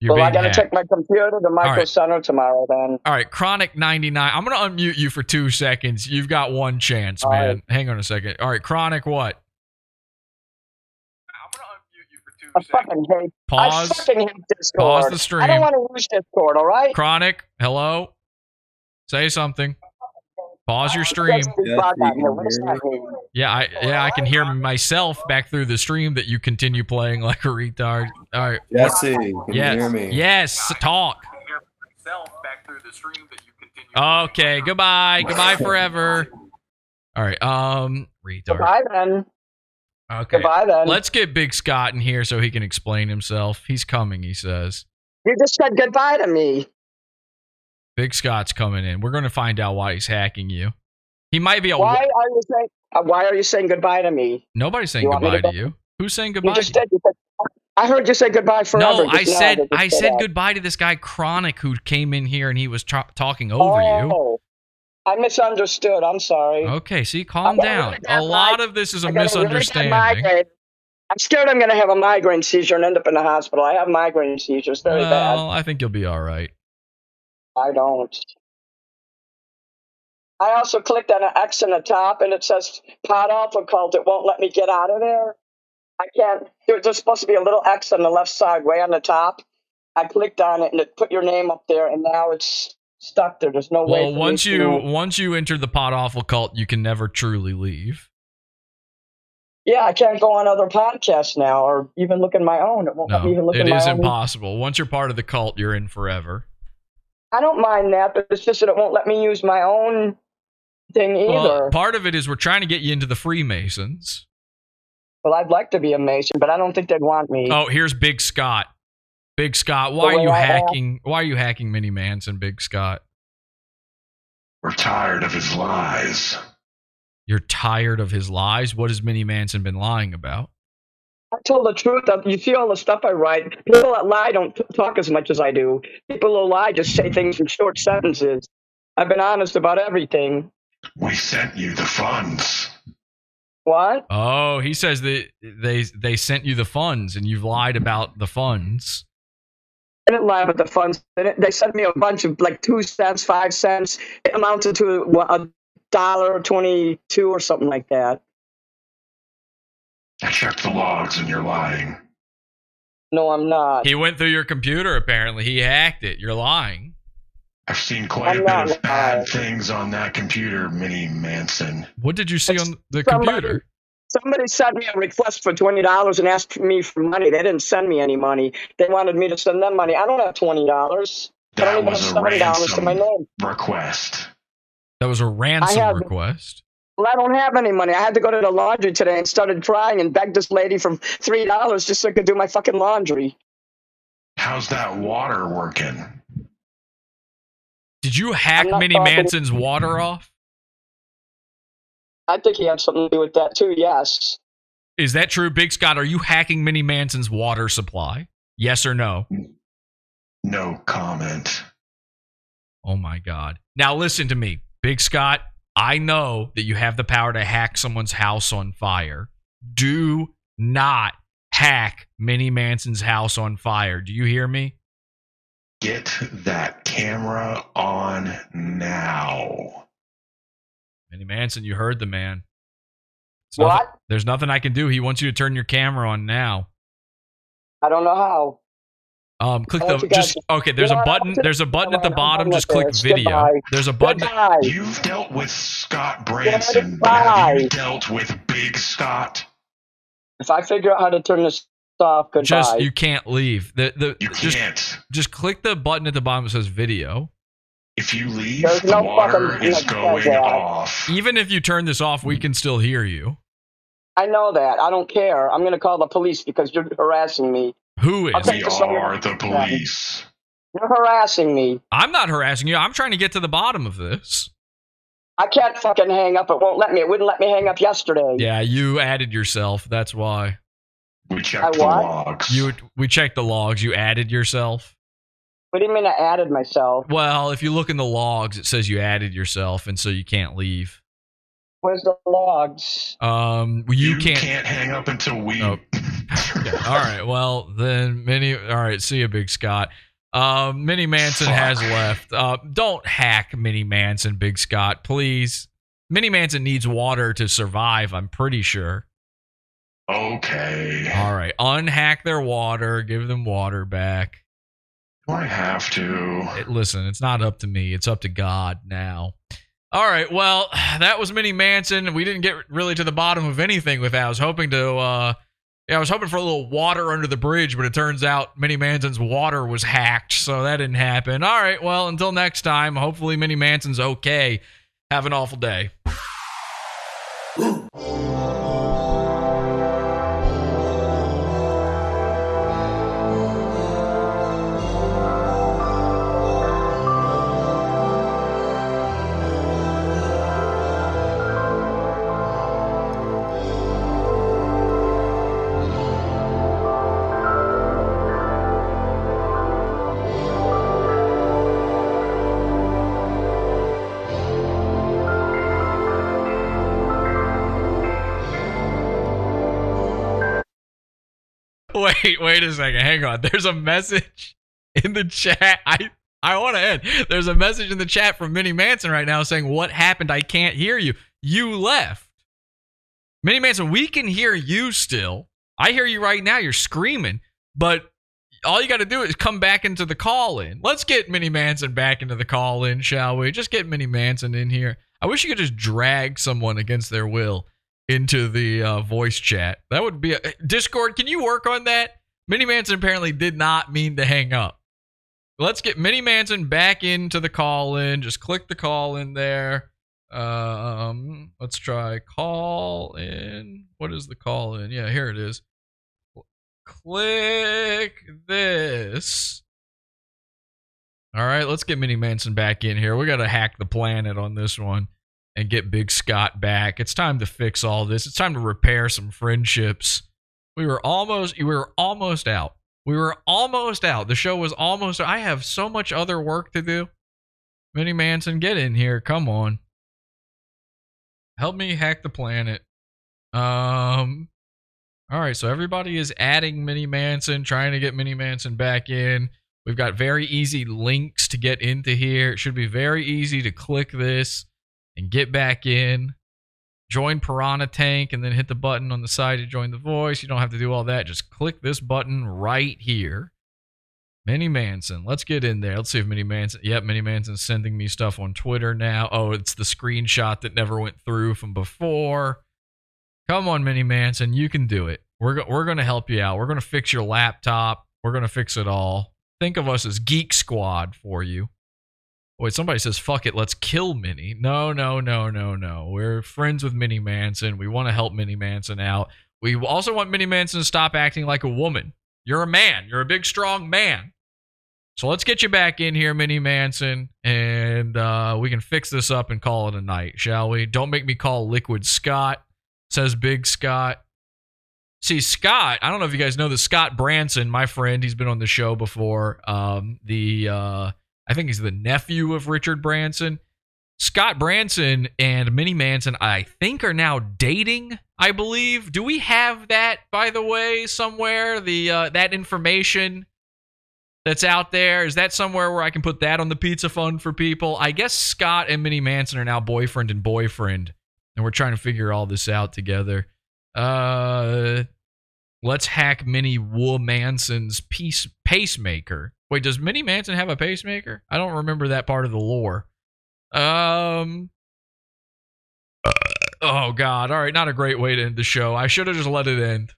You're well, I got to hacked. check my computer to Micro right. Center tomorrow. Then All right, Chronic 99. I'm going to unmute you for two seconds. You've got one chance, All man. right. Hang on a second. All right, Chronic, what? I fucking hate. Pause. I fucking hate Discord. Pause the I don't want to use Discord. All right. Chronic, hello? Say something. Pause your stream. What does that mean? Yeah, I yeah, I can hear myself back through the stream that you continue playing like a retard. All right. Jesse, can you yes. hear me? Yes, talk. Okay, goodbye. Goodbye forever. All right. Um retard. Goodbye then. Okay. Goodbye then. Let's get Big Scott in here so he can explain himself. He's coming, he says. You just said goodbye to me. Big Scott's coming in. We're going to find out why he's hacking you. He might be a Why are you saying? Uh, why are you saying goodbye to me? Nobody's saying You goodbye to to, you. Who's saying You goodbye? just said. You said I heard you say goodbye forever. no, I said I said that? goodbye to this guy Chronic who came in here and he was tra- talking over you. I misunderstood. I'm sorry. Okay, see, calm down. really A lot of this is a I got a really misunderstanding. migraine. I'm scared I'm going to have a migraine seizure and end up in the hospital. I have migraine seizures very bad. well, I think you'll be all right. I don't. I also clicked on an X in the top and it says Pod Awful cult. It won't let me get out of there. I can't. There's supposed to be a little X on the left side, way on the top. I clicked on it and it put your name up there, and now it's stuck there. There's no way. Well, once you to- once you enter the Pod Awful cult, you can never truly leave. yeah, I can't go on other podcasts now, or even look in my own. It won't me even look it is impossible. Once you're part of the cult, you're in forever. I don't mind that, but it's just that it won't let me use my own thing either. Well, part of it is we're trying to get you into the Freemasons. well, I'd like to be a Mason, but I don't think they'd want me. Oh, here's Big Scott. Big Scott, why are you hacking? Why are you hacking Mini Manson, Big Scott? We're tired of his lies. You're tired of his lies. What has Mini Manson been lying about? I told the truth. Uh, you see all the stuff I write. People that lie don't talk as much as I do. People who lie just say things in short sentences. I've been honest about everything. We sent you the funds. What? Oh, he says that they they sent you the funds and you've lied about the funds. I didn't lie about the funds. They sent me a bunch of like two cents, five cents. It amounted to a dollar twenty-two or something like that. I checked the logs and you're lying. No, I'm not. He went through your computer apparently. He hacked it. You're lying. I've seen quite I'm a bit not of bad things on that computer, Mini Manson. What did you see on the Somebody- computer? Somebody sent me a request for twenty dollars and asked me for money. They didn't send me any money. They wanted me to send them money. I don't have twenty dollars. I don't That even have was a seventy dollars to my name. request. That was a ransom have- request. Well, I don't have any money. I had to go to the laundry today and started crying and begged this lady for three dollars just so I could do my fucking laundry. How's that water working? Did you hack I'm not Mini talking- Manson's water off? I think he had something to do with that too. Yes. Is that true, Big Scott? Are you hacking Mini Manson's water supply? Yes or no? No comment. Oh my God. Now listen to me, Big Scott. I know that you have the power to hack someone's house on fire. Do not hack Mini Manson's house on fire. Do you hear me? Get that camera on now. Mini Manson, you heard the man. There's nothing- What? there's nothing I can do. He wants you to turn your camera on now. I don't know how. Um, click the want you guys just to- okay. There's You a button. I'm There's a button at the bottom. Just click this. video. Goodbye. There's a button. Goodbye. You've dealt with Scott Branson, but have you dealt with Big Scott? If I figure out how to turn this off, goodbye. Just you can't leave. The the You just, can't. Just click the button at the bottom that says video. If you leave, There's the no water fucking- is going yeah. off. Even if you turn this off, we can still hear you. I know that. I don't care. I'm going to call the police because you're harassing me. Who is? We this over. are the police. You're harassing me. I'm not harassing you. I'm trying to get to the bottom of this. I can't fucking hang up. It won't let me. It wouldn't let me hang up yesterday. Yeah, you added yourself. That's why. We I checked the what? logs. You we checked the logs. You added yourself. What do you mean I added myself? Well, if you look in the logs, it says you added yourself, and so you can't leave. Where's the logs? Um, you, you can't. can't hang up until we. Oh. Okay. All right. Well, then Mini. All right. See you, Big Scott. Um, Mini Manson has left. Uh, don't hack Mini Manson, Big Scott, please. Mini Manson needs water to survive. I'm pretty sure. Okay. All right. Unhack their water. Give them water back. Do I have to? It- listen, it's not up to me. It's up to God now. All right. Well, that was Mini Manson. We didn't get really to the bottom of anything with that. I was hoping to. uh yeah, I was hoping for a little water under the bridge, but it turns out Mini Manson's water was hacked, so that didn't happen. All right, well, until next time, hopefully Mini Manson's okay. Have an awful day. Wait, wait a second. Hang on. There's a message in the chat. I I want to end. There's a message in the chat from Mini Manson right now saying, "What happened? I can't hear you. You left." Mini Manson, we can hear you still. I hear you right now. You're screaming, but all you got to do is come back into the call in. Let's get Mini Manson back into the call in, shall we? Just get Mini Manson in here. I wish you could just drag someone against their will into the uh, voice chat. That would be a Discord. Can you work on that? Mini Manson apparently did not mean to hang up. Let's get Mini Manson back into the call in. Just click the call in there. Um, let's try call in. What is the call in? Yeah, here it is. Click this. All right, let's get Mini Manson back in here. We got to hack the planet on this one and get Big Scott back. It's time to fix all this. It's time to repair some friendships. We were almost we were almost out. We were almost out. The show was almost I have so much other work to do. Mini Manson, get in here. Come on. Help me hack the planet. Um all right, so everybody is adding Mini Manson, trying to get Mini Manson back in. We've got very easy links to get into here. It should be very easy to click this and get back in. Join Piranha Tank and then hit the button on the side to join the voice. You don't have to do all that. Just click this button right here. Mini Manson. Let's get in there. Let's see if Mini Manson. Yep, Mini Manson's sending me stuff on Twitter now. Oh, it's the screenshot that never went through from before. Come on, Mini Manson. You can do it. We're, go- we're going to help you out. We're going to fix your laptop. We're going to fix it all. Think of us as Geek Squad for you. Wait, somebody says, fuck it, let's kill Mini. No, no, no, no, no. We're friends with Mini Manson. We want to help Mini Manson out. We also want Mini Manson to stop acting like a woman. You're a man. You're a big, strong man. So let's get you back in here, Mini Manson, and uh, we can fix this up and call it a night, shall we? Don't make me call Liquid Scott, says Big Scott. See, Scott, I don't know if you guys know this. Scott Branson, my friend, he's been on the show before. Um, the uh, I think he's the nephew of Richard Branson. Scott Branson and Mini Manson, I think, are now dating. I believe. Do we have that, by the way, somewhere? The uh, that information that's out there is that somewhere where I can put that on the pizza fund for people? I guess Scott and Mini Manson are now boyfriend and boyfriend. and we're trying to figure all this out together. Uh, let's hack Mini Wu Manson's peace pacemaker. Wait, does Mini Manson have a pacemaker? I don't remember that part of the lore. Um. Oh God! All right, not a great way to end the show. I should have just let it end.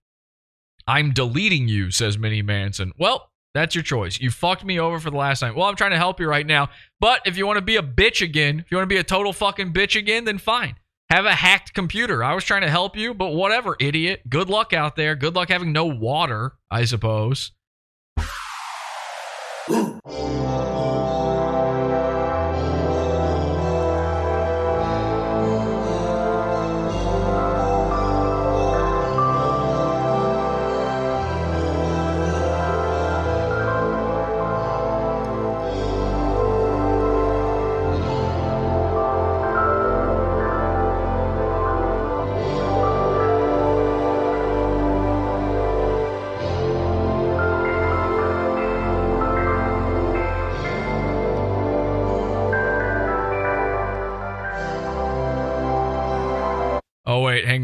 I'm deleting you, says Mini Manson. Well, that's your choice. You fucked me over for the last time. Well, I'm trying to help you right now. But if you want to be a bitch again, if you want to be a total fucking bitch again, then fine. Have a hacked computer. I was trying to help you, but whatever, idiot. Good luck out there. Good luck having no water, I suppose. Oh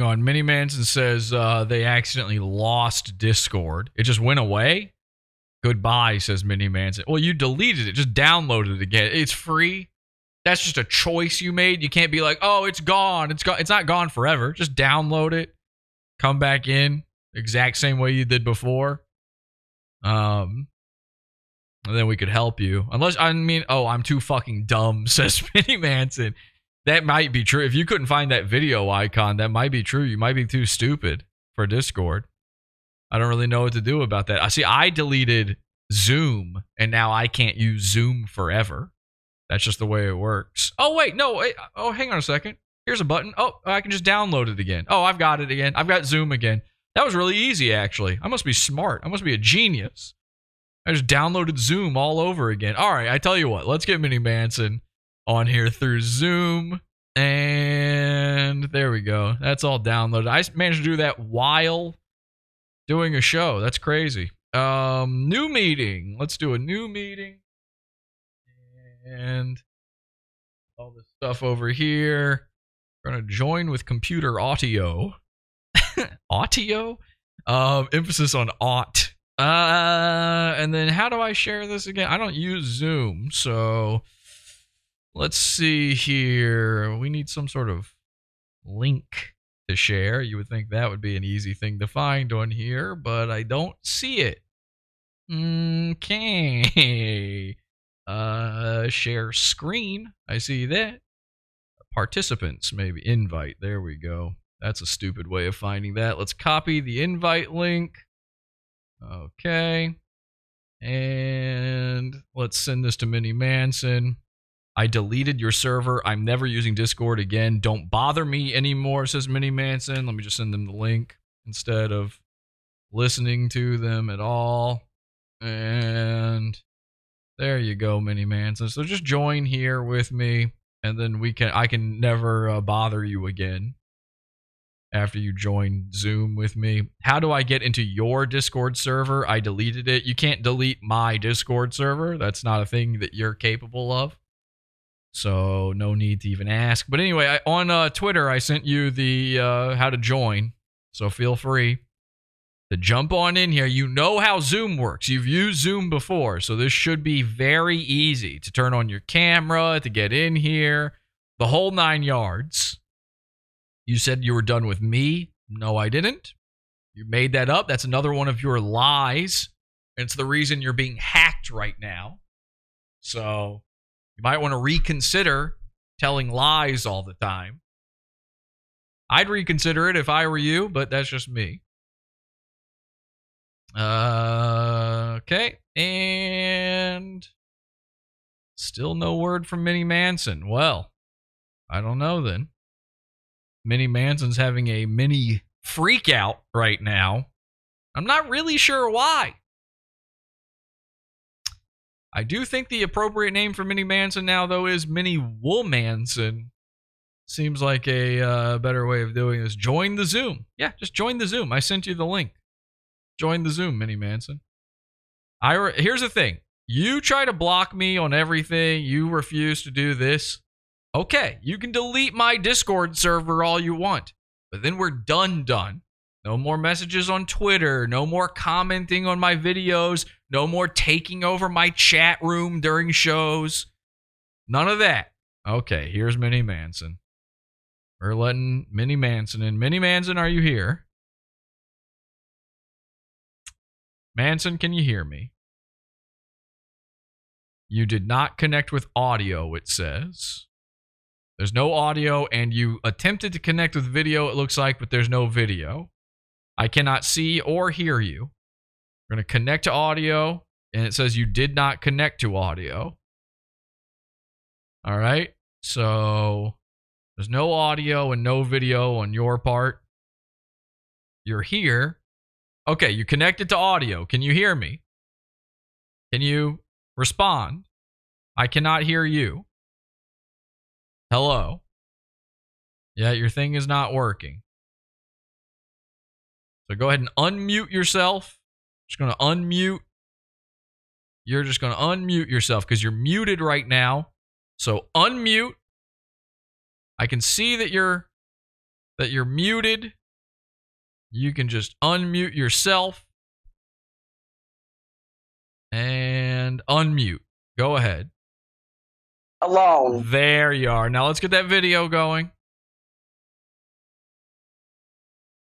on. Mini Manson says uh, they accidentally lost Discord. It just went away. Goodbye, says Mini Manson. Well, you deleted it. Just downloaded it again. It's free. That's just a choice you made. You can't be like, oh, it's gone. It's gone. It's not gone forever. Just download it. Come back in exact same way you did before. Um, and then we could help you. Unless I mean, oh, I'm too fucking dumb, says Mini Manson. That might be true. If you couldn't find that video icon, that might be true. You might be too stupid for Discord. I don't really know what to do about that. I see I deleted Zoom and now I can't use Zoom forever. That's just the way it works. Oh wait, no, wait. Oh, hang on a second. Here's a button. Oh, I can just download it again. Oh, I've got it again. I've got Zoom again. That was really easy actually. I must be smart. I must be a genius. I just downloaded Zoom all over again. All right, I tell you what. Let's get Mini Manson on here through Zoom. And there we go. That's all downloaded. I managed to do that while doing a show. That's crazy. Um, new meeting. Let's do a new meeting. And all this stuff over here. We're gonna join with computer audio. audio? Um, emphasis on aught. Uh, and then how do I share this again? I don't use Zoom, so let's see here. We need some sort of link to share. You would think that would be an easy thing to find on here, but I don't see it. Okay. Uh, share screen. I see that. Participants, maybe invite. There we go. That's a stupid way of finding that. Let's copy the invite link. Okay. And let's send this to Mini Manson. I deleted your server. I'm never using Discord again. Don't bother me anymore, says Mini Manson. Let me just send them the link instead of listening to them at all. And there you go, Mini Manson. So just join here with me, and then we can I can never uh, bother you again after you join Zoom with me. How do I get into your Discord server? I deleted it. You can't delete my Discord server. That's not a thing that you're capable of. So no need to even ask. But anyway, I, on uh, Twitter, I sent you the uh, how to join. So feel free to jump on in here. You know how Zoom works. You've used Zoom before, so this should be very easy to turn on your camera, to get in here, the whole nine yards. You said you were done with me. No, I didn't. You made that up. That's another one of your lies. And it's the reason you're being hacked right now. So you might want to reconsider telling lies all the time. I'd reconsider it if I were you, but that's just me. Uh, okay. And still no word from Mini Manson. Well, I don't know then. Mini Manson's having a mini freak out right now. I'm not really sure why. I do think the appropriate name for Mini Manson now, though, is Mini Woolmanson. Seems like a uh, better way of doing this. Join the Zoom. Yeah, just join the Zoom. I sent you the link. Join the Zoom, Mini Manson. I re- here's the thing. You try to block me on everything. You refuse to do this. Okay, you can delete my Discord server all you want, but then we're done, done. No more messages on Twitter. No more commenting on my videos. No more taking over my chat room during shows. None of that. Okay, here's Mini Manson. We're letting Mini Manson in. Mini Manson, are you here? Manson, can you hear me? You did not connect with audio, it says. There's no audio, and you attempted to connect with video, it looks like, but there's no video. I cannot see or hear you. We're going to connect to audio, and it says you did not connect to audio. All right. So there's no audio and no video on your part. You're here. Okay, you connected to audio. Can you hear me? Can you respond? I cannot hear you. Hello. Yeah, your thing is not working. So go ahead and unmute yourself. Just going to unmute. You're just going to unmute yourself because you're muted right now. So unmute. I can see that you're that you're muted. You can just unmute yourself and unmute. Go ahead. Hello. There you are. Now let's get that video going.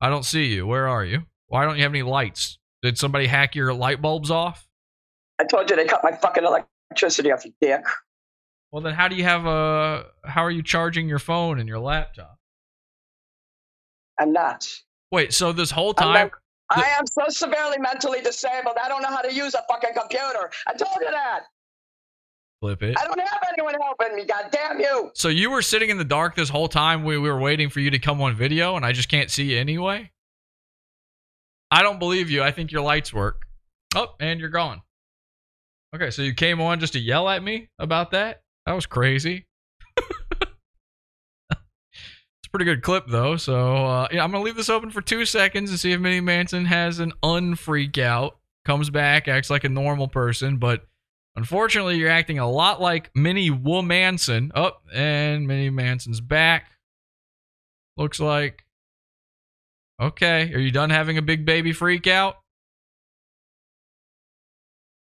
I don't see you. Where are you? Why don't you have any lights? Did somebody hack your light bulbs off? I told you they cut my fucking electricity off, you dick. Well, then how do you have a? How are you charging your phone and your laptop? I'm not. Wait, so this whole time, I am so severely mentally disabled. I don't know how to use a fucking computer. I told you that. Flip it. I don't have anyone helping me. God damn you. So you were sitting in the dark this whole time. We, we were waiting for you to come on video, and I just can't see you anyway. I don't believe you. I think your lights work. Oh, and you're gone. Okay, so you came on just to yell at me about that? That was crazy. it's a pretty good clip though. So uh, yeah, I'm gonna leave this open for two seconds and see if Mini Manson has an unfreak out, comes back, acts like a normal person, but unfortunately you're acting a lot like Mini Womanson. Oh, and Mini Manson's back. Looks like. Okay, are you done having a big baby freak out?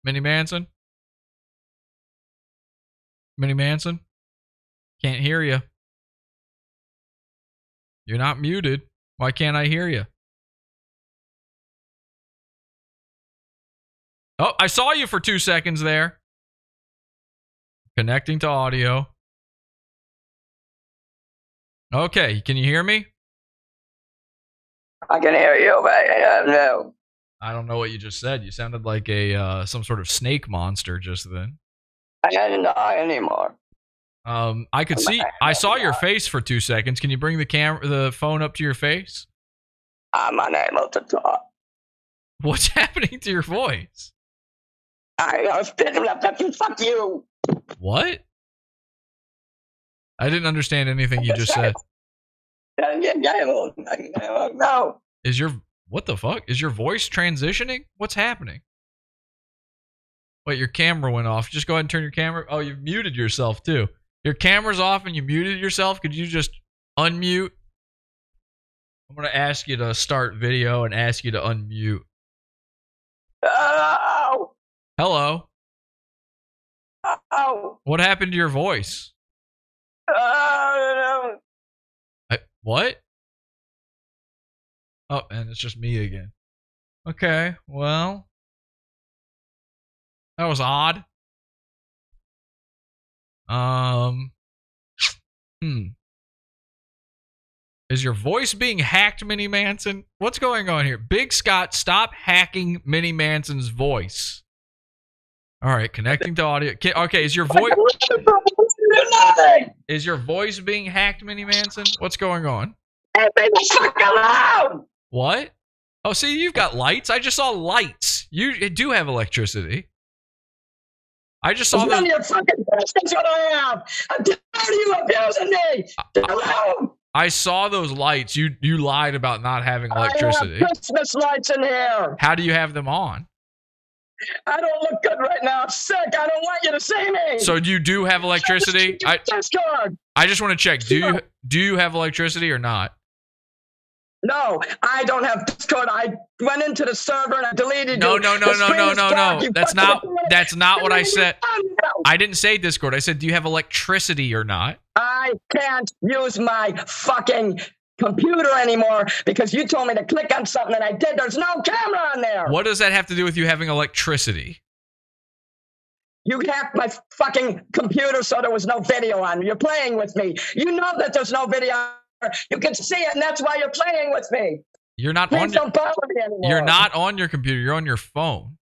Mini Manson? Mini Manson? Can't hear you. You're not muted. Why can't I hear you? Oh, I saw you for two seconds there. Connecting to audio. Okay, can you hear me? I can hear you, but I don't know. I don't know what you just said. You sounded like a uh, some sort of snake monster just then. I don't know anymore. Um, I could see. I saw your face for two seconds. Can you bring the camera, the phone up to your face? I'm unable to talk. What's happening to your voice? I was picking up fucking fuck you. What? I didn't understand anything you just said. No. Is your what the fuck? Is your voice transitioning? What's happening? Wait, your camera went off. Just go ahead and turn your camera. Oh, you muted yourself too. Your camera's off and you muted yourself. Could you just unmute? I'm gonna ask you to start video and ask you to unmute. Oh. Hello. Oh. What happened to your voice? Oh. I, what? Oh, and it's just me again. Okay, well, that was odd. Um, hmm. Is your voice being hacked, Mini Manson? What's going on here? Big Scott, stop hacking Mini Manson's voice. All right, connecting to audio. Okay, is your voice is your voice being hacked, Mini Manson? What's going on? Hey, baby, fuck alone. What? Oh, see, you've got lights. I just saw lights. You do have electricity. I just saw the. your fucking that's what I have. I'm tired of you abusing me. Hello. I saw those lights. You you lied about not having I electricity. have Christmas lights in here. How do you have them on? I don't look good right now. I'm sick. I don't want you to see me. So you do have electricity? I. I just want to check. Do you do you have electricity or not? No, I don't have Discord. I went into the server and I deleted No, you. no, no, no, no, no, dark. no. You That's not that's not what I said. I didn't say Discord. I said do you have electricity or not? I can't use my fucking computer anymore because you told me to click on something and I did. There's no camera on there. What does that have to do with you having electricity? You hacked my fucking computer so there was no video on. You're playing with me. You know that there's no video. You can see it, and that's why you're playing with me. You're not Please on your, don't bother me anymore. You're not on your computer. You're on your phone.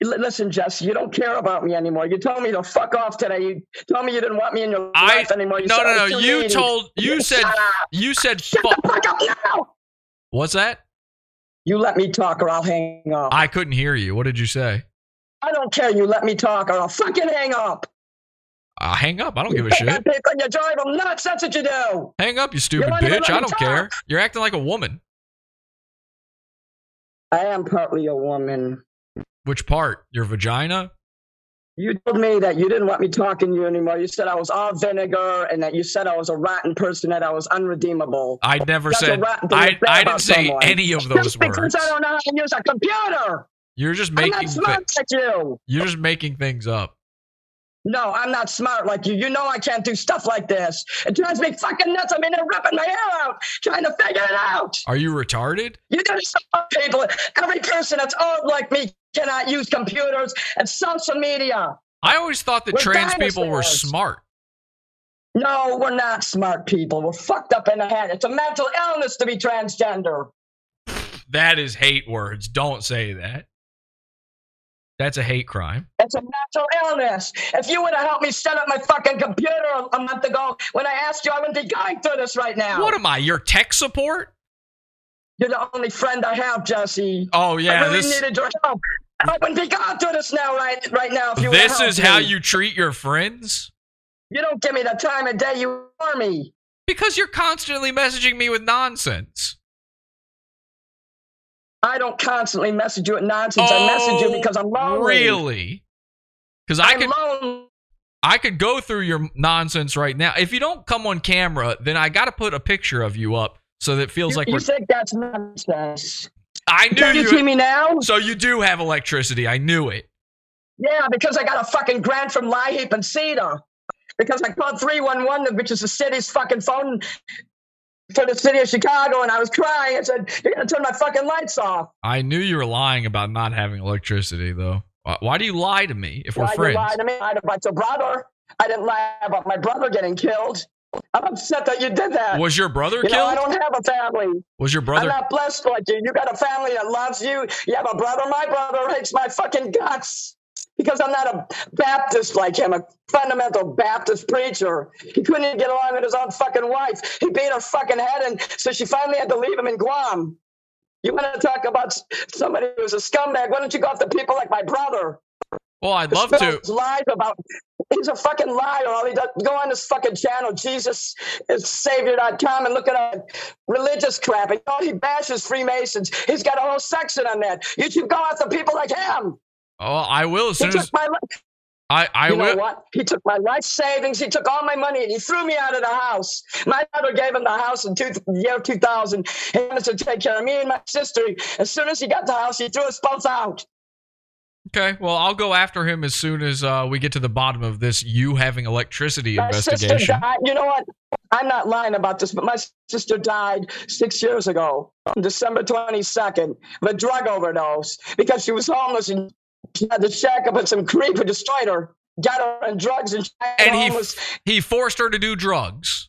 Listen, Jess, you don't care about me anymore. You told me to fuck off today. You told me you didn't want me in your I life anymore. You no no no. You needy. told you said you said Shut fuck. the fuck up now. What's that? You let me talk or I'll hang up. I couldn't hear you. What did you say? I don't care. You let me talk or I'll fucking hang up. I uh, hang up. I don't give a You shit. people, You drive them nuts. That's what you do. Hang up, you stupid bitch. I don't talk. care. You're acting like a woman. I am partly a woman. Which part? Your vagina? You told me that you didn't want me talking to you anymore. You said I was all vinegar and that you said I was a rotten person, that I was unredeemable. I never That's said. I I didn't say someone. any of those Just because words. I don't know how to use a computer. You're just making, I'm not smart thi- like you. you're just making things up. No, I'm not smart like you. You know I can't do stuff like this. It drives me fucking nuts. I'm in there ripping my hair out, trying to figure it out. Are you retarded? You this to people. Every person that's old like me cannot use computers and social media. I always thought that We're trans people were smart. No, we're not smart people. We're fucked up in the head. It's a mental illness to be transgender. That is hate words. Don't say that. That's a hate crime. It's a mental illness. If you would have helped me set up my fucking computer a- month ago when I asked you, I wouldn't be going through this right now. What am I? Your tech support? You're the only friend I have, Jesse. Oh yeah, I really this needed your help. I wouldn't be going through this now, right, right now. If you this is how me. you treat your friends? You don't give me the time of day you are me. Because you're constantly messaging me with nonsense. I don't constantly message you at nonsense. I message you Oh, because I'm lonely. Really? Because I I'm could lonely. I could go through your nonsense right now. If you don't come on camera, then I got to put a picture of you up so that it feels You, like you we're. think that's nonsense? I knew Can you you. see me now? So you do have electricity. I knew it. Yeah, because I got a fucking grant from Heap and Cedar. Because I called 311, which is the city's fucking phone for the city of Chicago, and I was crying. I said, You're going to turn my fucking lights off. I knew you were lying about not having electricity, though. Why, do you lie to me if we're Why friends? you lie to me? I lied about your brother. I didn't lie about my brother getting killed. I'm upset that you did that. Was your brother you know, I don't have a family. Was your brother? I'm not blessed like you. You got a family that loves you. You have a brother. My brother hates my fucking guts because I'm not a Baptist like him, a fundamental Baptist preacher. He couldn't even get along with his own fucking wife. He beat her fucking head and so she finally had to leave him in Guam. You want to talk about somebody who's a scumbag? Why don't you go after people like my brother? Well, I'd love to. Lies about. He's a fucking liar. All he does, go on this fucking channel, Jesus is Savior.com, and look at that religious crap. And, oh, he bashes Freemasons. He's got a whole section on that. You should go after people like him. Oh, I will as He soon took as my I I you know what? He took my life savings. He took all my money and he threw me out of the house. My mother gave him the house in two, year 2000. He wanted to take care of me and my sister. As soon as he got the house, he threw us both out. Okay, well, I'll go after him as soon as uh, we get to the bottom of this you having electricity My sister investigation. died. You know what? I'm not lying about this, but my sister died six years ago, on December 22nd, of a drug overdose because she was homeless and she had to shack up with some creep who destroyed her, got her on drugs, and And he homeless. he forced her to do drugs.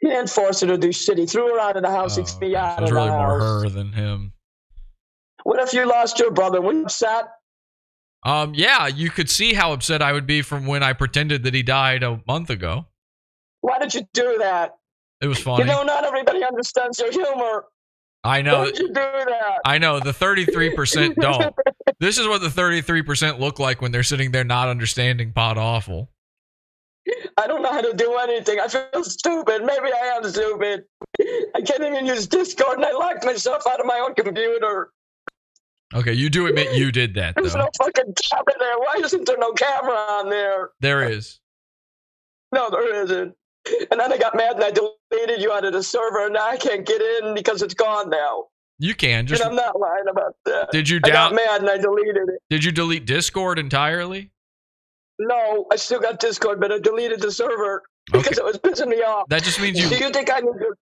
He didn't force her to do shit. He threw her out of the house. he threw me out it was of really the more house. her than him. What if you lost your brother? Wouldn't you upset? Um, yeah, you could see how upset I would be from when I pretended that he died a month ago. Why did you do that? It was funny. You know, not everybody understands your humor. I know. did you do that? I know. The thirty-three percent don't. This is what the thirty-three percent look like when they're sitting there not understanding Pod Awful. I don't know how to do anything. I feel stupid. Maybe I am stupid. I can't even use Discord, and I locked myself out of my own computer. Okay, you do admit you did that There's though. no fucking camera there. Why isn't there no camera on there? There is. No, there isn't. And then I got mad and I deleted you out of the server, and now I can't get in because it's gone now. You can just. and I'm not lying about that. Did you I got mad and I deleted it. Did you delete Discord entirely? No, I still got Discord, but I deleted the server because it was pissing me off. That just means you- Do you think I need to?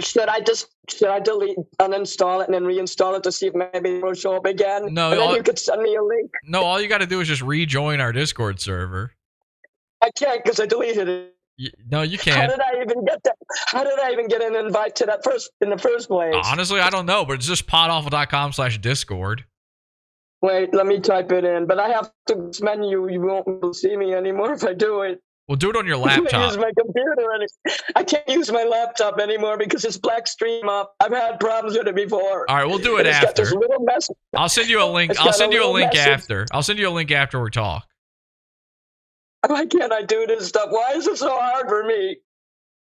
Should I just should I delete uninstall it and then reinstall it to see if maybe it will show up again? No, and then all- you could send me a link. No, all you got to do is just rejoin our Discord server. I can't because I deleted it. No, you can't. How did I even get that? How did I even get an invite to that first in the first place? Honestly, I don't know, but it's just podawful.com slash Discord. Wait, let me type it in. But I have to this menu. You won't be able to see me anymore if I do it. Well, do it on your I can't use my computer any- I can't use my laptop anymore because it's black stream up. I've had problems with it before. All right, we'll do it it's after. I'll send you a link. It's I'll send a you a little link message. after. I'll send you a link after we talk. Why can't I do this stuff? Why is it so hard for me?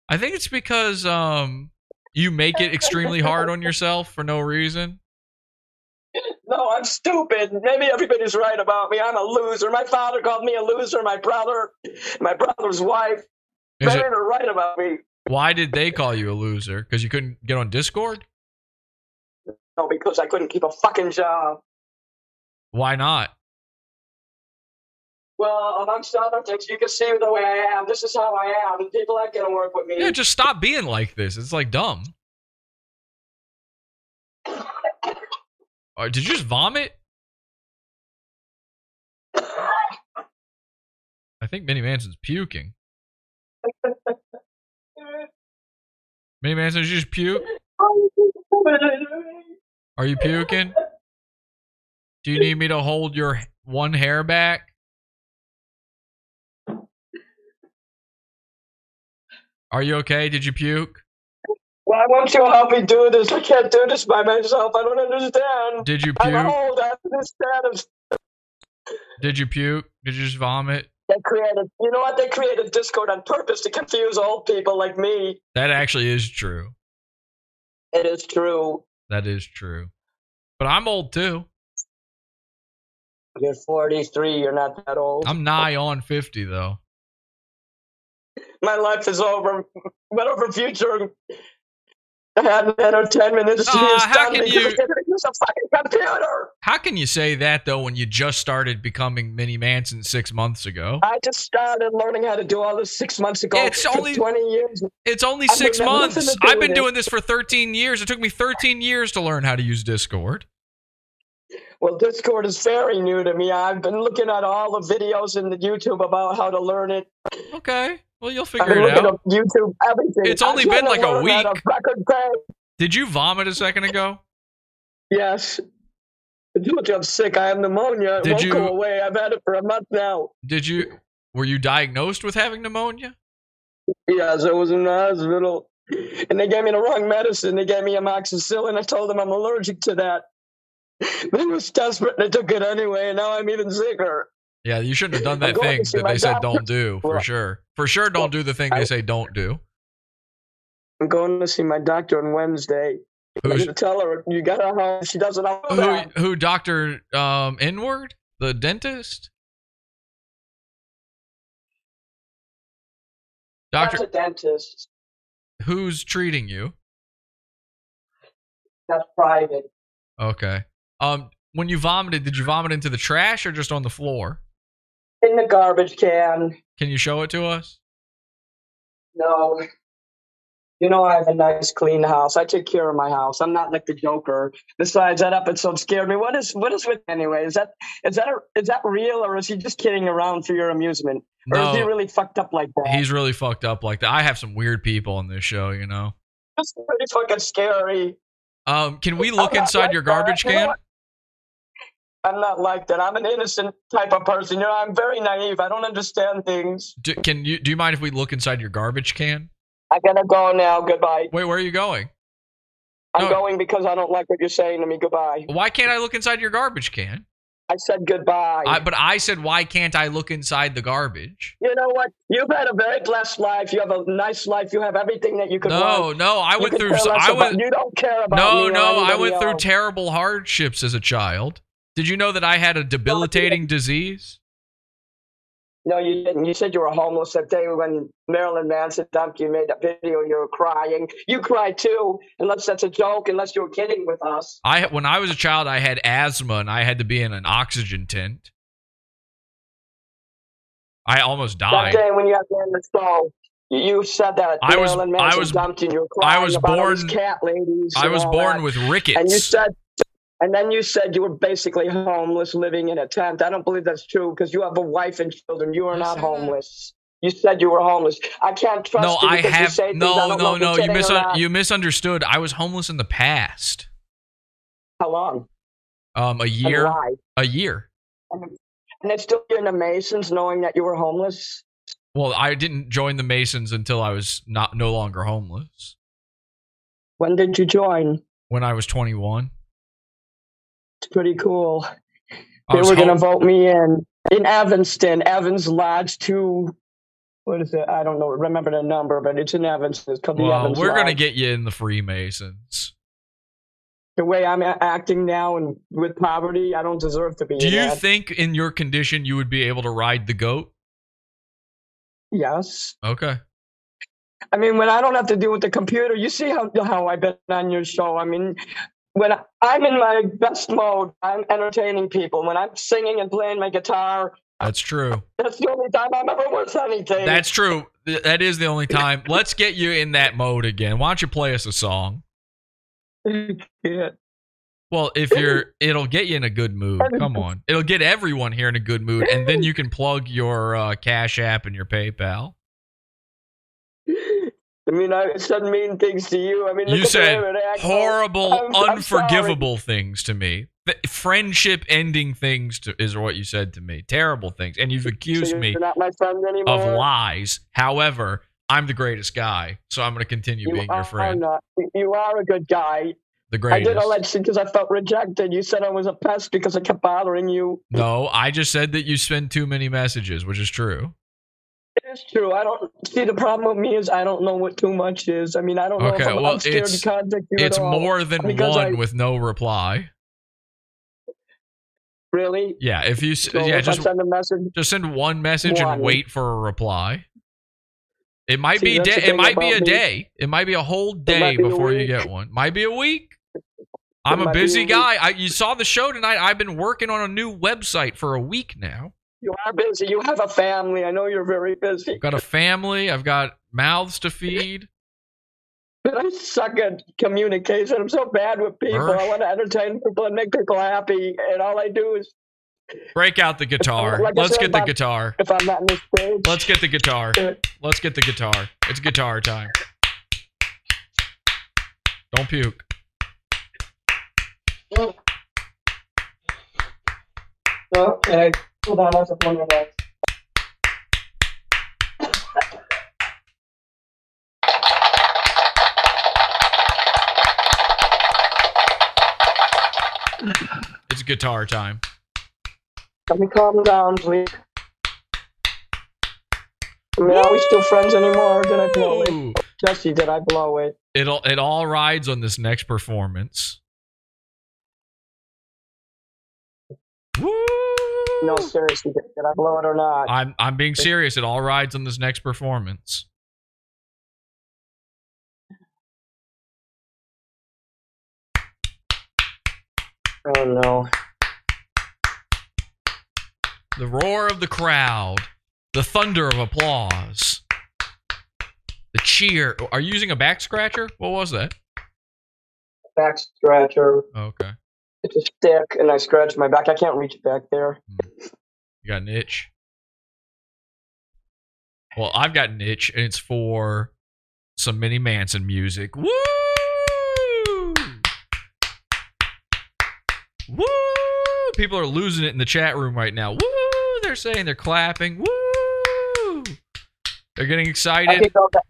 I think it's because um you make it extremely hard on yourself for no reason. No, I'm stupid. Maybe everybody's right about me. I'm a loser. My father called me a loser. My brother, my brother's wife. Is Maybe it- right about me. Why did they call you a loser? Because you couldn't get on Discord? No, because I couldn't keep a fucking job. Why not? Well, amongst other things, you can see the way I am. This is how I am, and people aren't gonna work with me. Yeah, just stop being like this. It's like dumb. Uh, did you just vomit? I think Mini Manson's puking. Mini Manson, did you just puke? Are you puking? Do you need me to hold your one hair back? Are you okay? Did you puke? Why won't you help me do this? I can't do this by myself. I don't understand. Did you puke? I'm old. I understand. Did you puke? Did you just vomit? They created, you know what? They created Discord on purpose to confuse old people like me. That actually is true. It is true. That is true. But I'm old too. You're 43. You're not that old. I'm nigh on 50 though. My life is over. Whatever future I had in entertainment industry Ah, is how can you- use a fucking computer. How can you say that though when you just started becoming Mini Manson six months ago? I just started learning how to do all this six months ago. It's only- 20 years. It's only six months. I've been doing this for 13 years. It took me 13 years to learn how to use Discord. Well, Discord is very new to me. I've been looking at all the videos in the YouTube about how to learn it. Okay. Well, you'll figure it out. YouTube, everything. It's only been like a learn how to week. Did you vomit a second ago? Yes. I told you I'm sick. I have pneumonia. It Did won't you- go away. I've had it for a month now. Did you were you diagnosed with having pneumonia? Yes, I was in the hospital. And they gave me the wrong medicine. They gave me amoxicillin. I told them I'm allergic to that. They was desperate and they took it anyway, and now I'm even sicker. Yeah, you shouldn't have done that thing that they said doctor. don't do for Well, sure. For sure, don't do the thing they say don't do. I'm going to see my doctor on Wednesday. I'm going to tell her you got her home. She doesn't know Who that. who Doctor um Inward, the dentist? Doctor a dentist. who's treating you? That's private. Okay. Um when you vomited, did you vomit into the trash or just on the floor? In the garbage can. Can you show it to us? No. You know I have a nice clean house. I take care of my house. I'm not like the Joker. Besides, that episode scared me. What is what is with anyway? Is that is that a, is that real or is he just kidding around for your amusement? Or is he really fucked up like that? He's really fucked up like that. I have some weird people on this show, you know. That's pretty fucking scary. Um, can we look inside like your garbage can? I'm not like that. I'm an innocent type of person. You know, I'm very naive. I don't understand things. Do, can you do you mind if we look inside your garbage can? I gotta go now. Goodbye. Wait, where are you going? I'm No. going because I don't like what you're saying to me. Goodbye. Why can't I look inside your garbage can? I said goodbye. I, but I said, why can't I look inside the garbage? you know what? You've had a very blessed life. You have a nice life. You have everything that you could No, want. no, I You went through. care so- less I about- went. You don't care about No, no, I went through terrible hardships as a child. Did you know that I had a debilitating disease? No, you didn't. You said you were homeless that day when Marilyn Manson dumped you. Made that video. You were crying. You cried too. Unless that's a joke. Unless you were kidding with us. I when I was a child, I had asthma and I had to be in an oxygen tent. I almost died. That day when you had me on the show, you- said that I was- Marilyn I Manson was- dumped you. You were I was about born- cat ladies. I was born that. with rickets. And you said, and then you said you were basically homeless, living in a tent. I don't believe that's true because you have a wife and children. You are not homeless. You said you were homeless. I can't trust no, you I because you have say things I no, don't know no, if you're no. You kidding mis- you misunderstood. I was homeless in the past. How long? Um, a year. A year. And, and it's still in the Masons, knowing that you were homeless. Well, I didn't join the Masons until I was not no longer homeless. When did you join? When I was 21. It's pretty cool. They were going to vote me in in Evanston, Evans Lodge two. What is it? I don't know. Remember the number, but it's in Evanston. It's called the Well, Evans we're gonna get you in the Freemasons. the way I'm acting now and with poverty. I don't deserve to be. Do you that. think in your condition you would be able to ride the goat? Yes. Okay. I mean, when I don't have to deal with the computer, you see how how I've been on your show. I mean, when I'm in my best mode, I'm entertaining people. When I'm singing and playing my guitar, That's true. that's the only time I'm ever worth anything. That's true. That is the only time. Let's get you in that mode again. Why don't you play us a song? yeah. Well, if you're, it'll get you in a good mood. Come on, it'll get everyone here in a good mood, and then you can plug your uh, Cash App and your PayPal. I mean, I said mean things to you. I mean, You said way they act. horrible, I'm- I'm unforgivable things to me. Friendship ending things to, is what you said to me. Terrible things, and you've So accused you're me not my friend of lies. However, I'm the greatest guy, so I'm going to continue You being are your friend. not. You are a good guy. The greatest. I did all that shit because I felt rejected. You said I was a pest because I kept bothering you. No, I just said that you send too many messages, which is true. It is true. I don't see the problem with me is I don't know what too much is. I mean, I don't know Okay, if I'm, well, I'm scared it's- to contact you It's at all. more than one I- with no reply. really. Yeah, if you So yeah if just send a message, just send one message One. and wait for a reply. It might See, be day, it might be a me. day. It might be a whole day be before you get one. Might be a week. I'm a a busy guy. I, you saw the show tonight. I've been working on a new website for a week now. You are busy. You have a family. I know you're very busy. I've got a family. I've got mouths to feed. But I suck at communication. I'm so bad with people. Mersh. I want to entertain people and make people happy, and all I do is Break out the guitar. Like Let's get the about- guitar. if I'm not in this stage. Let's get the guitar. Let's get the guitar. It's guitar time. Don't puke. Oh. Okay, hold on. I was one of those. It's guitar time. Let me calm down, please. I mean, are we still friends anymore? Did I blow it? Jesse, did I blow it? It'll it all rides on this next performance. Woo! No, seriously, did, did I blow it or not? I'm I'm being serious. It all rides on this next performance. Oh no. The roar of the crowd, the thunder of applause, the cheer. Are you using a back scratcher? What was that? Back scratcher. Okay, It's a stick, and I scratch my back. I can't reach back there. Hmm. you got an itch. Well, I've got an itch, and it's for some Mini Manson music. Woo! Woo! People are losing it in the chat room right now. Woo! They're saying they're clapping. Woo! They're getting I excited. can go back.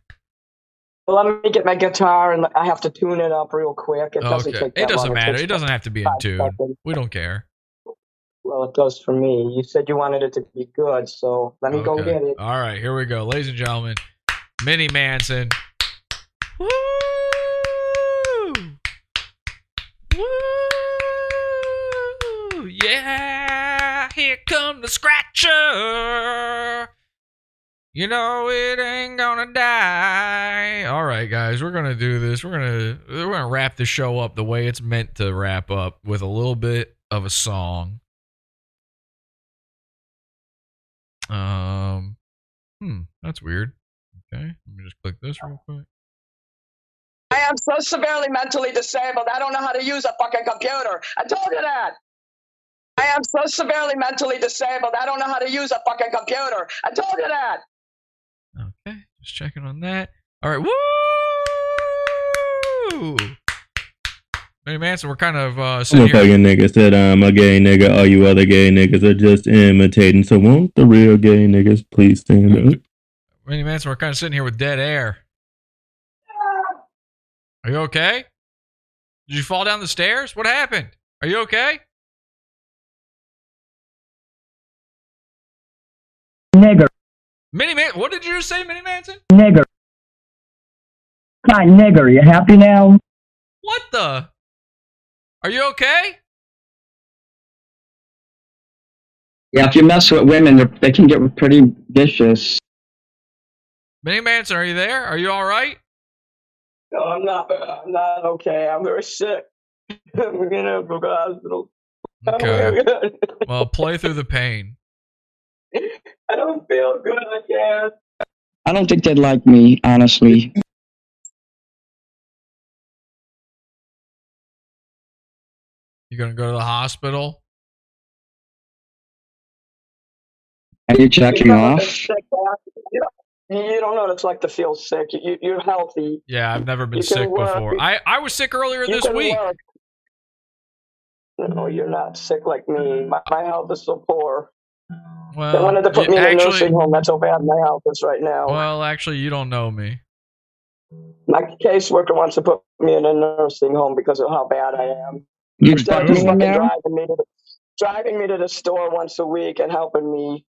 Well, let me get my guitar, and I have to tune it up real quick. It doesn't Okay. take that It doesn't long. matter. takes It doesn't have to be in tune. seconds. We don't care. Well, it does for me. You said you wanted it to be good, so let me go get it. All right, here we go, ladies and gentlemen. Mini Manson. Woo! Woo! Yeah, here come the scratcher. You know it ain't gonna die. All right, guys, we're gonna do this. We're gonna we're gonna wrap the show up the way it's meant to wrap up with a little bit of a song. Um, hmm, that's weird. Okay, let me just click this real quick. I am so severely mentally disabled. I don't know how to use a fucking computer. I told you that. I am so severely mentally disabled. I don't know how to use a fucking computer. I told you that. Okay, just checking on that. All right, woo! Hey Manson, we're kind of uh, I'm sitting a here. fucking nigga said I'm a gay nigga. All you other gay niggas are just imitating. So won't the real gay niggas please stand up? Mini Manson, we're kind of sitting here with dead air. Are you okay? Did you fall down the stairs? What happened? Are you okay? Nigger, Mini Man, what did you just say, Mini Manson? nigger. Hi, nigger. Are you happy now? What the? Are you okay? Yeah, if you mess with women, they're- can get pretty vicious. Mini Manson, are you there? Are you all right? No, I'm not. I'm not okay. I'm very sick. I'm gonna go to the hospital. Okay. Well, play through the pain. I don't feel good. I can't. I don't think they'd like me, honestly. You gonna go to the hospital? Are you checking You know off? sick, You don't, you don't know what it's like to feel sick. You, you're healthy. Yeah, I've never been You sick before. I, I was sick earlier You this week. work. No, you're not sick like me. My, my health is so poor. Well, they wanted to put you- me in a nursing home. That's how bad my health is right now. Well, actually, you don't know me. My caseworker wants to put me in a nursing home because of how bad I am. You Instead of stuck just me in fucking there? driving me to the, driving me to the store once a week and helping me.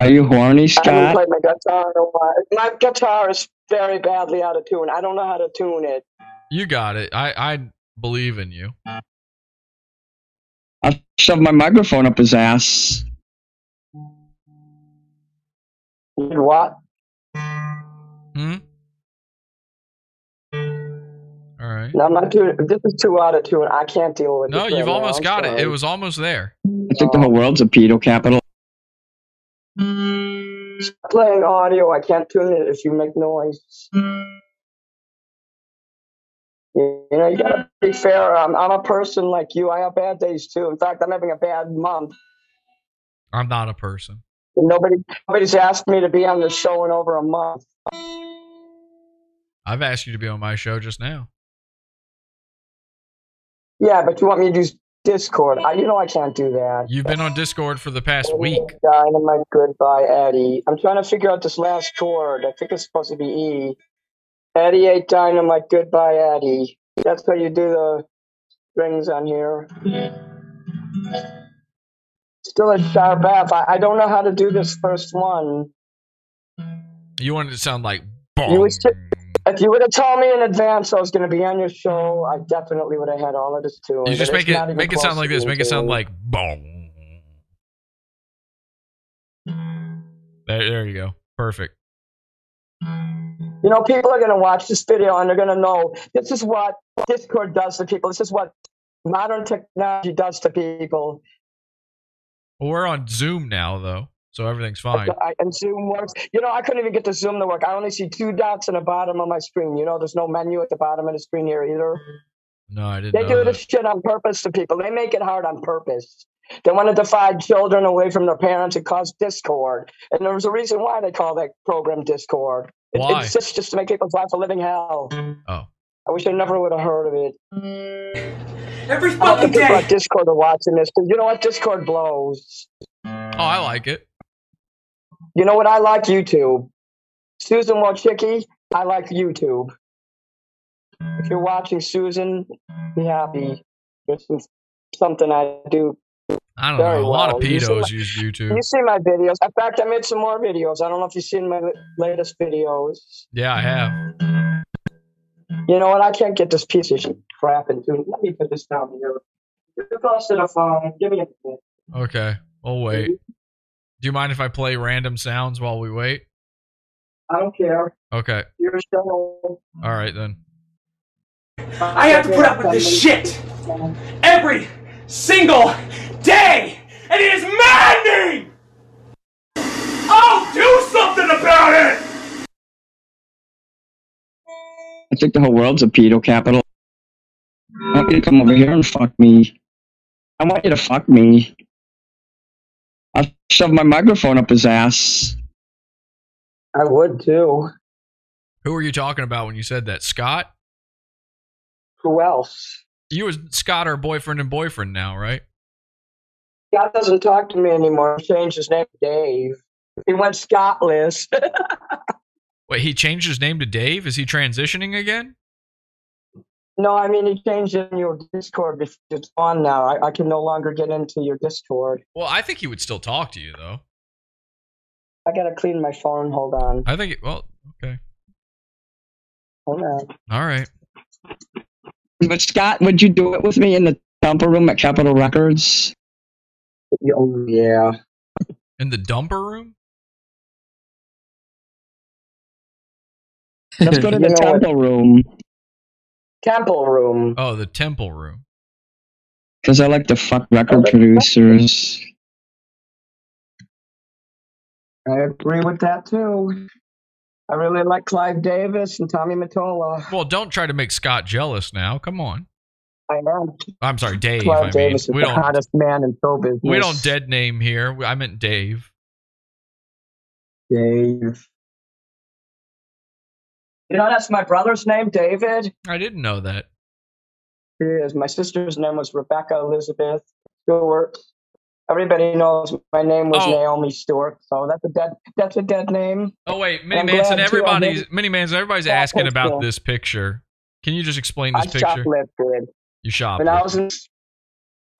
Are you horny, Scott? I haven't played my guitar in a while. My guitar is very badly out of tune. I don't know how to tune it. You got it. I, I believe in you. I'll shove my microphone up his ass. What? Hmm. All right. No, I'm not doing This is too out of tune. I can't deal with it. No, this. you've right almost I'm got it. sorry. It was almost there. I think the whole world's a pedo capital. playing audio. I can't tune it if you make noise. You know, you gotta mm-hmm. be fair. I'm, I'm a person like you. I have bad days too. In fact, I'm having a bad month. I'm not a person. Nobody, nobody's asked me to be on the show in over a month. I've asked you to be on my show just now. Yeah, but you want me to use Discord? I, you know, I can't do that. You've been on Discord for the past week. Dynamite, goodbye, Eddie. I'm trying to figure out this last chord. I think it's supposed to be E. Eddie ate dynamite, goodbye, Eddie. That's how you do the strings on here. Still a sharp F. I, I don't know how to do this first one. You wanted to sound like You was t- if you would have told me in advance I was going to be on your show, I definitely would have had all of this too. You just make it make it sound like this. Make it sound like boom. There, there you go. Perfect. You know, people are going to watch this video and they're going to know this is what Discord does to people. This is what modern technology does to people. Well, we're on Zoom now though, so everything's fine. And Zoom works. You know, I couldn't even get the Zoom to work. I only see two dots in the bottom of my screen. You know, there's no menu at the bottom of the screen here either. No, I didn't They do that. this shit on purpose to people. They make it hard on purpose. They want to divide children away from their parents and cause discord. And there was a reason why they call that program Discord. It, Why? It's just, just to make people's life a living hell. Oh. I wish I never would have heard of it. Every fucking day. at Discord are watching this. 'cause you know what? Discord blows. Oh, I like it. You know what? I like YouTube. Susan Wojcicki, I like YouTube. If you're watching Susan, be happy. There's some, something I do I don't Very know. A lot of well. You pedos my- use YouTube. You see my videos. In fact, I made some more videos. I don't know if you've seen my latest videos. Yeah, I have. You know what? I can't get this piece of shit crap into. Let me put this down here. You're close to the phone. Give me a minute. Okay, we'll wait. Mm-hmm. Do you mind if I play random sounds while we wait? I don't care. Okay. Your show. All right then. I have to put up with this shit every single day, and it is maddening! I'll do something about it! I think the whole world's a pedo capital. I want you to come over here and fuck me. I want you to fuck me. I'll shove my microphone up his ass. I would too. Who were you talking about when you said that? Scott? Who else? You and Scott are boyfriend and boyfriend now, right? Scott doesn't talk to me anymore. He changed his name to Dave. He went Scottless. Wait, he changed his name to Dave? Is he transitioning again? no, I mean he changed it in your Discord. because It's on now. I, I can no longer get into your Discord. Well, I think he would still talk to you though. I gotta clean my phone. Hold on. I think. It, well, okay. Hold on. All right. But Scott, would you do it with me in the dumper room at Capitol Records? Oh yeah. In the dumper room? Let's go to the know what? temple room Temple room. Oh, the temple room. because I like to fuck record oh, producers. I agree with that too. I really like Clive Davis and Tommy Mottola. Well, don't try to make Scott jealous now. Come on. I am. I'm sorry, Dave. Clive I mean, is we the don't hottest man in show business. we don't dead name here. I meant Dave. Dave. You know that's my brother's name, David. I didn't know that. He is. My sister's name was Rebecca Elizabeth Stewart. Everybody knows my name was Oh. Naomi Stewart, so that's a dead that's a dead name. Oh wait, Mini I'm Manson. glad, too, I Everybody's Mini Manson. Everybody's asking thank about this picture. Can you just explain this I picture? shoplifted. You shop. When I was in,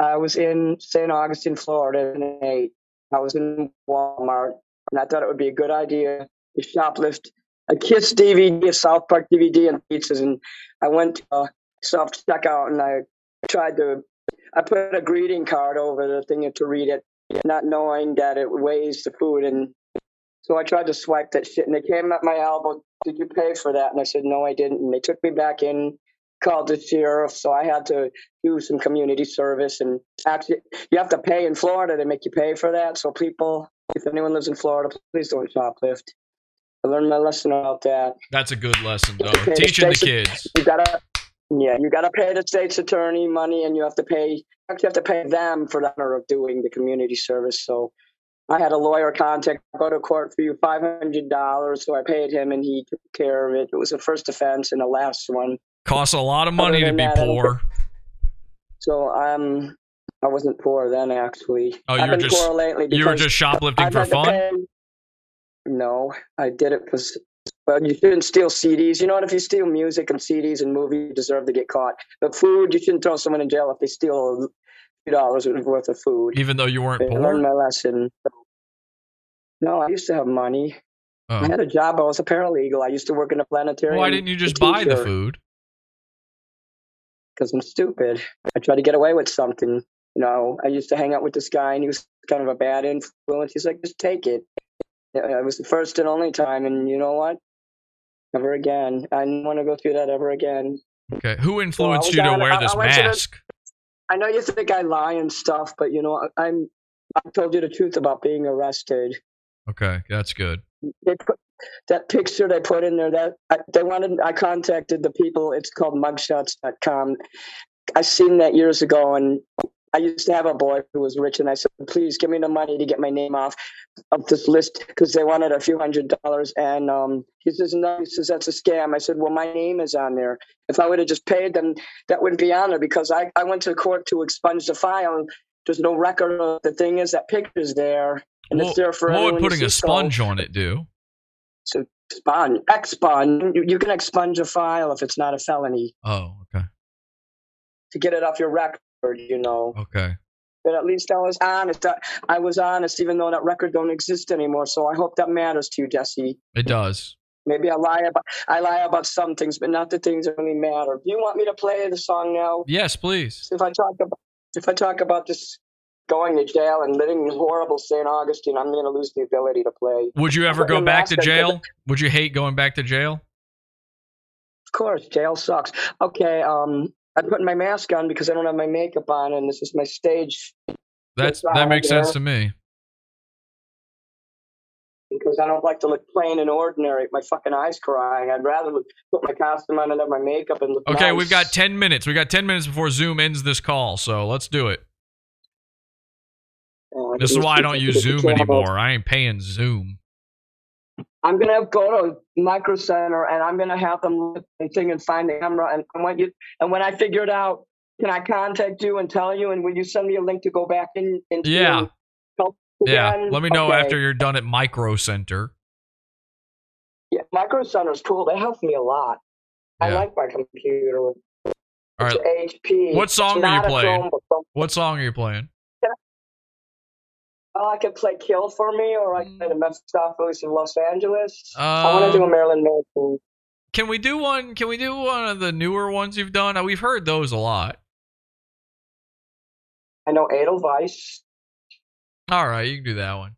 I was in St. Augustine, Florida, in eight. I was in Walmart, and I thought it would be a good idea to shoplift a Kiss DVD, a South Park DVD, and pizzas. And I went to uh, self checkout, and I tried to. I put a greeting card over the thing to read it, not knowing that it weighs the food. And so I tried to swipe that shit, and they came at my elbow. Did you pay for that? And I said, no, I didn't. And they took me back in, called the sheriff. So I had to do some community service. And actually, you have to pay in Florida. They make you pay for that. So people, if anyone lives in Florida, please don't shoplift. I learned my lesson about that. That's a good lesson, though. Teaching the kids. You gotta, yeah, you gotta pay the state's attorney money, and you have to pay. You have to pay them for the honor of doing the community service. So, I had a lawyer contact, go to court for you five hundred dollars. So I paid him, and he took care of it. It was a first offense and the last one. Costs a lot of money to be that, poor. So um, I wasn't poor then. Actually, Oh, you I've were been just poor lately. you were just shoplifting for fun. No, I did it because. Well, you shouldn't steal CDs. You know what? If you steal music and CDs and movies, you deserve to get caught. But food, you shouldn't throw someone in jail if they steal a few dollars worth of food. Even though you weren't I poor. learned my lesson. No, I used to have money. Oh. I had a job. I was a paralegal. I used to work in a planetarium. Why didn't you just buy the food? Because I'm stupid. I tried to get away with something. You know, I used to hang out with this guy, and he was kind of a bad influence. He's like, just take it. It was the first and only time, and you know what? Never again. I didn't want to go through that ever again. Okay. Who influenced was you to on- wear I- this I went to the- mask? I know you think I lie and stuff, but you know, I'm. I told you the truth about being arrested. Okay, that's good. They put that picture they put in there. That I, they wanted. I contacted the people. It's called mugshots.com. I seen that years ago, and I used to have a boy who was rich, and I said, "Please give me the money to get my name off of this list," because they wanted a few hundred dollars. And um, he says, "No," he says, "That's a scam." I said, "Well, my name is on there. If I would have just paid them, that wouldn't be on there because I, I went to court to expunge the file. There's no record of the thing is that picture's there, and What, it's there for what would putting a So- sponge on it do? so expunge, expunge. You, you can expunge a file if it's not a felony Oh, okay. to get it off your record. You know. Okay. But at least I was honest. I, I was honest, even though that record don't exist anymore. So I hope that matters to you, Jesse. It does. Maybe I lie about I lie about some things, but not the things that really matter. Do you want me to play the song now? Yes, please. If I talk about if I talk about this going to jail and living in horrible St. Augustine, I'm going to lose the ability to play. Would you ever go back to jail? Would you hate going back to jail? Of course, jail sucks. Okay, um, I'm putting my mask on because I don't have my makeup on, and this is my stage That's that makes sense to me. because I don't like to look plain and ordinary. My fucking eyes crying. I'd rather look, put my costume on and have my makeup and look. Okay, nice. we've got 10 minutes. We got 10 minutes before Zoom ends this call, so let's do it. Uh, This is why I don't use Zoom anymore. I ain't paying Zoom. I'm gonna go to Micro Center and I'm gonna have them look thing and find the camera. And when you and when I figure it out, can I contact you and tell you? And will you send me a link to go back in? Into Yeah. and Yeah, let me know Okay. after you're done at Micro Center. Yeah, Micro Center's cool. They help me a lot. I like my computer. All right. HP. What song are you playing? What song are you playing? Oh, I could play "Kill for Me" or I could play the Mephistopheles in Los Angeles. I want to do a Um, Marilyn Manson. Can we do one? Can we do one of the newer ones you've done? We've heard those a lot. I know Edelweiss. All right, you can do that one.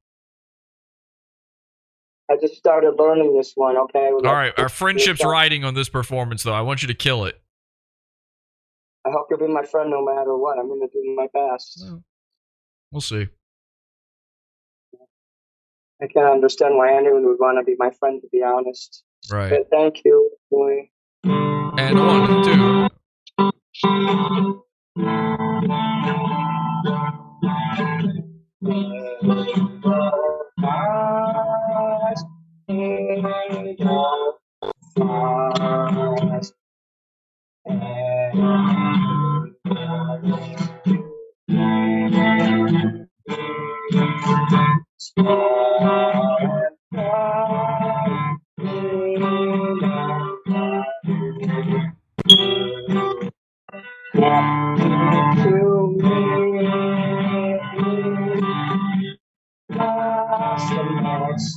I just started learning this one. Okay. All right, our friendship's riding on this performance, though. I want you to kill it. I hope you'll be my friend no matter what. I'm going to do my best. We'll see. I can't understand why anyone would want to be my friend, to be honest. Right. But thank you. Boy. And one, two. It's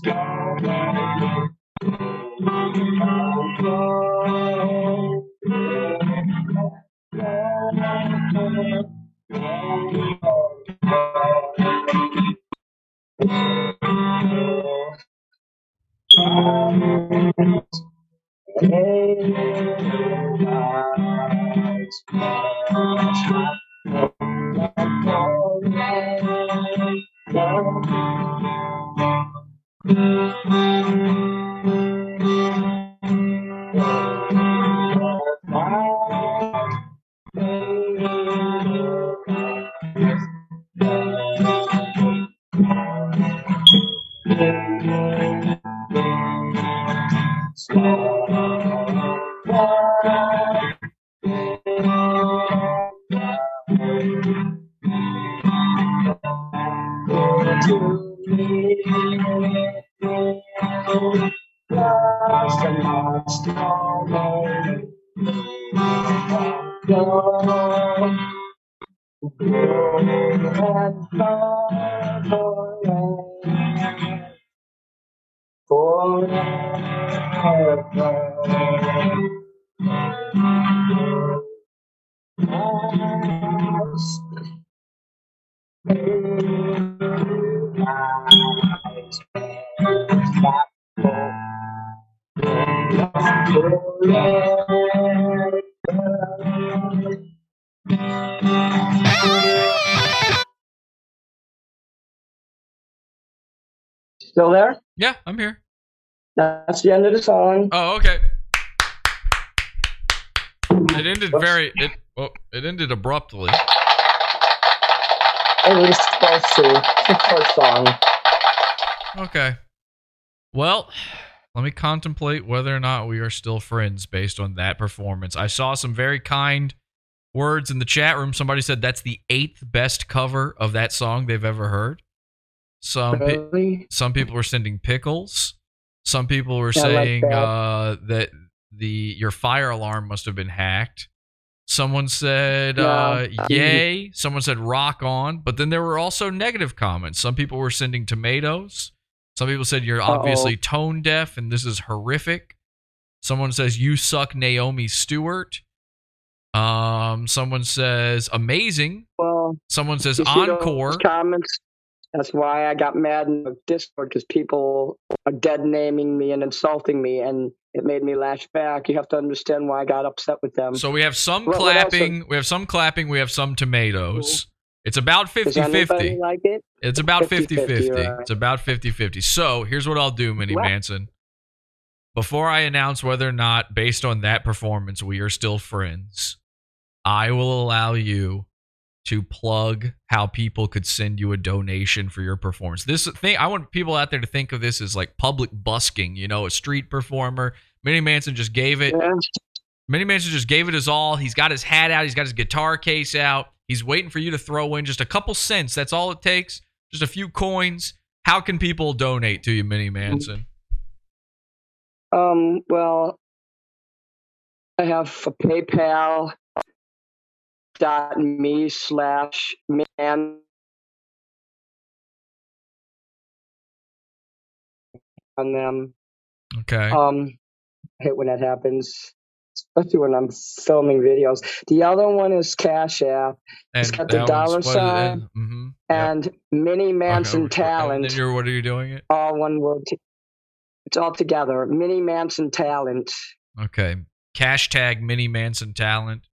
Still there? Yeah, I'm here. That's the end of the song. Oh, okay. It ended very. It well, it ended abruptly. It was supposed to. It's the first song. Okay. Well, let me contemplate whether or not we are still friends based on that performance. I saw some very kind words in the chat room. Somebody said that's the eighth best cover of that song they've ever heard. Some pe- some people were sending pickles. Some people were I like saying that. uh, that the your fire alarm must have been hacked. Someone said, No, uh, yay. Someone said, rock on. But then there were also negative comments. Some people were sending tomatoes. Some people said, you're obviously tone deaf and this is horrific. Someone says, you suck, Naomi Stewart. Um, someone says, amazing. Well, Someone says, you see those encore. comments. That's why I got mad in the Discord because people are dead naming me and insulting me, and it made me lash back. You have to understand why I got upset with them. So we have some What- what clapping. We have some clapping. We have some tomatoes. It's about 50 Does anybody 50. like it? It's about 50 50. 50-50, right. It's about 50 50. So here's what I'll do, Mini What? Manson. Before I announce whether or not, based on that performance, we are still friends, I will allow you to plug how people could send you a donation for your performance. This thing, I want people out there to think of this as like public busking, you know, a street performer. Mini Manson just gave it. Mini Manson just gave it his all. He's got his hat out. He's got his guitar case out. He's waiting for you to throw in just a couple cents. That's all it takes. Just a few coins. How can people donate to you, Mini Manson? Um, well, I have a PayPal dot me slash man on them. Okay. Um, I hate when that happens, especially when I'm filming videos. The other one is Cash App. it's got the dollar one's what it sign? Mhm. and mini Manson Okay, Talent. And you're, what are you doing it? all one word. t- It's all together. Mini Manson Talent. Okay. Cash tag Mini Manson talent.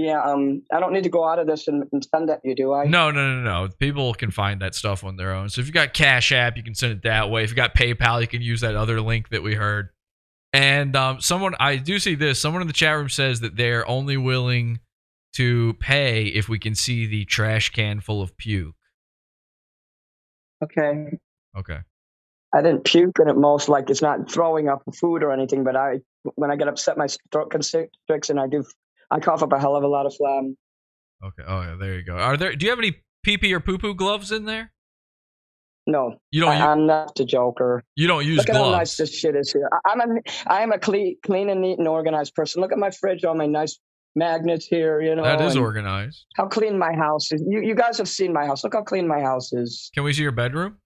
Yeah, um, I don't need to go out of this and, and send that you, do I? No, no, no, no. People can find that stuff on their own. So if you got Cash App, you can send it that way. If you got PayPal, you can use that other link that we heard. And um, someone, I do see this. Someone in the chat room says that they're only willing to pay if we can see the trash can full of puke. Okay. Okay. I didn't puke in it most, like it's not throwing up food or anything, but I, when I get upset, my throat constricts and I do, I cough up a hell of a lot of phlegm. Okay. Oh yeah, there you go. Are there? Do you have any pee pee or poo poo gloves in there? No, You don't. I, I'm not the joker. you don't use Look at how nice this shit is here. I, I'm a, I am a clean, clean and neat and organized person. Look at my fridge, all my nice magnets here. You know, that is organized. How clean my house is. You, you guys have seen my house. Look how clean my house is. Can we see your bedroom?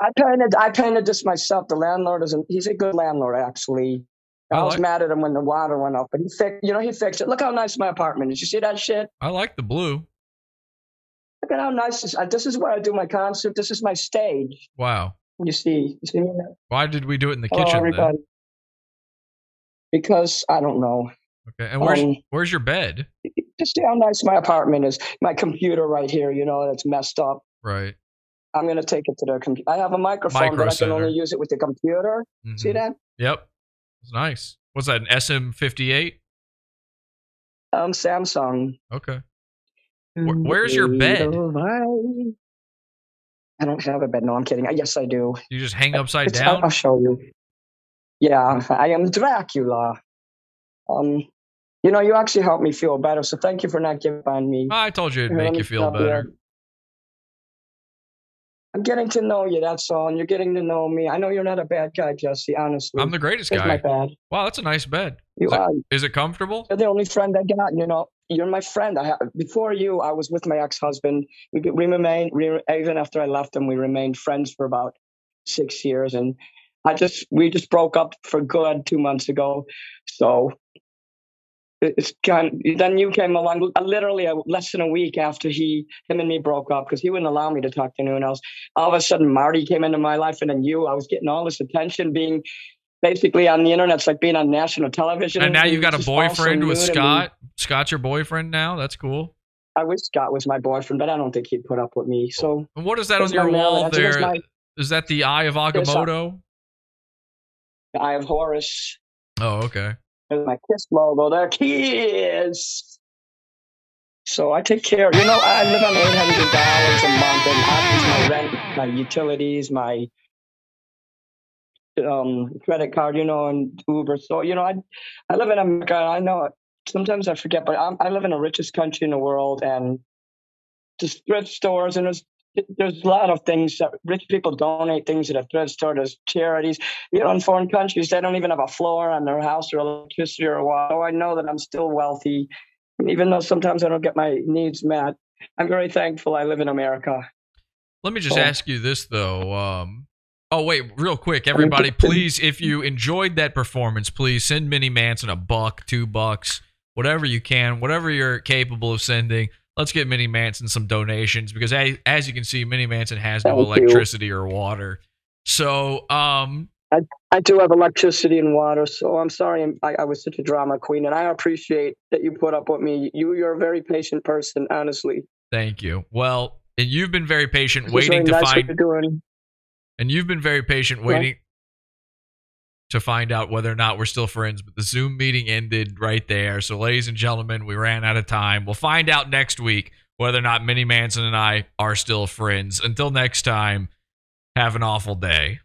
I painted. I painted this myself. The landlord is. A, he's a good landlord, actually. I, I was like- mad at him when the water went up, but he fixed. You know, he fixed it. Look how nice my apartment is. You see that shit? I like the blue. Look at how nice this. uh, This is where I do my concert. This is my stage. Wow. You see? You see? Why did we do it in the Hello, kitchen everybody. Because I don't know. Okay. And where's Um, where's your bed? Just see how nice my apartment is. My computer right here. You know, that's messed up. Right. I'm gonna take it to the computer. I have a microphone, Micro but I can only use it with the computer. See Mhm. that? Yep. It's nice. What's that? An SM58? Um, Samsung. Okay. Where, where's your bed? I don't have a bed. No, I'm kidding. Yes, I do. You just hang upside It's- down? I'll show you. Yeah, I am Dracula. Um, you know, you actually helped me feel better, so thank you for not giving on me. I told you it'd make you feel better. I'm getting to know you. That's all, and you're getting to know me. I know you're not a bad guy, Jesse. Honestly, I'm the greatest Here's guy. my bed. Wow, that's a nice bed. You is, it, are. is it comfortable? You're the only friend I got. You know, you're my friend. I ha- before you, I was with my ex-husband. We, we remained we, even after I left him. We remained friends for about six years, and I just we just broke up for good two months ago. So it- it's kind. then you came along, literally a, less than a week after he him and me broke up because he wouldn't allow me to talk to anyone else. All of a sudden, Marty came into my life, and then you. I was getting all this attention, being basically on the internet. It's like being on national television. And now you've got a was just all so boyfriend with. Scott. Scott's your boyfriend now? That's cool. I wish Scott was my boyfriend, but I don't think he'd put up with me. So And what is that on your wall there? my- Is that the Eye of Agamotto? the Eye of Horus. Oh, okay. My Kiss logo there. Kiss. So I take care. You know, I live on eight hundred dollars a month, and I my rent, my utilities, my um credit card. You know, and Uber. So you know, I I live in America. I know. Sometimes I forget, but I'm, I live in the richest country in the world, and just thrift stores, and there's there's a lot of things that rich people donate things to the thrift store. There's charities. You know, in foreign countries, they don't even have a floor on their house or electricity or water. So I know that I'm still wealthy, and even though sometimes I don't get my needs met. I'm very thankful I live in America. Let me just Oh. ask you this though. Um, oh wait, real quick, everybody, please, if you enjoyed that performance, please send Mini Manson a buck, two bucks, whatever you can, whatever you're capable of sending. Let's get Mini Manson some donations because as, as you can see, Mini Manson has no Thank you. electricity or water. So, um, I, I do have electricity and water, so I'm sorry I, I was such a drama queen, and I appreciate that you put up with me. You, you're a very patient person, honestly. thank you. Well, and you've been very patient, It's very waiting to nice find, and you've been very patient, Right to find out whether or not we're still friends. But the Zoom meeting ended right there. So, ladies and gentlemen, we ran out of time. We'll find out next week whether or not Mini Manson and I are still friends. Until next time, have an awful day.